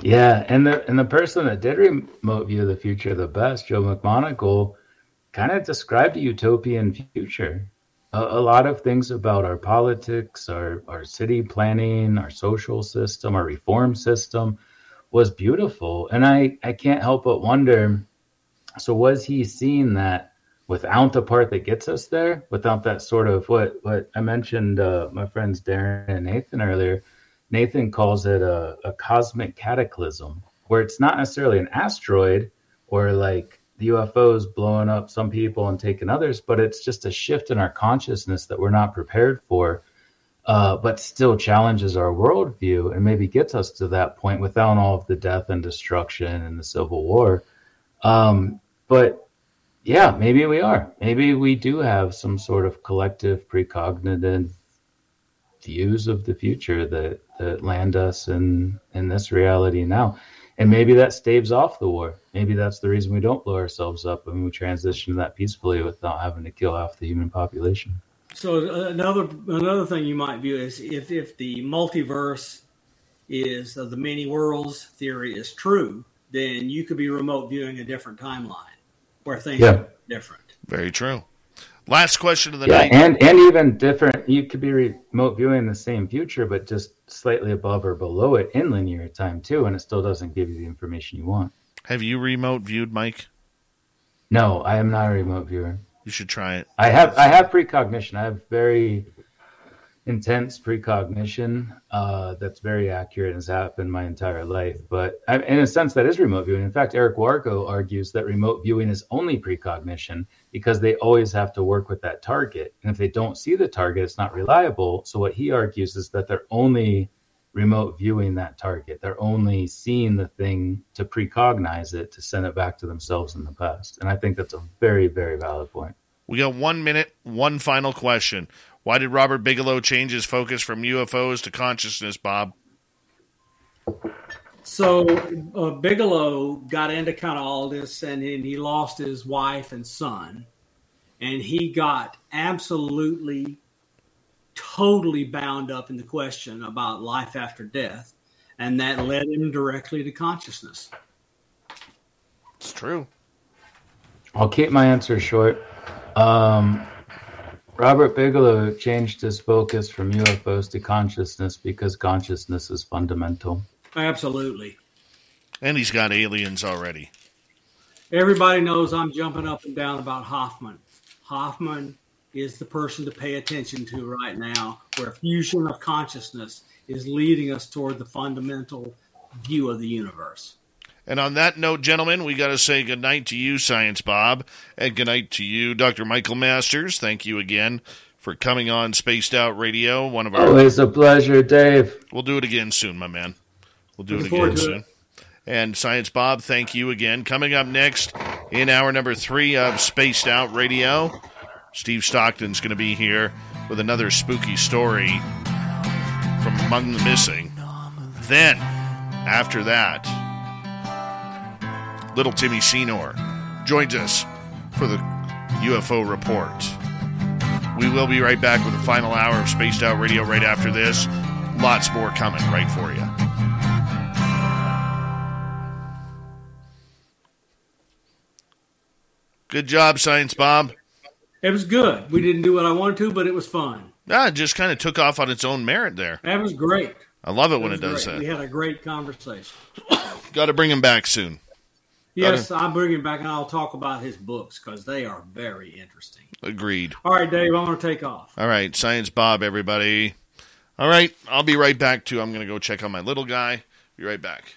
yeah, and the and the person that did remote view the future the best, Joe McMoneagle, kind of described a utopian future. A, a, lot of things about our politics, our, our city planning, our social system, our reform system was beautiful. And I, I can't help but wonder so, was he seeing that without the part that gets us there, without that sort of what, what I mentioned, uh, my friends Darren and Nathan earlier? Nathan calls it a, a cosmic cataclysm, where it's not necessarily an asteroid or like the UFOs blowing up some people and taking others, but it's just a shift in our consciousness that we're not prepared for, uh, but still challenges our worldview and maybe gets us to that point without all of the death and destruction and the civil war. Um, but yeah, maybe we are. Maybe we do have some sort of collective precognitive views of the future that, that land us in, in this reality now and maybe that staves off the war. Maybe that's the reason we don't blow ourselves up and we transition to that peacefully without having to kill half the human population. So uh, another another thing you might view is if if the multiverse is uh, the many worlds theory is true, then you could be remote viewing a different timeline where things yeah. are different. Very true. Last question of the yeah, night. And and even different you could be remote viewing the same future, but just slightly above or below it in linear time too, and it still doesn't give you the information you want. Have you remote viewed, Mike? No, I am not a remote viewer. You should try it. I have I have precognition. I have very intense precognition uh, that's very accurate and has happened my entire life. But in a sense, that is remote viewing. In fact, Eric Wargo argues that remote viewing is only precognition because they always have to work with that target. And if they don't see the target, it's not reliable. So what he argues is that they're only remote viewing that target. They're only seeing the thing to precognize it to send it back to themselves in the past. And I think that's a very, very valid point. We got one minute, one final question. Why did Robert Bigelow change his focus from UFOs to consciousness, Bob? So uh, Bigelow got into kind of all this, and, and he lost his wife and son, and he got absolutely, totally bound up in the question about life after death, and that led him directly to consciousness. It's true. I'll keep my answer short. Um, Robert Bigelow changed his focus from UFOs to consciousness because consciousness is fundamental. Absolutely. And he's got aliens already. Everybody knows I'm jumping up and down about Hoffman. Hoffman is the person to pay attention to right now, where fusion of consciousness is leading us toward the fundamental view of the universe. And on that note, gentlemen, we got to say goodnight to you, Science Bob, and goodnight to you, Dr. Michael Masters. Thank you again for coming on Spaced Out Radio. One of our always a pleasure, Dave. We'll do it again soon, my man. We'll do Looking it again soon. It. And Science Bob, thank you again. Coming up next in hour number three of Spaced Out Radio, Steve Stockton's going to be here with another spooky story from Among the Missing. Then, after that, little Timmy Senor joins us for the UFO report. We will be right back with the final hour of Spaced Out Radio right after this. Lots more coming right for you. Good job, Science Bob. It was good. We didn't do what I wanted to, but it was fun. Ah, it just kind of took off on its own merit there. That was great. I love it, it when it does great. that. We had a great conversation. Got to bring him back soon. Yes, I'll bring him back and I'll talk about his books because they are very interesting. Agreed. All right, Dave, I'm going to take off. All right, Science Bob, everybody. All right, I'll be right back too. I'm going to go check on my little guy. Be right back.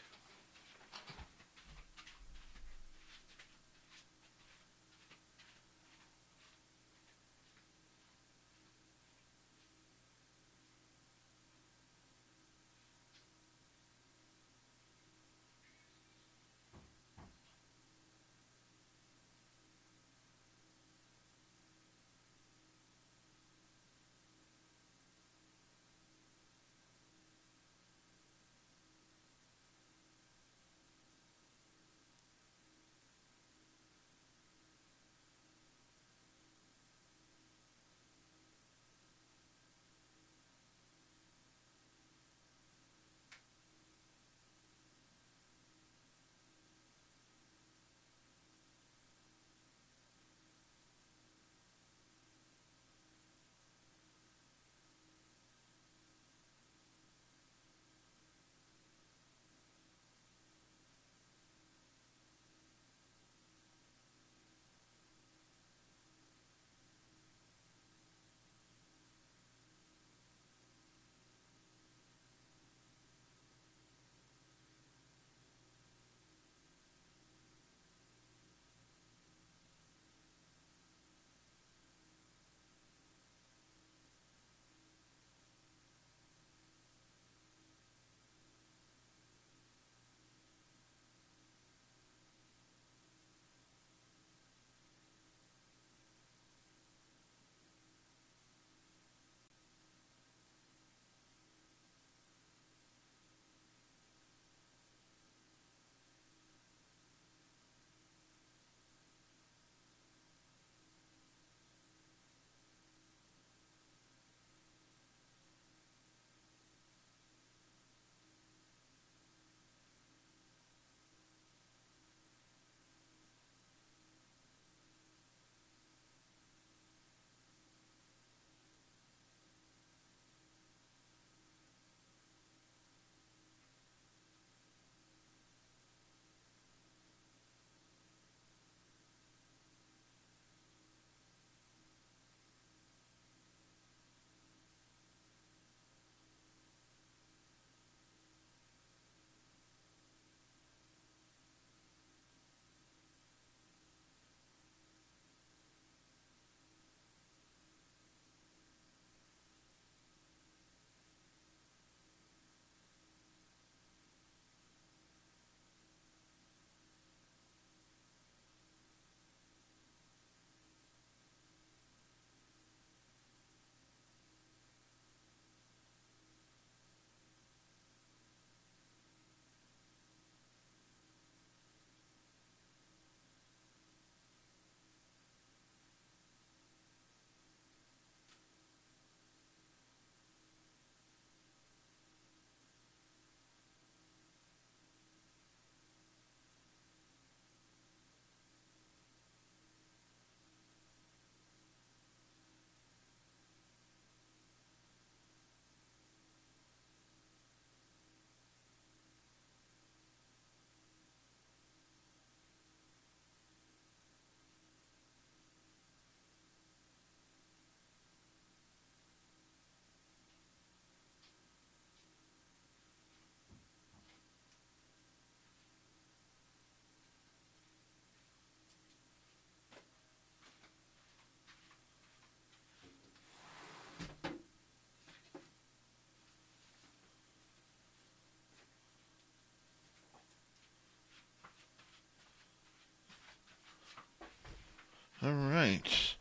Right.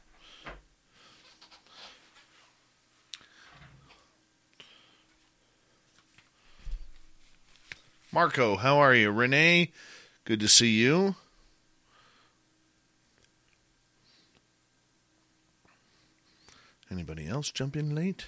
Marco, how are you? Renee, good to see you. Anybody else jump in late?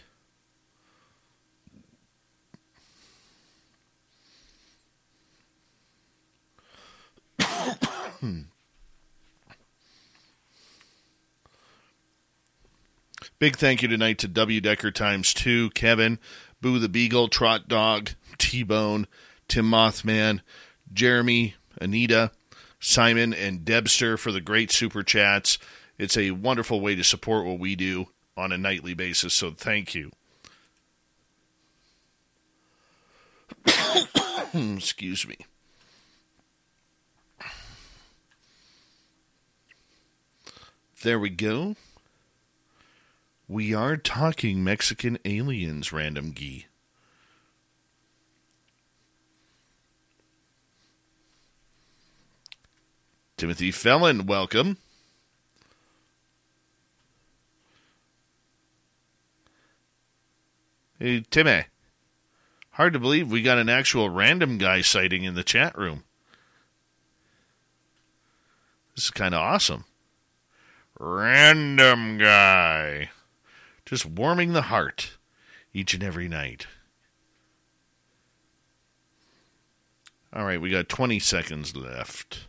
Big thank you tonight to W Decker times two, Kevin, Boo the Beagle, Trot Dog, T Bone, Tim Mothman, Jeremy, Anita, Simon, and Debster for the great super chats. It's a wonderful way to support what we do on a nightly basis, so thank you. Excuse me. There we go. We are talking Mexican aliens, Random Gee. Timothy Felon, welcome. Hey, Timmy. Hard to believe we got an actual random guy sighting in the chat room. This is kind of awesome. Random guy. Just warming the heart each and every night. All right, we got 20 seconds left.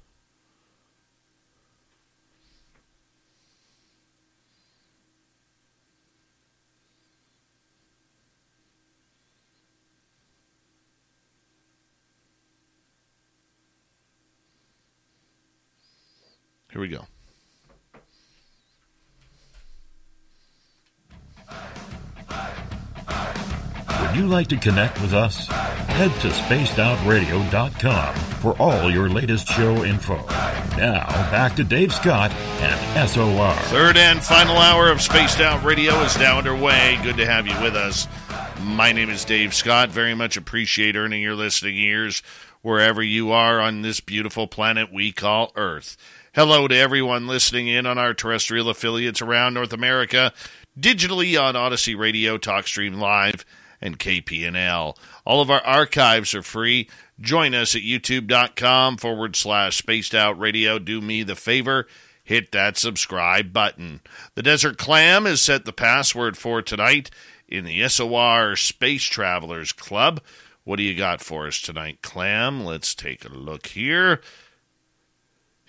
Here we go. Would you like to connect with us? Head to spacedoutradio.com for all your latest show info. Now, back to Dave Scott and SOR. Third and final hour of Spaced Out Radio is now underway. Good to have you with us. My name is Dave Scott. Very much appreciate earning your listening ears wherever you are on this beautiful planet we call Earth. Hello to everyone listening in on our terrestrial affiliates around North America, digitally on Odyssey Radio, TalkStream Live, and KPNL. All of our archives are free. Join us at youtube.com forward slash spaced out radio. Do me the favor, hit that subscribe button. The Desert Clam has set the password for tonight in the SOR Space Travelers Club. What do you got for us tonight, Clam? Let's take a look here.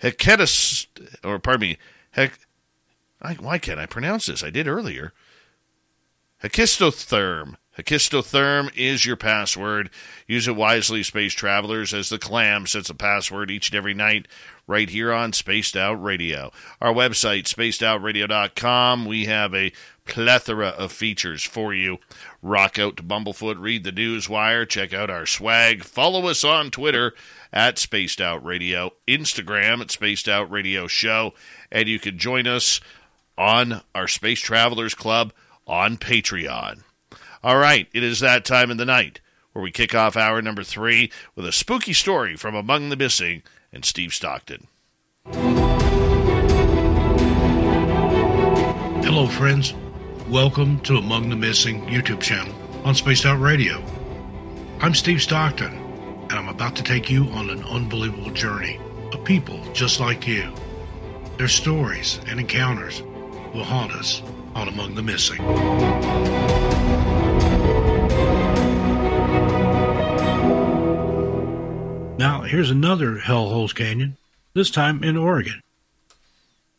Heketus, or pardon me, Hek, I, why can't I pronounce this? I did earlier. Hekistotherm. Hekistotherm is your password. Use it wisely, space travelers, as the clam sets a password each and every night right here on Spaced Out Radio. Our website, spacedoutradio.com, we have a plethora of features for you. Rock out to Bumblefoot, read the news wire, check out our swag, follow us on Twitter at Spaced Out Radio, Instagram at Spaced Out Radio Show, and you can join us on our Space Travelers Club on Patreon. All right, it is that time of the night where we kick off hour number three with a spooky story from Among the Missing and Steve Stockton. Hello, friends. Welcome to Among the Missing YouTube channel on Spaced Out Radio. I'm Steve Stockton, and I'm about to take you on an unbelievable journey of people just like you. Their stories and encounters will haunt us on Among the Missing. Now, here's another Hellholes Canyon, this time in Oregon.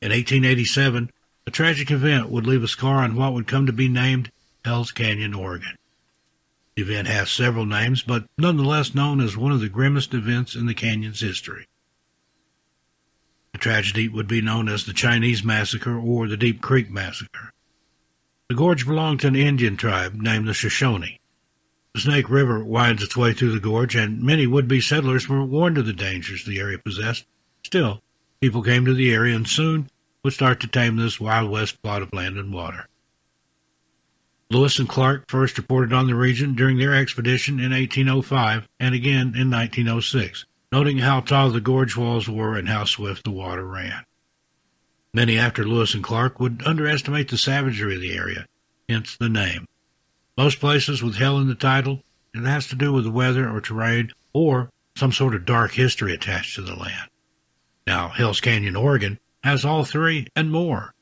In 1887, a tragic event would leave a scar on what would come to be named Hell's Canyon, Oregon. The event has several names, but nonetheless known as one of the grimmest events in the canyon's history. The tragedy would be known as the Chinese Massacre or the Deep Creek Massacre. The gorge belonged to an Indian tribe named the Shoshone. The Snake River winds its way through the gorge, and many would-be settlers were warned of the dangers the area possessed. Still, people came to the area and soon would start to tame this Wild West plot of land and water. Lewis and Clark first reported on the region during their expedition in 1805 and again in 1906, noting how tall the gorge walls were and how swift the water ran. Many after Lewis and Clark would underestimate the savagery of the area, hence the name. Most places with hell in the title, it has to do with the weather or terrain or some sort of dark history attached to the land. Now, Hell's Canyon, Oregon has all three and more.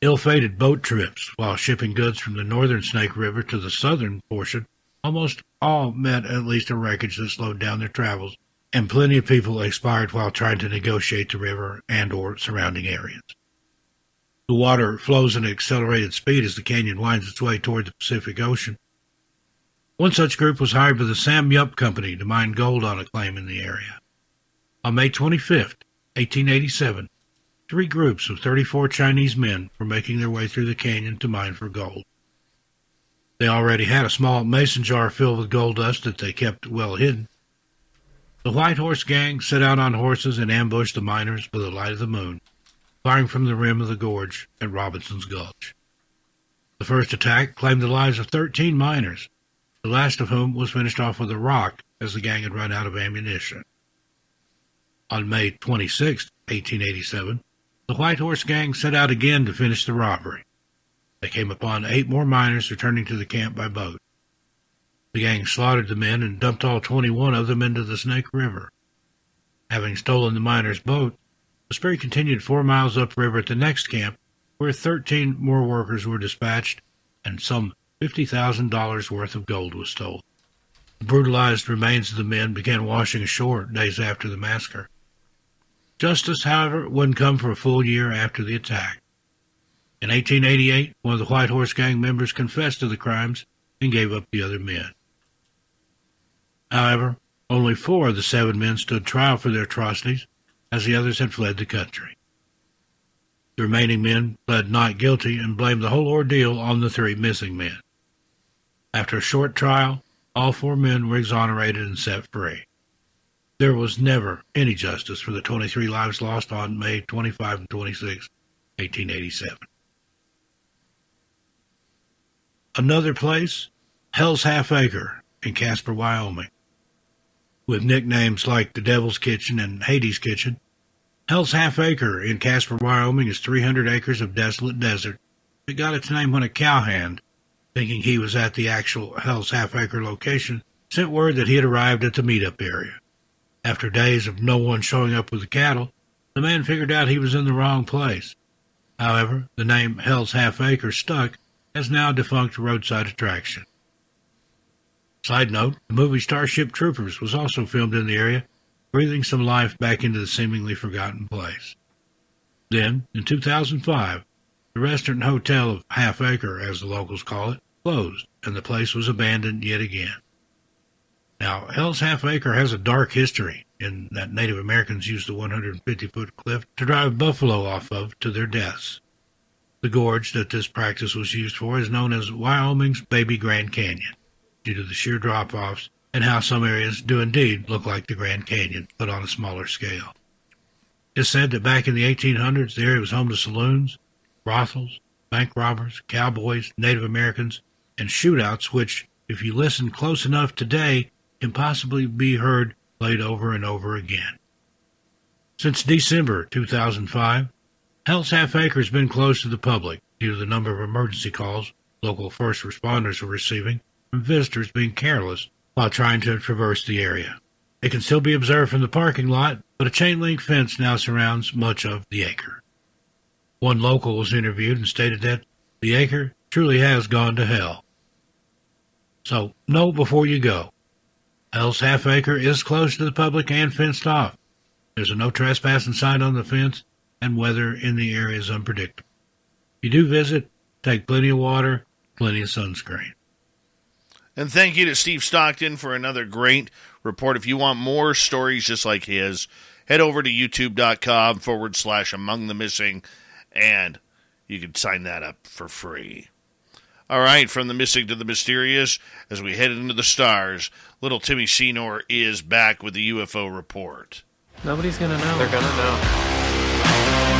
Ill-fated boat trips while shipping goods from the northern Snake River to the southern portion almost all met at least a wreckage that slowed down their travels, and plenty of people expired while trying to negotiate the river and or surrounding areas. The water flows at an accelerated speed as the canyon winds its way toward the Pacific Ocean. One such group was hired by the Sam Yup Company to mine gold on a claim in the area. On May 25, 1887, three groups of 34 Chinese men were making their way through the canyon to mine for gold. They already had a small mason jar filled with gold dust that they kept well hidden. The White Horse Gang set out on horses and ambushed the miners by the light of the moon, firing from the rim of the gorge at Robinson's Gulch. The first attack claimed the lives of 13 miners, the last of whom was finished off with a rock as the gang had run out of ammunition. On May 26, 1887, the White Horse Gang set out again to finish the robbery. They came upon eight more miners returning to the camp by boat. The gang slaughtered the men and dumped all 21 of them into the Snake River. Having stolen the miners' boat, the spree continued four miles upriver at the next camp, where 13 more workers were dispatched and some $50,000 worth of gold was stolen. The brutalized remains of the men began washing ashore days after the massacre. Justice, however, wouldn't come for a full year after the attack. In 1888, one of the White Horse Gang members confessed to the crimes and gave up the other men. However, only four of the seven men stood trial for their atrocities, as the others had fled the country. The remaining men pled not guilty and blamed the whole ordeal on the three missing men. After a short trial, all four men were exonerated and set free. There was never any justice for the 23 lives lost on May 25 and 26, 1887. Another place, Hell's Half Acre in Casper, Wyoming. With nicknames like the Devil's Kitchen and Hades Kitchen, Hell's Half Acre in Casper, Wyoming is 300 acres of desolate desert. It got its name when a cowhand, thinking he was at the actual Hell's Half Acre location, sent word that he had arrived at the meetup area. After days of no one showing up with the cattle, the man figured out he was in the wrong place. However, the name Hell's Half Acre stuck as now a defunct roadside attraction. Side note, the movie Starship Troopers was also filmed in the area, breathing some life back into the seemingly forgotten place. Then, in 2005, the restaurant hotel of Half Acre, as the locals call it, closed, and the place was abandoned yet again. Now, Hell's Half Acre has a dark history in that Native Americans used the 150 foot cliff to drive buffalo off of to their deaths. The gorge that this practice was used for is known as Wyoming's Baby Grand Canyon, due to the sheer drop offs and how some areas do indeed look like the Grand Canyon, but on a smaller scale. It's said that back in the 1800s, the area was home to saloons, brothels, bank robbers, cowboys, Native Americans, and shootouts, which, if you listen close enough today, can possibly be heard played over and over again. Since December 2005, Hell's Half Acre has been closed to the public due to the number of emergency calls local first responders were receiving from visitors being careless while trying to traverse the area. It can still be observed from the parking lot, but a chain link fence now surrounds much of the acre. One local was interviewed and stated that the acre truly has gone to hell. So, know before you go. Hell's Half Acre is closed to the public and fenced off. There's a no trespassing sign on the fence, and weather in the area is unpredictable. If you do visit, take plenty of water, plenty of sunscreen. And thank you to Steve Stockton for another great report. If you want more stories just like his, head over to youtube.com forward slash among the missing, and you can sign that up for free. All right, from the missing to the mysterious, as we head into the stars, little Timmy Senor is back with the UFO report. Nobody's gonna know. They're gonna know.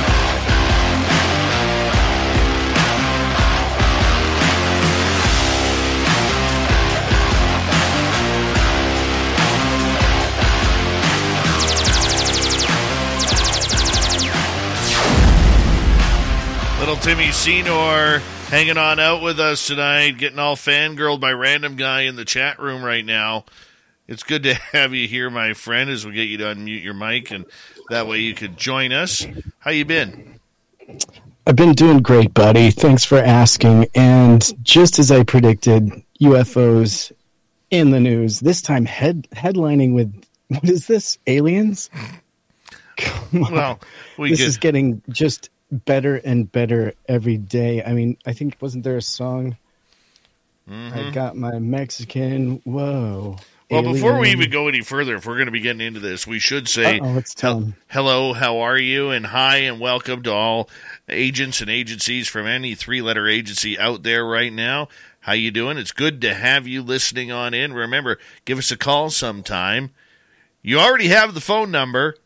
Little Timmy Senor hanging on out with us tonight, getting all fangirled by random guy in the chat room right now. It's good to have you here, my friend, as we get you to unmute your mic, and that way you could join us. How you been? I've been doing great, buddy. Thanks for asking. And just as I predicted, UFOs in the news. This time, head headlining with what is this? Aliens? Come on. Well, we this could- is getting just better and better every day. I mean, I think wasn't there a song? I Mhm. got my Mexican. Whoa. Well, before we even go any further, if we're going to be getting into this, we should say Uh-oh, let's tell 'em. hello, how are you, and hi, and welcome to all agents and agencies from any three-letter agency out there right now. How you doing? It's good to have you listening on in. Remember, give us a call sometime. You already have the phone number.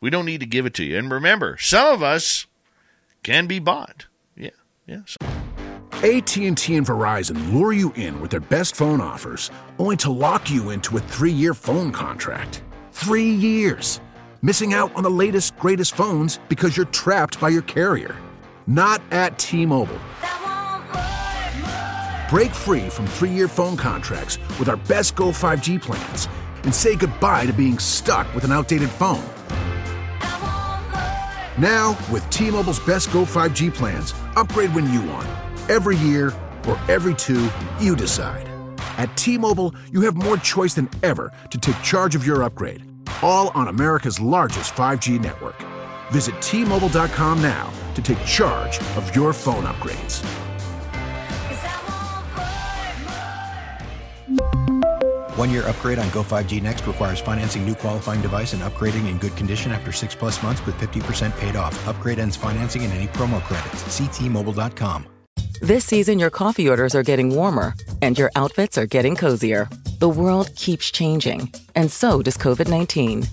We don't need to give it to you. And remember, some of us can be bought. Yeah, yeah. So- AT&T and Verizon lure you in with their best phone offers, only to lock you into a three-year phone contract. Three years. Missing out on the latest, greatest phones because you're trapped by your carrier. Not at T-Mobile. Break free from three-year phone contracts with our best Go 5G plans and say goodbye to being stuck with an outdated phone. Now, with T-Mobile's best Go 5G plans, upgrade when you want. Every year or every two, you decide. At T-Mobile, you have more choice than ever to take charge of your upgrade. All on America's largest 5G network. Visit T-Mobile.com now to take charge of your phone upgrades. One year upgrade on Go 5G Next requires financing new qualifying device and upgrading in good condition after six plus months with 50% paid off. Upgrade ends financing and any promo credits. Ctmobile.com. This season, your coffee orders are getting warmer and your outfits are getting cozier. The world keeps changing, and so does COVID 19.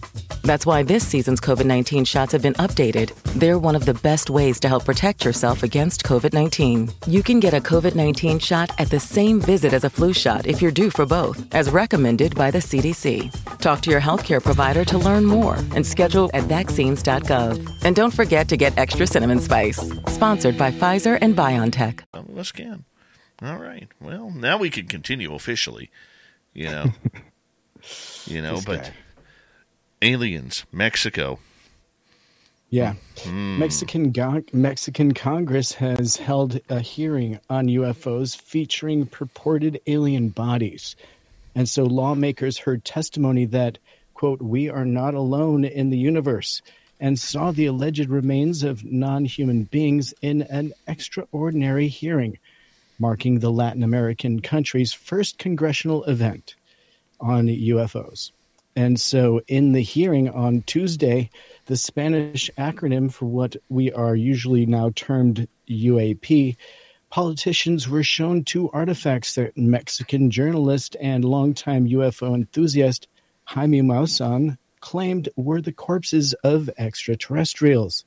That's why this season's COVID 19 shots have been updated. They're one of the best ways to help protect yourself against COVID 19. You can get a COVID 19 shot at the same visit as a flu shot if you're due for both, as recommended by the CDC. Talk to your healthcare provider to learn more and schedule at vaccines.gov. And don't forget to get extra cinnamon spice. Sponsored by Pfizer and BioNTech. Let's can. All right. Well, now we can continue officially. You know. you know, This but guy. aliens, Mexico. Yeah. Hmm. Mexican go- Mexican Congress has held a hearing on UFOs featuring purported alien bodies. And so lawmakers heard testimony that, quote, we are not alone in the universe and saw the alleged remains of non human beings in an extraordinary hearing, marking the Latin American country's first congressional event on UFOs. And so, in the hearing on Tuesday, the Spanish acronym for what we are usually now termed UAP, politicians were shown two artifacts that Mexican journalist and longtime UFO enthusiast Jaime Maussan claimed were the corpses of extraterrestrials.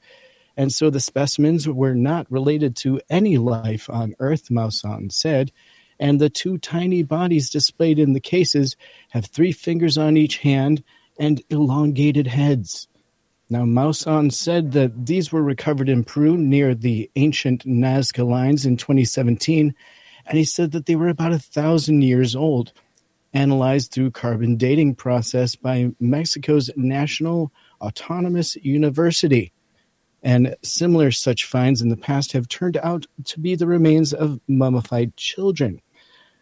And so the specimens were not related to any life on Earth, Maussan said. And the two tiny bodies displayed in the cases have three fingers on each hand and elongated heads. Now, Maussan said that these were recovered in Peru near the ancient Nazca lines in 2017, and he said that they were about a thousand years old, analyzed through carbon dating process by Mexico's National Autonomous University. And similar such finds in the past have turned out to be the remains of mummified children.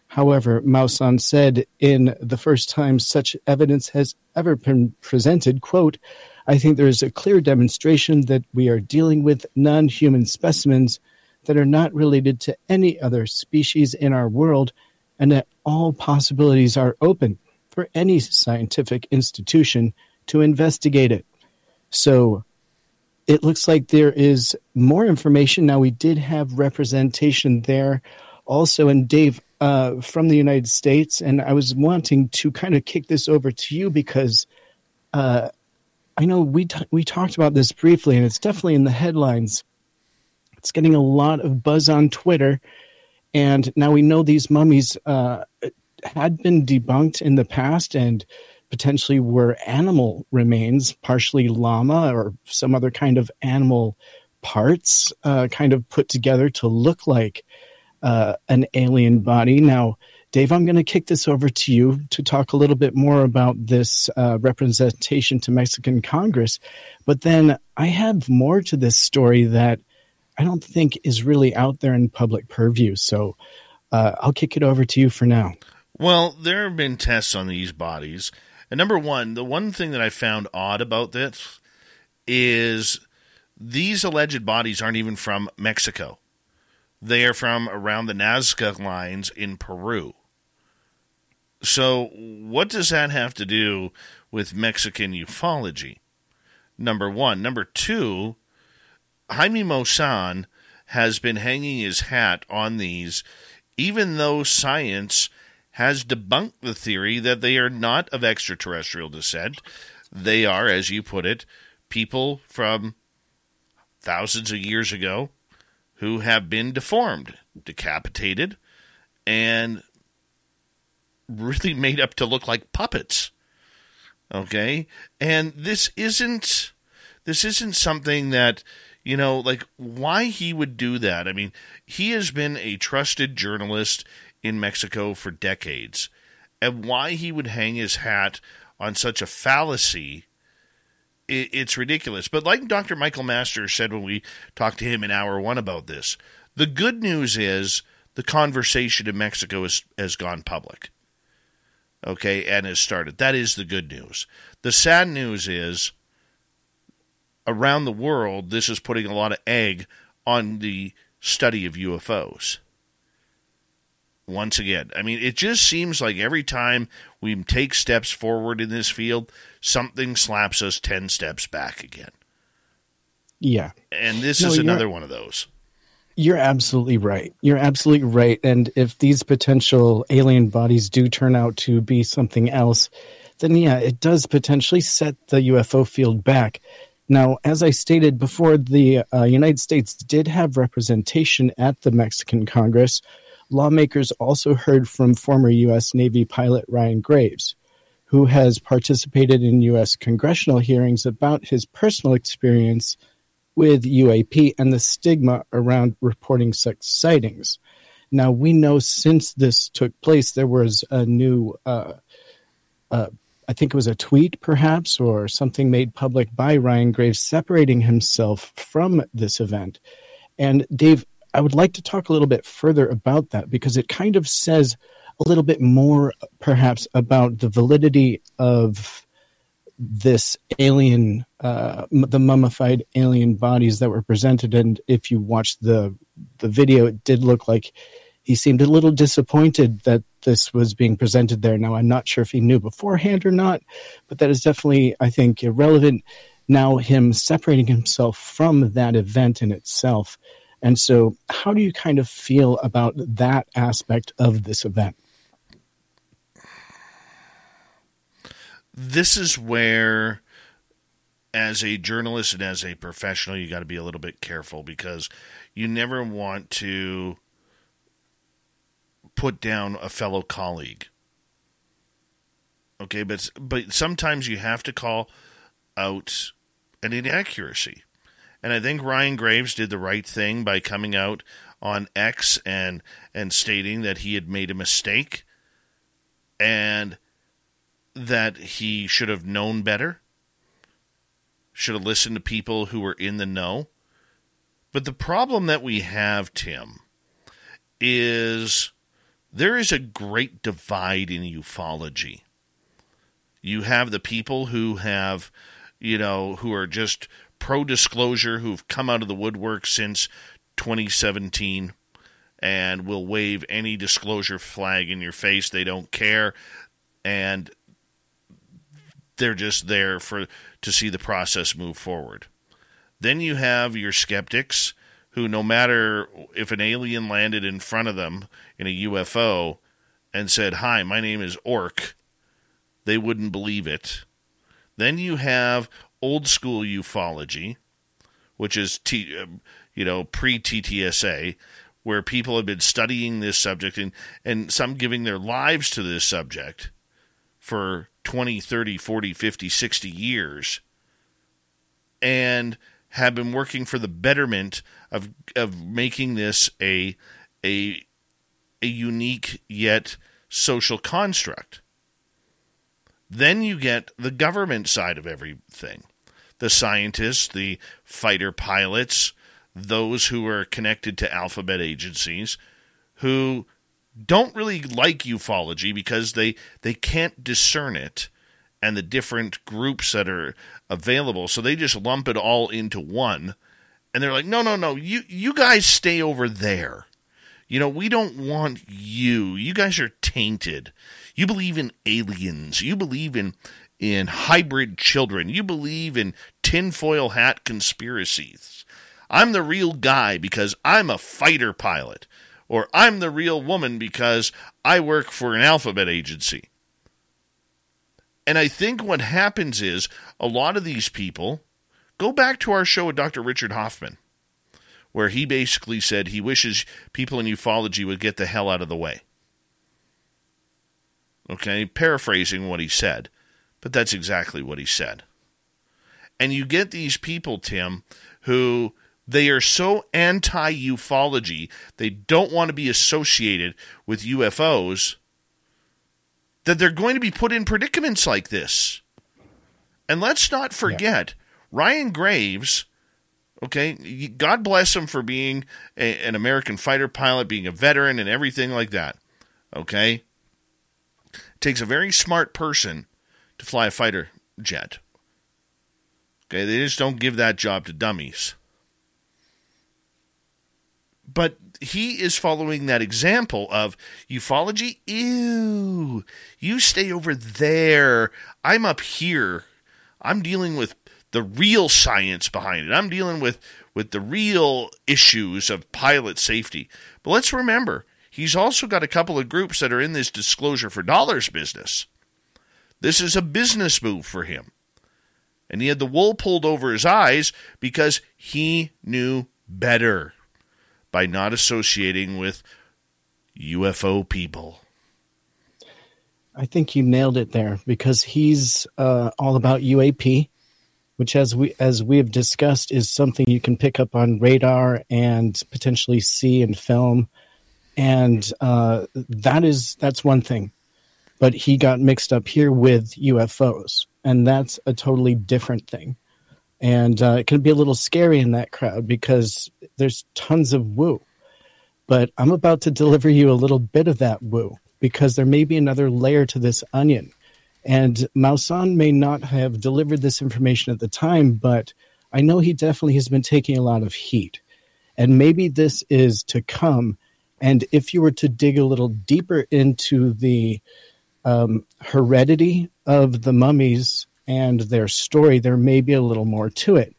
However, Maussan said in the first time such evidence has ever been presented, quote, I think there is a clear demonstration that we are dealing with non human specimens that are not related to any other species in our world, and that all possibilities are open for any scientific institution to investigate it. So it looks like there is more information. Now, we did have representation there also, and Dave, uh, from the United States, and I was wanting to kind of kick this over to you because uh, I know we t- we talked about this briefly, and it's definitely in the headlines. It's getting a lot of buzz on Twitter, and now we know these mummies uh, had been debunked in the past and potentially were animal remains, partially llama or some other kind of animal parts uh, kind of put together to look like uh, an alien body. Now, Dave, I'm going to kick this over to you to talk a little bit more about this uh, representation to Mexican Congress. But then I have more to this story that I don't think is really out there in public purview. So uh, I'll kick it over to you for now. Well, there have been tests on these bodies. And number one, the one thing that I found odd about this is these alleged bodies aren't even from Mexico. They are from around the Nazca lines in Peru. So, what does that have to do with Mexican ufology? Number one. Number two, Jaime Maussan has been hanging his hat on these, even though science has debunked the theory that they are not of extraterrestrial descent. They are, as you put it, people from thousands of years ago who have been deformed, decapitated, and really made up to look like puppets. Okay? And this isn't this isn't something that you know, like why he would do that. I mean, he has been a trusted journalist in Mexico for decades. And why he would hang his hat on such a fallacy, it's ridiculous. But like Dr. Michael Masters said when we talked to him in hour one about this, the good news is the conversation in Mexico has, has gone public okay, and has started. That is the good news. The sad news is around the world, this is putting a lot of egg on the study of UFOs. Once again, I mean, it just seems like every time we take steps forward in this field, something slaps us 10 steps back again. Yeah. And this no, is another one of those. You're absolutely right. You're absolutely right. And if these potential alien bodies do turn out to be something else, then yeah, it does potentially set the UFO field back. Now, as I stated before, the uh, United States did have representation at the Mexican Congress. Lawmakers also heard from former U.S. Navy pilot Ryan Graves, who has participated in U.S. congressional hearings about his personal experience with UAP and the stigma around reporting such sightings. Now, we know since this took place, there was a new, uh, uh, I think it was a tweet perhaps, or something made public by Ryan Graves separating himself from this event. And Dave, I would like to talk a little bit further about that because it kind of says a little bit more, perhaps, about the validity of this alien, uh, the mummified alien bodies that were presented. And if you watch the the video, it did look like he seemed a little disappointed that this was being presented there. Now, I'm not sure if he knew beforehand or not, but that is definitely, I think, irrelevant. Now, him separating himself from that event in itself. And so, how do you kind of feel about that aspect of this event? this is where as a journalist and as a professional you got to be a little bit careful because you never want to put down a fellow colleague okay but but sometimes you have to call out an inaccuracy and i think ryan graves did the right thing by coming out on x and and stating that he had made a mistake and that he should have known better, should have listened to people who were in the know. But the problem that we have, Tim, is there is a great divide in ufology. You have the people who have, you know, who are just pro disclosure, who've come out of the woodwork since 2017 and will wave any disclosure flag in your face. They don't care. And they're just there for to see the process move forward. Then you have your skeptics who no matter if an alien landed in front of them in a UFO and said, "Hi, my name is Orc," they wouldn't believe it. Then you have old school ufology, which is T, um, you know pre TTSA, where people have been studying this subject and and some giving their lives to this subject for 20, 30, 40, 50, 60 years and have been working for the betterment of of making this a a a unique yet social construct. Then you get the government side of everything. The scientists, the fighter pilots, those who are connected to alphabet agencies who don't really like ufology because they they can't discern it and the different groups that are available. So they just lump it all into one. And they're like no no no you you guys stay over there. You know we don't want you. You guys are tainted you believe in aliens you believe in in hybrid children you believe in tinfoil hat conspiracies i'm the real guy because i'm a fighter pilot or I'm the real woman because I work for an alphabet agency. And I think what happens is a lot of these people go back to our show with Dr. Richard Hoffman, where he basically said he wishes people in ufology would get the hell out of the way. Okay, paraphrasing what he said, but that's exactly what he said. And you get these people, Tim, who they are so anti ufology, they don't want to be associated with UFOs, that they're going to be put in predicaments like this. And let's not forget, yeah. Ryan Graves, okay, God bless him for being a, an American fighter pilot, being a veteran, and everything like that, okay? Takes a very smart person to fly a fighter jet. Okay, they just don't give that job to dummies but he is following that example of ufology. Ew, you stay over there. I'm up here. I'm dealing with the real science behind it. I'm dealing with with the real issues of pilot safety. But let's remember, he's also got a couple of groups that are in this disclosure for dollars business. This is a business move for him. And he had the wool pulled over his eyes because he knew better by not associating with UFO people. I think you nailed it there because he's uh, all about UAP, which, as we as we have discussed, is something you can pick up on radar and potentially see in film, and uh, that is that's one thing. But he got mixed up here with UFOs, and that's a totally different thing and uh, it can be a little scary in that crowd because there's tons of woo. But I'm about to deliver you a little bit of that woo because there may be another layer to this onion. And Maussan may not have delivered this information at the time, but I know he definitely has been taking a lot of heat. And maybe this is to come. And if you were to dig a little deeper into the um, heredity of the mummies and their story, there may be a little more to it,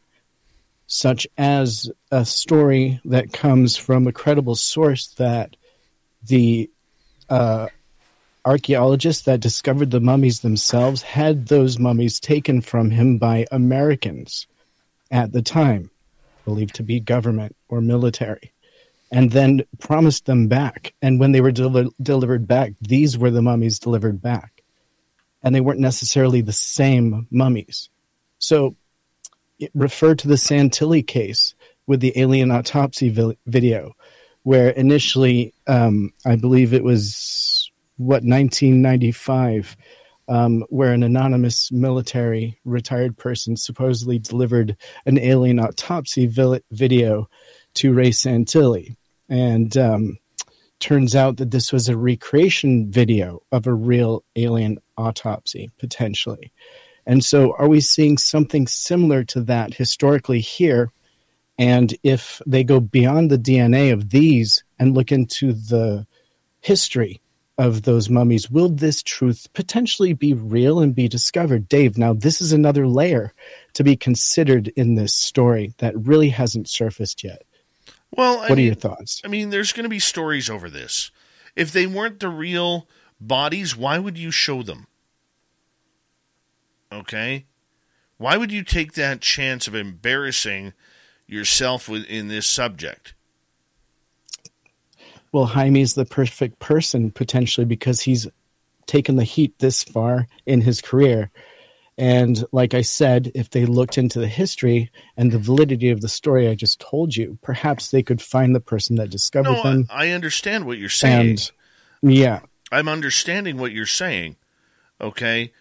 such as a story that comes from a credible source that the uh, archaeologists that discovered the mummies themselves had those mummies taken from him by Americans at the time, believed to be government or military, and then promised them back. And when they were del- delivered back, these were the mummies delivered back and they weren't necessarily the same mummies. So refer to the Santilli case with the alien autopsy vi- video, where initially, um, I believe it was what 1995, um, where an anonymous military retired person supposedly delivered an alien autopsy vi- video to Ray Santilli, and um, turns out that this was a recreation video of a real alien autopsy, potentially. And so, are we seeing something similar to that historically here? And if they go beyond the DNA of these and look into the history of those mummies, will this truth potentially be real and be discovered? Dave, now this is another layer to be considered in this story that really hasn't surfaced yet. Well, I what mean, are your thoughts? I mean, there's going to be stories over this. If they weren't the real bodies, why would you show them? Okay? Why would you take that chance of embarrassing yourself in this subject? Well, Jaime's the perfect person potentially because he's taken the heat this far in his career. And like I said, if they looked into the history and the validity of the story I just told you, perhaps they could find the person that discovered No, them. I, I understand what you're saying. And yeah, I'm understanding what you're saying. Okay,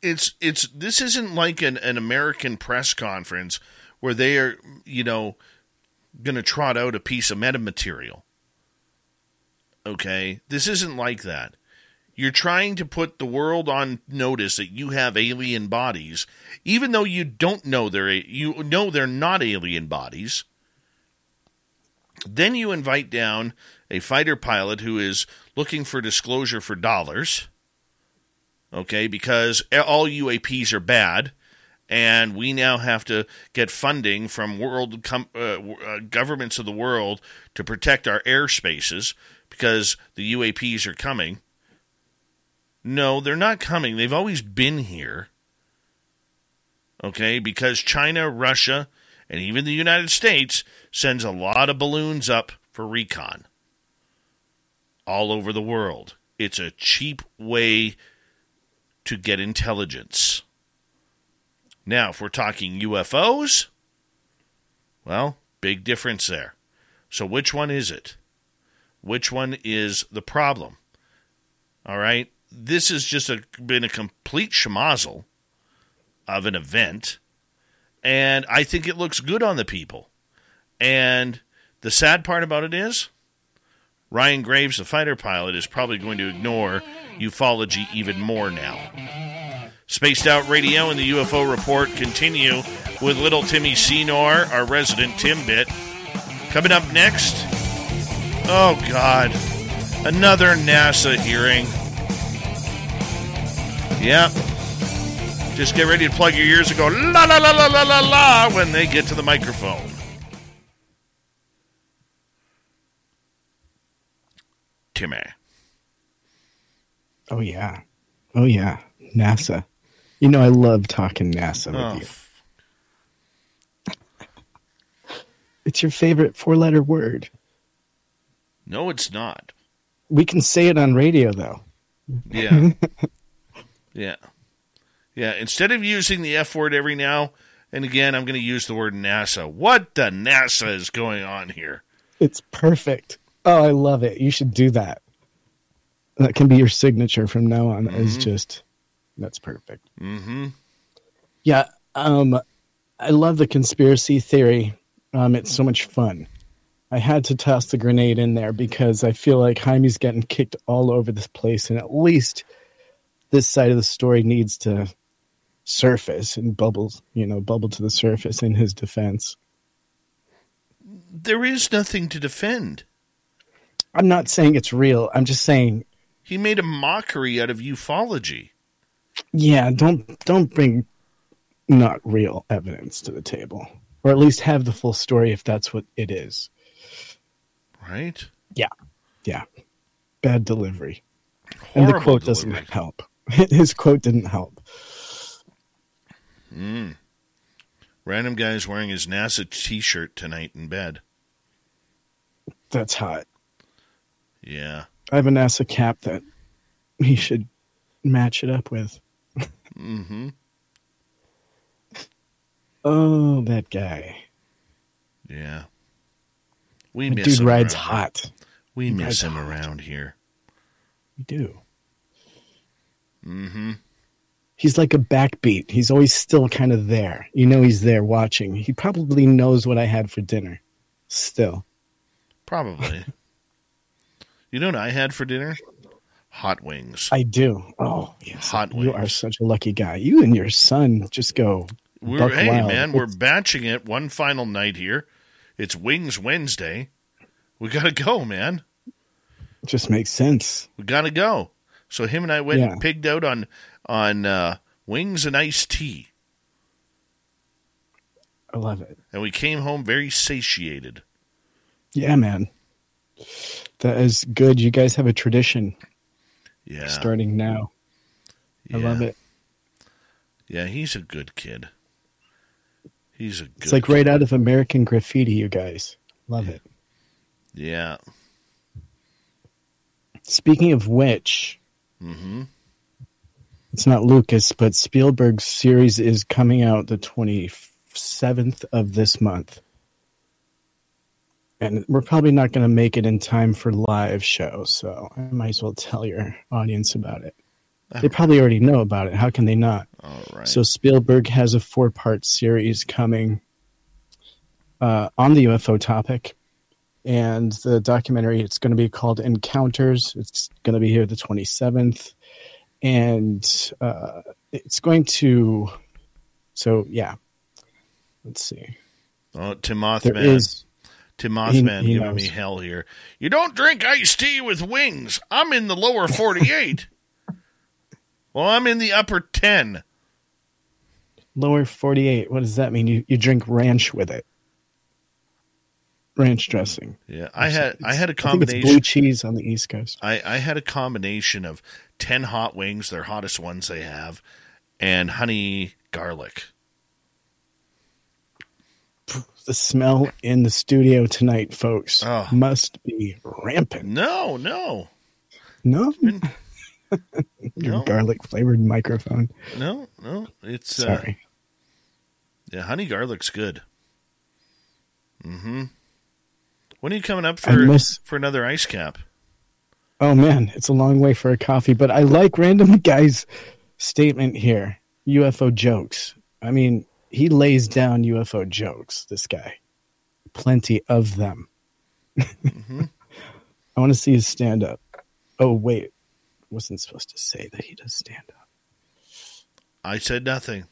it's it's this isn't like an, an American press conference where they are you know going to trot out a piece of metamaterial. Okay, this isn't like that. You're trying to put the world on notice that you have alien bodies, even though you don't know they're you know they're not alien bodies. Then you invite down a fighter pilot who is looking for disclosure for dollars. Okay, because all UAPs are bad, and we now have to get funding from world com- uh, uh, governments of the world to protect our airspaces because the UAPs are coming. No, they're not coming. They've always been here. Okay, because China, Russia, and even the United States sends a lot of balloons up for recon all over the world. It's a cheap way to get intelligence. Now, if we're talking UFOs, well, big difference there. So, which one is it? Which one is the problem? All right. This has just a, been a complete schmozzle of an event. And I think it looks good on the people. And the sad part about it is Ryan Graves, the fighter pilot, is probably going to ignore ufology even more now. Spaced Out Radio and the UFO Report continue with little Timmy Senor, our resident Timbit. Coming up next, oh God, another NASA hearing. Yep. Just get ready to plug your ears and go la la la la la la la when they get to the microphone. Timmy. Oh yeah. Oh yeah. NASA. You know I love talking NASA with Oh, you. It's your favorite four letter word. No, it's not. We can say it on radio though. Yeah. yeah. Yeah. Instead of using the F word every now and again, I'm going to use the word NASA. What the NASA is going on here? It's perfect. Oh, I love it. You should do that. That can be your signature from now on. Is Mhm. just that's perfect. Mm-hmm. Yeah, um, I love the conspiracy theory. Um, it's so much fun. I had to toss the grenade in there because I feel like Jaime's getting kicked all over this place, and at least this side of the story needs to surface and bubbles, you know, bubble to the surface in his defense. There is nothing to defend. I'm not saying it's real. I'm just saying, He made a mockery out of ufology. yeah, don't don't bring not real evidence to the table, or at least have the full story if that's what it is. Right? Yeah, yeah. Bad delivery, and the Horrible quote doesn't help. His quote didn't help. Mm. Random guy's wearing his NASA t shirt tonight in bed. That's hot. Yeah. I have a NASA cap that he should match it up with. Mm-hmm. Oh, that guy. Yeah. We The miss dude him rides around. hot. We He miss him hot. around here. We do. Mm-hmm. He's like a backbeat. He's always still kind of there. You know, he's there watching. He probably knows what I had for dinner. Still. Probably. you know what I had for dinner? Hot wings. I do. Oh, yes. Hot You wings. are such a lucky guy. You and your son just go. We're hey wild. man, we're It's- batching it one final night here. It's Wings Wednesday. We gotta go, man. It just makes sense. We gotta go. So him and I went Yeah. and pigged out on on uh, wings and iced tea, I love it. and we came home very satiated. Yeah, man. That is good. You guys have a tradition Yeah, starting now. I love it. yeah. He's a good kid. He's a good. It's like right out of American Graffiti, you guys. Love it. Yeah. Speaking of which, Mm-hmm. it's not Lucas, but Spielberg's series is coming out the 27th of this month. And we're probably not going to make it in time for live show, so I might as well tell your audience about it. They probably already know about it. How can they not? All right. So Spielberg has a four-part series coming uh, on the UFO topic, and the documentary it's going to be called Encounters. It's going to be here the 27th, and uh, it's going to. So yeah, let's see. Oh, Timothman. There is- Timothman He- he giving knows. me hell here. You don't drink iced tea with wings. I'm in the lower 48. well, I'm in the upper 10. Lower 48. What does that mean? You you drink ranch with it. Ranch dressing. Yeah, I had I had a it's combination. blue cheese on the East Coast. I, I had a combination of 10 hot wings, their hottest ones they have, and honey garlic. The smell in the studio tonight, folks, Oh. must be rampant. No, no, No, no. your garlic flavored microphone. no, no. It's uh, Sorry. yeah, honey garlic's good. Mm-hmm. When are you coming up for miss- for another ice cap? Oh man, it's a long way for a coffee, but I like Random Guy's statement here. UFO jokes. I mean, he lays down UFO jokes, this guy. Plenty of them. Mm-hmm. I want to see his stand up. Oh, wait. Wasn't supposed to say that he does stand up. I said nothing.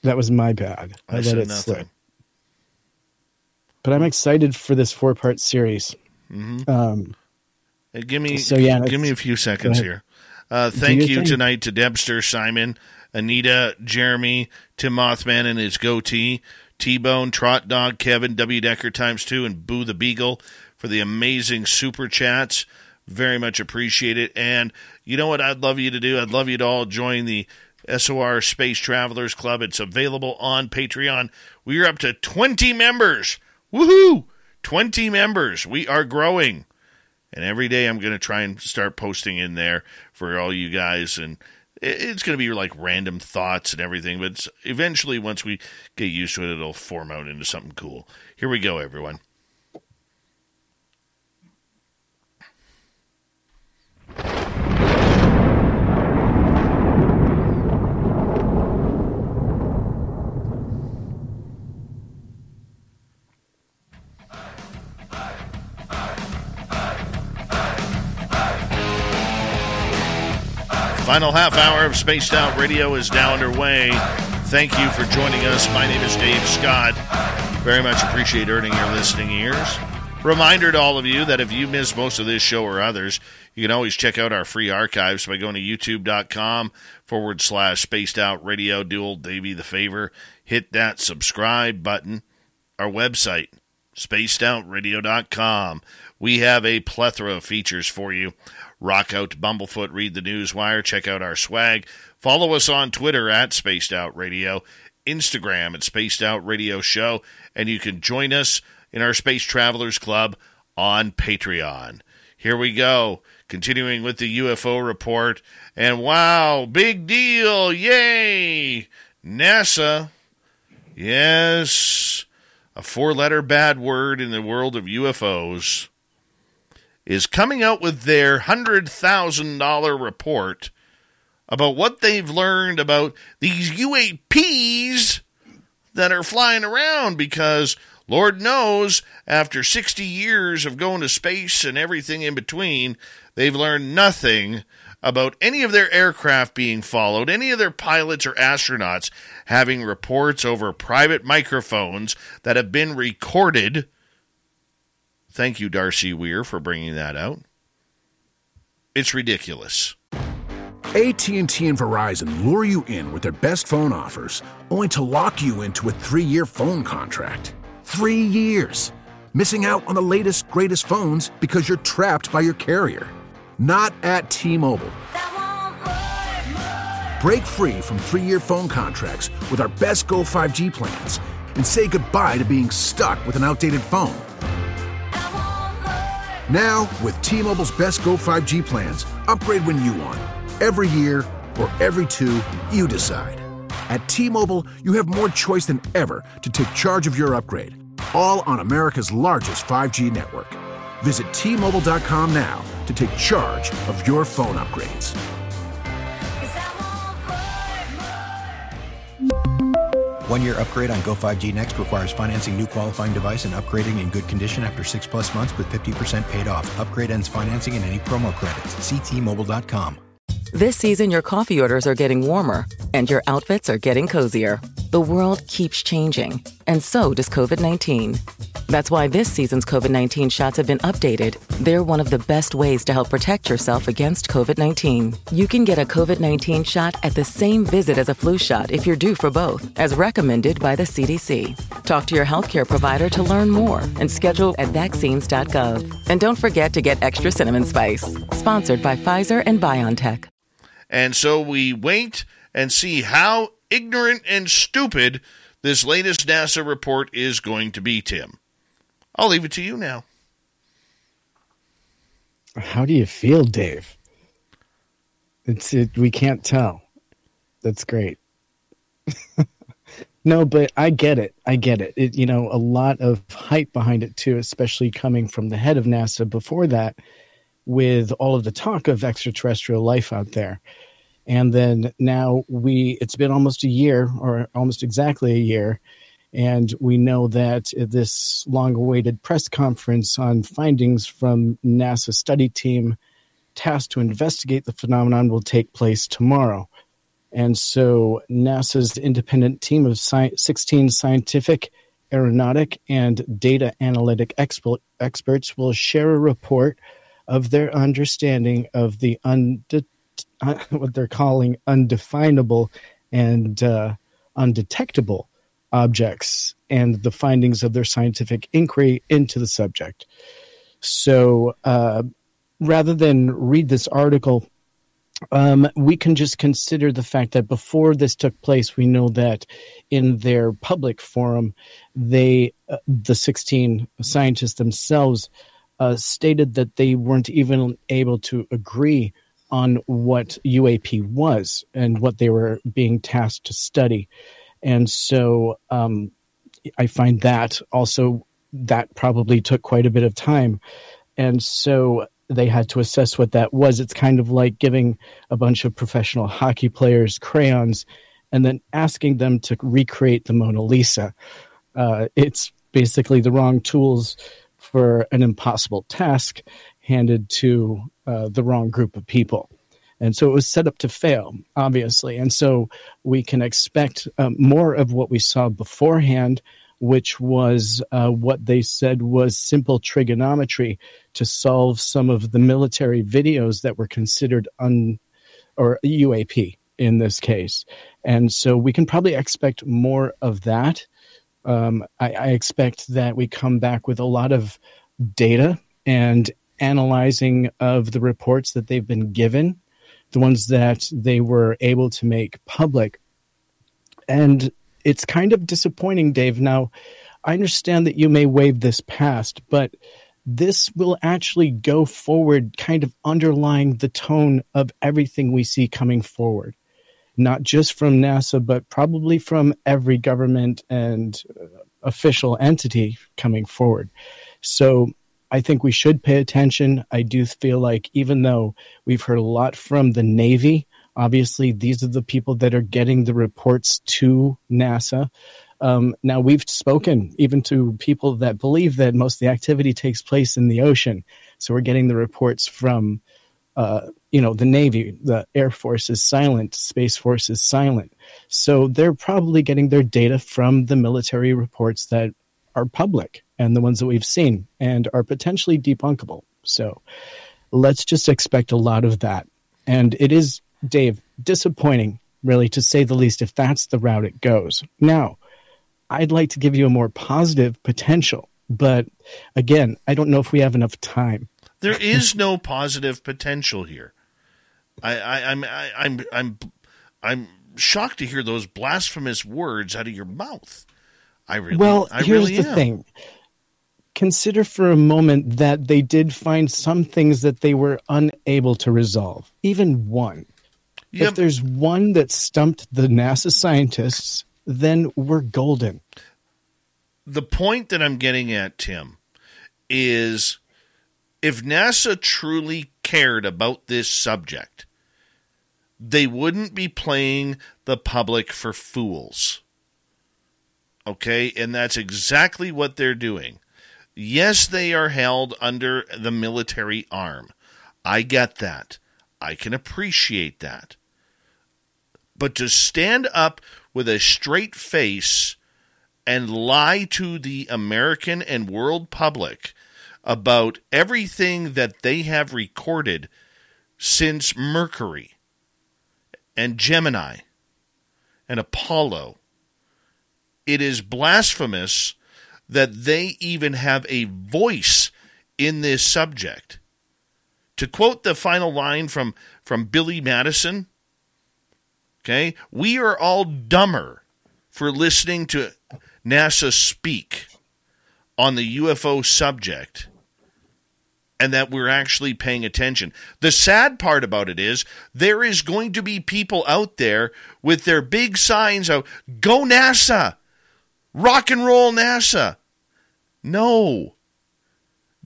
That was my bad. I, I, let it nothing. slip. But I'm excited for this four part series. Mhm. Um, Hey, give me So, yeah, give me a few seconds here. Uh, thank you thing. tonight to Debster, Simon, Anita, Jeremy, Tim Mothman and his goatee, T Bone, Trot Dog, Kevin, W Decker times two, and Boo the Beagle for the amazing super chats. Very much appreciate it. And you know what I'd love you to do? I'd love you to all join the SOR Space Travelers Club. It's available on Patreon. We are up to 20 members. Woohoo! 20 members. We are growing. And every day I'm going to try and start posting in there for all you guys. And it's going to be like random thoughts and everything. But eventually, once we get used to it, it'll form out into something cool. Here we go, everyone. Final half hour of Spaced Out Radio is now underway. Thank you for joining us. My name is Dave Scott. Very much appreciate earning your listening ears. Reminder to all of you that if you missed most of this show or others, you can always check out our free archives by going to youtube.com forward slash spaced out radio. Do old Davey the favor. Hit that subscribe button. Our website, spacedoutradio.com. We have a plethora of features for you. Rock out Bumblefoot, read the news wire, check out our swag. Follow us on Twitter at Spaced Out Radio, Instagram at Spaced Out Radio Show, and you can join us in our Space Travelers Club on Patreon. Here we go, continuing with the UFO report. And wow, big deal! Yay! NASA, yes, a four letter bad word in the world of UFOs is coming out with their $100,000 report about what they've learned about these UAPs that are flying around because Lord knows after 60 years of going to space and everything in between, they've learned nothing about any of their aircraft being followed, any of their pilots or astronauts having reports over private microphones that have been recorded. Thank you, Darcy Weir, for bringing that out. It's ridiculous. AT&T and Verizon lure you in with their best phone offers, only to lock you into a three-year phone contract. Three years. Missing out on the latest, greatest phones because you're trapped by your carrier. Not at T-Mobile. Break free from three-year phone contracts with our best Go 5G plans and say goodbye to being stuck with an outdated phone. Now, with T-Mobile's best Go 5G plans, upgrade when you want, every year or every two, you decide. At T Mobile, you have more choice than ever to take charge of your upgrade, all on America's largest 5G network. Visit T Mobile.com now to take charge of your phone upgrades. One year upgrade on Go 5G Next requires financing new qualifying device and upgrading in good condition after six plus months with 50% paid off. Upgrade ends financing and any promo credits. Ctmobile.com. This season, your coffee orders are getting warmer and your outfits are getting cozier. The world keeps changing, and so does COVID 19. That's why this season's COVID 19 shots have been updated. They're one of the best ways to help protect yourself against COVID 19. You can get a COVID 19 shot at the same visit as a flu shot if you're due for both, as recommended by the CDC. Talk to your healthcare provider to learn more and schedule at vaccines.gov. And don't forget to get extra cinnamon spice. Sponsored by Pfizer and BioNTech. And so we wait and see how ignorant and stupid this latest NASA report is going to be, Tim. I'll leave it to you now. How do you feel, Dave? It's it, we can't tell. That's great. no, but I get it. I get it. it. You know, a lot of hype behind it too, especially coming from the head of NASA before that, with all of the talk of extraterrestrial life out there. And then now we, it's been almost a year or almost exactly a year. And we know that this long awaited press conference on findings from NASA study team tasked to investigate the phenomenon will take place tomorrow. And so NASA's independent team of sci- 16 scientific, aeronautic, and data analytic expo- experts will share a report of their understanding of the unde- what they're calling undefinable and uh, undetectable objects and the findings of their scientific inquiry into the subject. So uh, rather than read this article, um, we can just consider the fact that before this took place, we know that in their public forum, they, uh, the 16 scientists themselves, uh, stated that they weren't even able to agree on what UAP was and what they were being tasked to study. And so um, I find that also that probably took quite a bit of time. And so they had to assess what that was. It's kind of like giving a bunch of professional hockey players crayons and then asking them to recreate the Mona Lisa. Uh, it's basically the wrong tools for an impossible task handed to uh, the wrong group of people. And so it was set up to fail, obviously. And so we can expect uh, more of what we saw beforehand, which was uh, what they said was simple trigonometry to solve some of the military videos that were considered un or UAP in this case. And so we can probably expect more of that. Um, I, I expect that we come back with a lot of data and analyzing of the reports that they've been given, the ones that they were able to make public. And it's kind of disappointing, Dave. Now, I understand that you may wave this past, but this will actually go forward, kind of underlying the tone of everything we see coming forward, not just from NASA, but probably from every government and uh, official entity coming forward. So I think we should pay attention. I do feel like even though we've heard a lot from the Navy, obviously these are the people that are getting the reports to NASA. Um, now we've spoken even to people that believe that most of the activity takes place in the ocean. So we're getting the reports from, uh, you know, the Navy, the Air Force is silent, Space Force is silent. So they're probably getting their data from the military reports that are public and the ones that we've seen and are potentially debunkable. So let's just expect a lot of that. And it is, Dave, disappointing, really, to say the least, if that's the route it goes. Now, I'd like to give you a more positive potential, but again, I don't know if we have enough time. There is no positive potential here. I, I, I'm, I, I'm, I'm, I'm shocked to hear those blasphemous words out of your mouth. I really, well, I here's really the am. thing. Consider for a moment that they did find some things that they were unable to resolve, even one. If there's one that stumped the NASA scientists, then we're golden. The point that I'm getting at, Tim, is if NASA truly cared about this subject, they wouldn't be playing the public for fools. Okay? And that's exactly what they're doing. Yes, they are held under the military arm. I get that. I can appreciate that. But to stand up with a straight face and lie to the American and world public about everything that they have recorded since Mercury and Gemini and Apollo, it is blasphemous that they even have a voice in this subject. To quote the final line from, from Billy Madison, okay, we are all dumber for listening to NASA speak on the UFO subject and that we're actually paying attention. The sad part about it is there is going to be people out there with their big signs of go NASA, rock and roll NASA. No.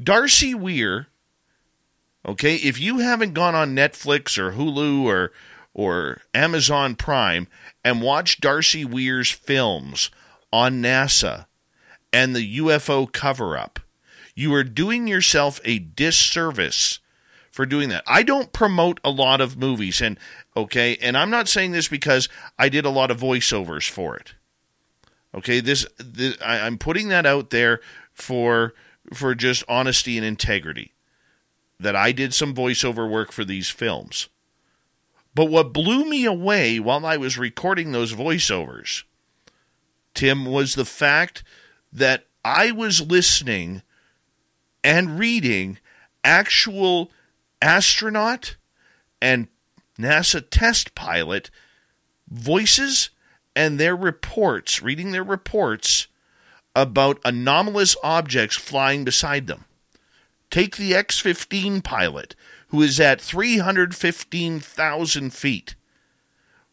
Darcy Weir, okay, if you haven't gone on Netflix or Hulu or or Amazon Prime and watched Darcy Weir's films on NASA and the UFO cover up, you are doing yourself a disservice for doing that. I don't promote a lot of movies and okay, and I'm not saying this because I did a lot of voiceovers for it. Okay, this, this I, I'm putting that out there for for just honesty and integrity. That I did some voiceover work for these films. But what blew me away while I was recording those voiceovers, Tim, was the fact that I was listening and reading actual astronaut and NASA test pilot voices and their reports, reading their reports about anomalous objects flying beside them. Take the X 15 pilot, who is at 315,000 feet,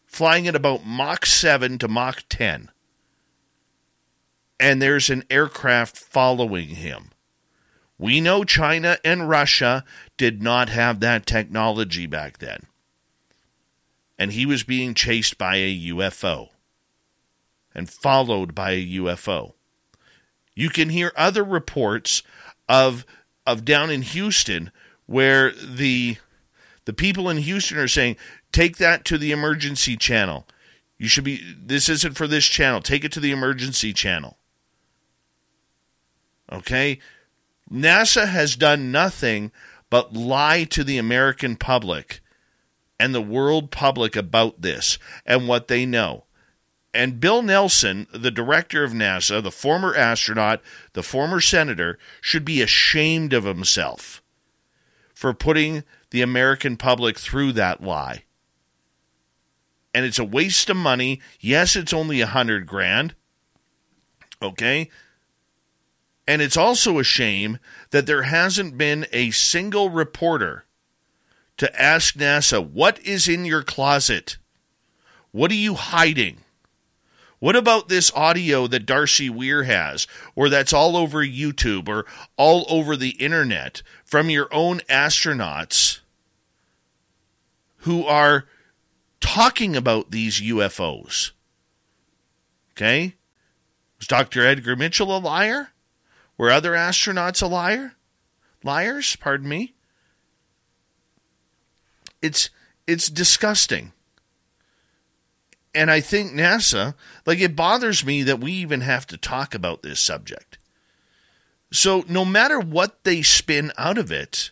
flying at about Mach 7 to Mach 10. And there's an aircraft following him. We know China and Russia did not have that technology back then. And he was being chased by a UFO and followed by a UFO. You can hear other reports of of down in Houston where the the people in Houston are saying, "Take that to the emergency channel. You should be this isn't for this channel. Take it to the emergency channel." Okay? NASA has done nothing but lie to the American public and the world public about this and what they know. And Bill Nelson, the director of NASA, the former astronaut, the former senator, should be ashamed of himself for putting the American public through that lie. And it's a waste of money. Yes, it's only a hundred grand. Okay. And it's also a shame that there hasn't been a single reporter to ask NASA, what is in your closet? What are you hiding? What about this audio that Darcy Weir has, or that's all over YouTube or all over the internet from your own astronauts who are talking about these UFOs? Okay? Was Dr. Edgar Mitchell a liar? Were other astronauts a liar? Liars, pardon me. It's it's disgusting and I think NASA, like it bothers me that we even have to talk about this subject. So no matter what they spin out of it,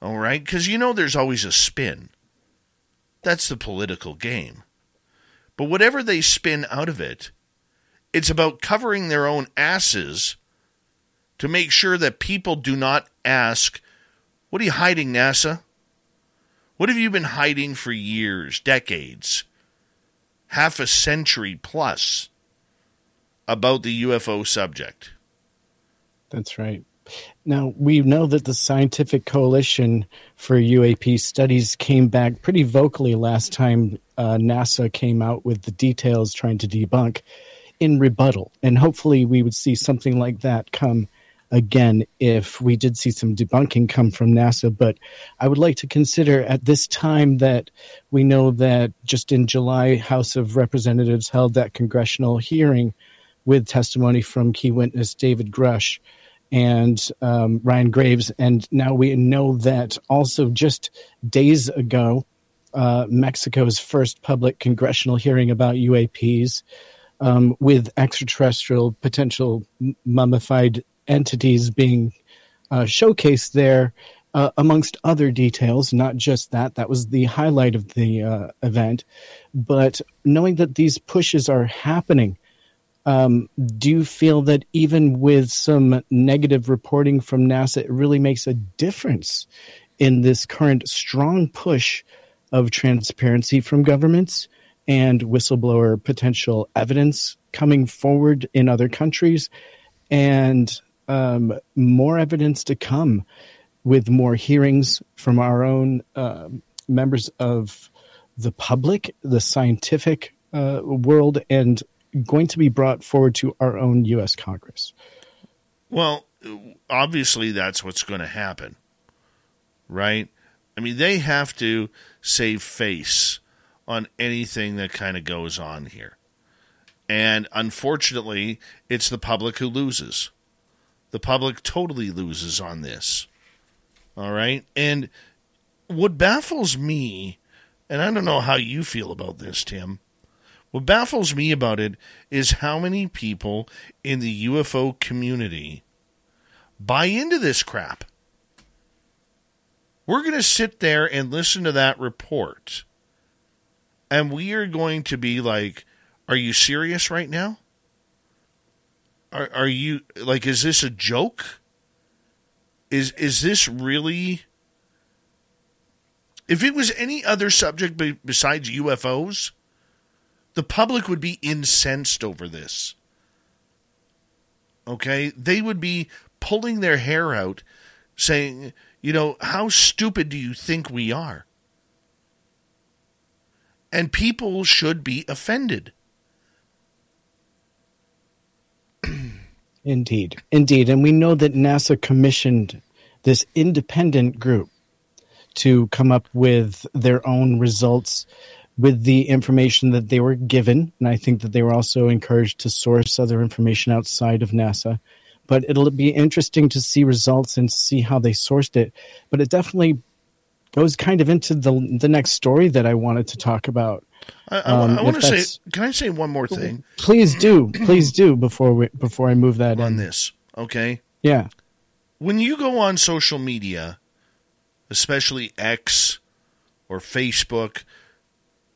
all right, because you know there's always a spin. That's the political game. But whatever they spin out of it, it's about covering their own asses to make sure that people do not ask, What are you hiding, NASA? What have you been hiding for years, decades? Half a century plus about the UFO subject. That's right. Now, we know that the Scientific Coalition for UAP Studies came back pretty vocally last time uh, NASA came out with the details trying to debunk in rebuttal. And hopefully, we would see something like that come again if we did see some debunking come from NASA. But I would like to consider at this time that we know that just in July, House of Representatives held that congressional hearing with testimony from key witness David Grusch and um, Ryan Graves. And now we know that also just days ago, uh, Mexico's first public congressional hearing about UAPs um, with extraterrestrial potential mummified entities being uh, showcased there, uh, amongst other details. Not just that, that was the highlight of the uh, event. But knowing that these pushes are happening, um, do you feel that even with some negative reporting from NASA, it really makes a difference in this current strong push of transparency from governments and whistleblower potential evidence coming forward in other countries and um, more evidence to come with more hearings from our own uh, members of the public, the scientific uh, world, and going to be brought forward to our own U.S. Congress? Well, obviously, that's what's going to happen, right? I mean, they have to save face on anything that kind of goes on here. And unfortunately, it's the public who loses. The public totally loses on this. All right? And what baffles me, and I don't know how you feel about this, Tim, what baffles me about it is how many people in the UFO community buy into this crap. We're going to sit there and listen to that report, and we are going to be like, Are you serious right now? Are, are you like, is this a joke? Is, is this really. If it was any other subject besides UFOs, the public would be incensed over this. Okay? They would be pulling their hair out saying, you know, how stupid do you think we are? And people should be offended. Indeed. Indeed. And we know that NASA commissioned this independent group to come up with their own results with the information that they were given. And I think that they were also encouraged to source other information outside of NASA. But it'll be interesting to see results and see how they sourced it. But it definitely goes kind of into the the next story that I wanted to talk about. I, I, um, I want to say, can I say one more thing? Please do, please do before we before I move that on in. this. Okay. Yeah. When you go on social media, especially X or Facebook,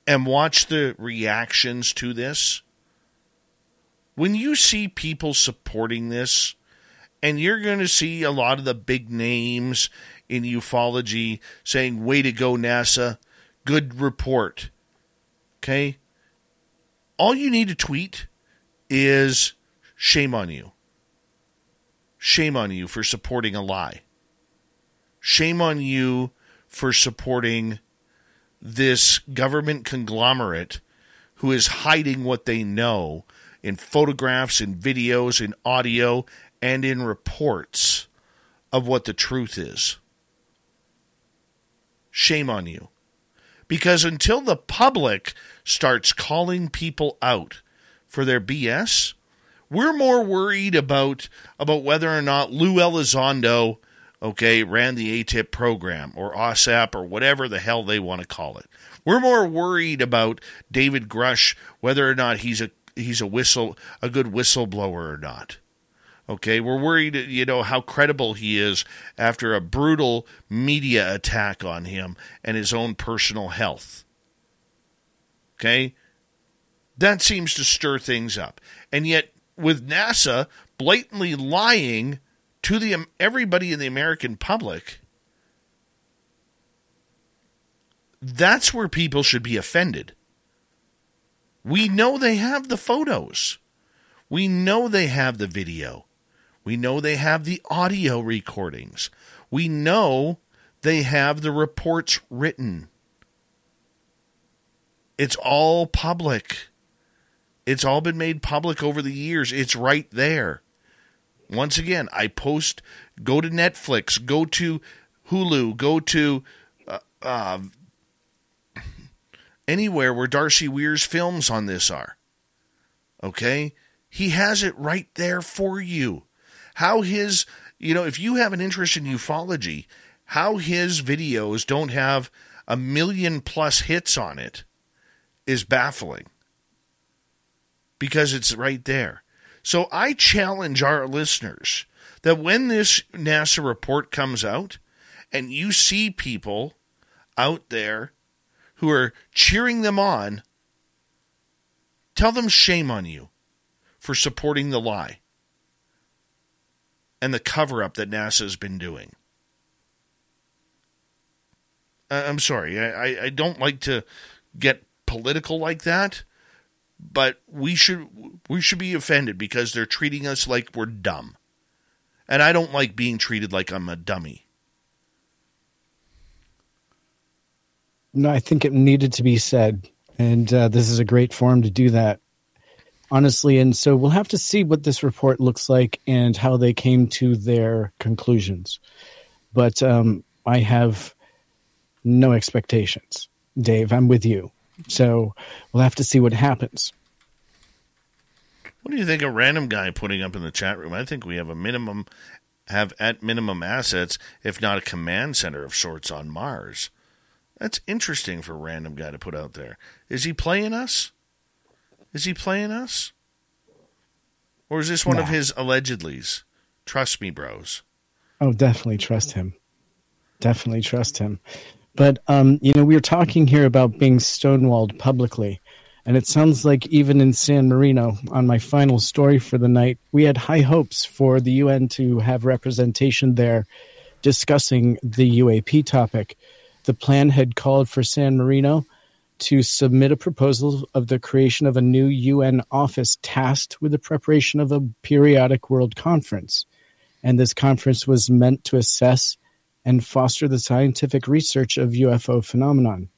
and watch the reactions to this, when you see people supporting this, and you're going to see a lot of the big names in ufology saying, Way to go, NASA, good report. Okay? All you need to tweet is shame on you. Shame on you for supporting a lie. Shame on you for supporting this government conglomerate who is hiding what they know in photographs, in videos, in audio, and in reports of what the truth is. Shame on you. Because until the public starts calling people out for their BS, we're more worried about about whether or not Lue Elizondo okay, ran the AATIP program or OSAP or whatever the hell they want to call it. We're more worried about David Grusch whether or not he's a he's a whistle a good whistleblower or not. Okay, we're worried, you know, how credible he is after a brutal media attack on him and his own personal health. Okay? That seems to stir things up. And yet, with NASA blatantly lying to the everybody in the American public, that's where people should be offended. We know they have the photos. We know they have the video. We know they have the audio recordings. We know they have the reports written. It's all public. It's all been made public over the years. It's right there. Once again, I post, go to Netflix, go to Hulu, go to uh, uh, anywhere where Darcy Weir's films on this are. Okay? He has it right there for you. How his, you know, if you have an interest in ufology, how his videos don't have a million plus hits on it is baffling because it's right there. So I challenge our listeners that when this NASA report comes out and you see people out there who are cheering them on, tell them shame on you for supporting the lie and the cover up that NASA has been doing. I'm sorry, I, I don't like to get political like that, but we should we should be offended because they're treating us like we're dumb. And I don't like being treated like I'm a dummy. No, I think it needed to be said, and uh, this is a great forum to do that. Honestly, and so we'll have to see what this report looks like and how they came to their conclusions. But um, I have no expectations. Dave, I'm with you. So we'll have to see what happens. What do you think a random guy putting up in the chat room? I think we have a minimum, have at minimum assets, if not a command center of sorts on Mars. That's interesting for a random guy to put out there. Is he playing us? Is he playing us? Or is this one nah. of his allegedlys? Trust me, bros. Oh, definitely trust him. Definitely trust him. But um, you know, we are talking here about being stonewalled publicly, and it sounds like even in San Marino, on my final story for the night, we had high hopes for the UN to have representation there discussing the UAP topic. The plan had called for San Marino to submit a proposal of the creation of a new UN office tasked with the preparation of a periodic world conference. And this conference was meant to assess and foster the scientific research of UFO phenomenon.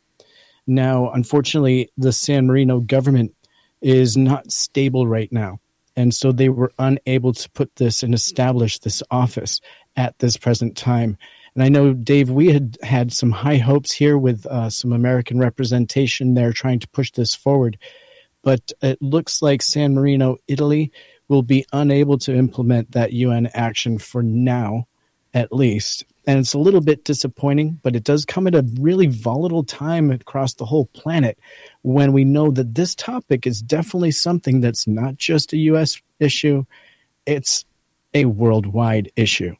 Now, unfortunately, the San Marino government is not stable right now. And so they were unable to put this and establish this office at this present time. And I know, Dave, we had had some high hopes here with uh, some American representation there trying to push this forward. But it looks like San Marino, Italy, will be unable to implement that UN action for now, at least and it's a little bit disappointing, but it does come at a really volatile time across the whole planet when we know that this topic is definitely something that's not just a U.S. issue, it's a worldwide issue.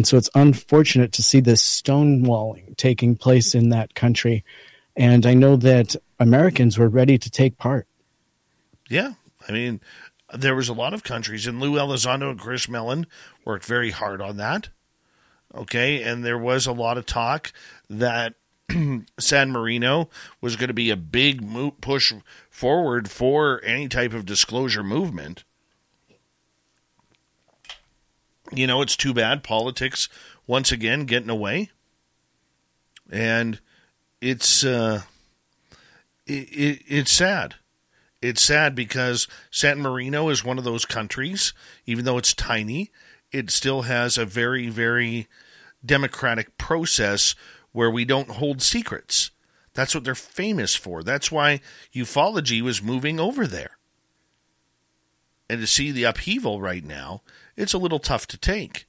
And so it's unfortunate to see this stonewalling taking place in that country. And I know that Americans were ready to take part. Yeah. I mean, there was a lot of countries, and Lue Elizondo and Chris Mellon worked very hard on that. Okay, and there was a lot of talk that San Marino was going to be a big push forward for any type of disclosure movement. You know, it's too bad politics once again getting away, and it's uh, it, it, it's sad. It's sad because San Marino is one of those countries, even though it's tiny, it still has a very, very democratic process where we don't hold secrets. That's what they're famous for. That's why ufology was moving over there. And to see the upheaval right now, it's a little tough to take.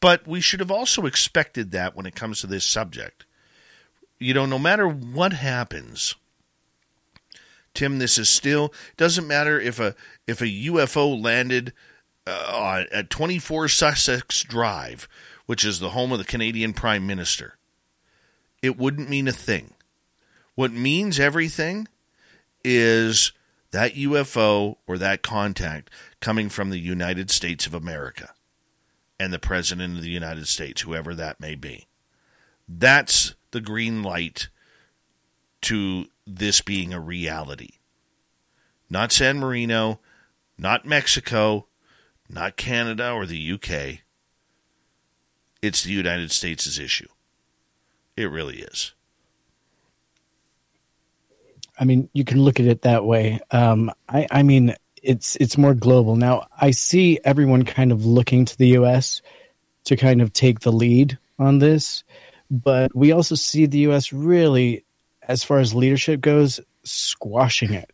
But we should have also expected that when it comes to this subject. You know, no matter what happens, Tim, this is still doesn't matter if a if a UFO landed uh, at 24 Sussex Drive, which is the home of the Canadian Prime Minister, it wouldn't mean a thing. What means everything is that UFO or that contact coming from the United States of America and the President of the United States, whoever that may be. That's the green light to this being a reality. Not San Marino, not Mexico, not Canada or the UK. It's the United States' issue. It really is. I mean, you can look at it that way. Um, I, I mean, it's it's more global now. I see everyone kind of looking to the U.S. to kind of take the lead on this, but we also see the U.S. really, as far as leadership goes, squashing it.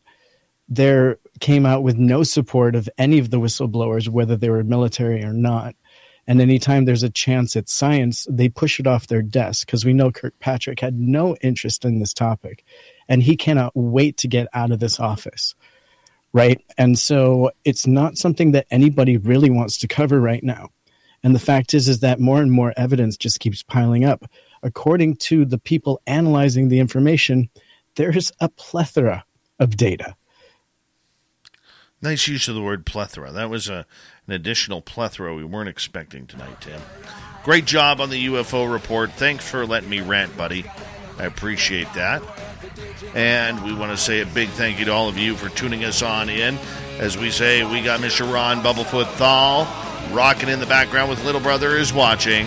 There came out with no support of any of the whistleblowers, whether they were military or not. And anytime there's a chance at science, they push it off their desk because we know Kirkpatrick had no interest in this topic and he cannot wait to get out of this office. Right. And so it's not something that anybody really wants to cover right now. And the fact is, is that more and more evidence just keeps piling up. According to the people analyzing the information, there's a plethora of data. Nice use of the word plethora. That was a, an additional plethora we weren't expecting tonight, Tim. Great job on the UFO report. Thanks for letting me rant, buddy. I appreciate that. And we want to say a big thank you to all of you for tuning us on in. As we say, we got Mr. Ron Bumblefoot Thal rocking in the background with Little Brother is watching.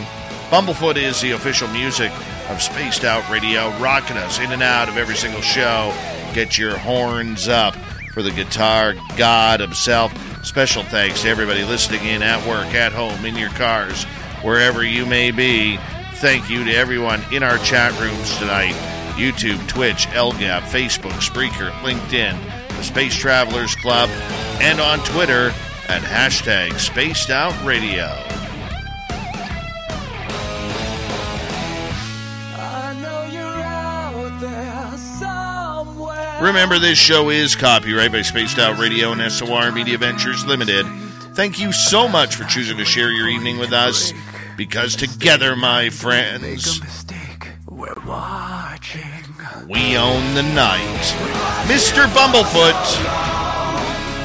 Bumblefoot is the official music of Spaced Out Radio, rocking us in and out of every single show. Get your horns up for the guitar god himself. Special thanks to everybody listening in at work, at home, in your cars, wherever you may be. Thank you to everyone in our chat rooms tonight YouTube, Twitch, LGAP, Facebook, Spreaker, LinkedIn, the Space Travelers Club, and on Twitter at hashtag Spaced Out Radio. Remember, this show is copyright by Spaced Out Radio and SOR Media Ventures Limited. Thank you so much for choosing to share your evening with us, because together, my friends, we're watching. We own the night. Mr. Bumblefoot,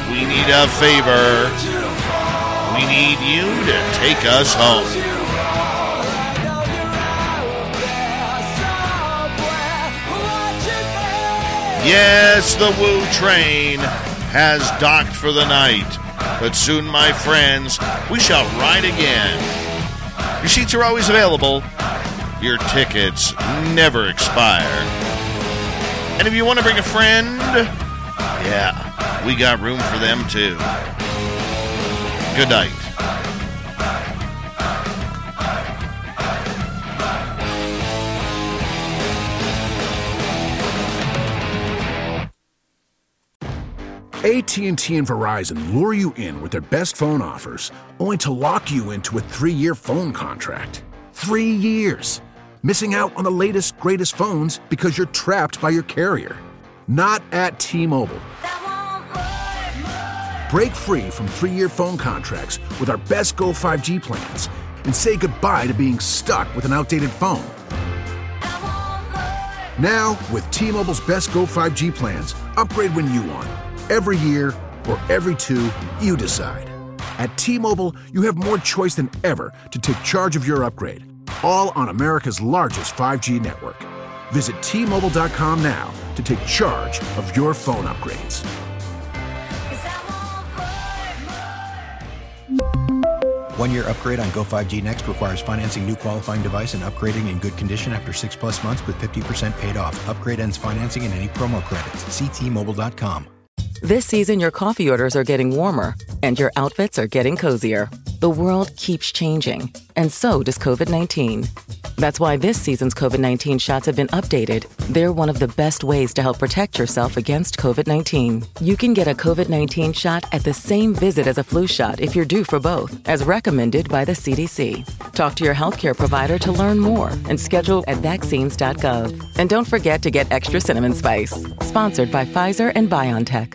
we need a favor. We need you to take us home. Yes, the Woo train has docked for the night, but soon, my friends, we shall ride again. Your seats are always available. Your tickets never expire. And if you want to bring a friend, yeah, we got room for them too. Good night. AT&T and Verizon lure you in with their best phone offers, only to lock you into a 3-year phone contract. 3 years. Missing out on the latest greatest phones because you're trapped by your carrier. Not at T-Mobile. Break free from 3-year phone contracts with our best Go 5G plans and say goodbye to being stuck with an outdated phone. Now, with T-Mobile's best Go 5G plans, upgrade when you want every year or every two, you decide. At T Mobile, you have more choice than ever to take charge of your upgrade, all on America's largest 5G network. Visit T Mobile.com now to take charge of your phone upgrades. One year upgrade on Go 5G Next requires financing new qualifying device and upgrading in good condition after six plus months with 50% paid off. Upgrade ends financing and any promo credits. Ctmobile.com. This season, your coffee orders are getting warmer and your outfits are getting cozier. The world keeps changing, and so does COVID 19. That's why this season's COVID 19 shots have been updated. They're one of the best ways to help protect yourself against COVID 19. You can get a COVID 19 shot at the same visit as a flu shot if you're due for both, as recommended by the CDC. Talk to your healthcare provider to learn more and schedule at vaccines.gov. And don't forget to get extra cinnamon spice. Sponsored by Pfizer and BioNTech.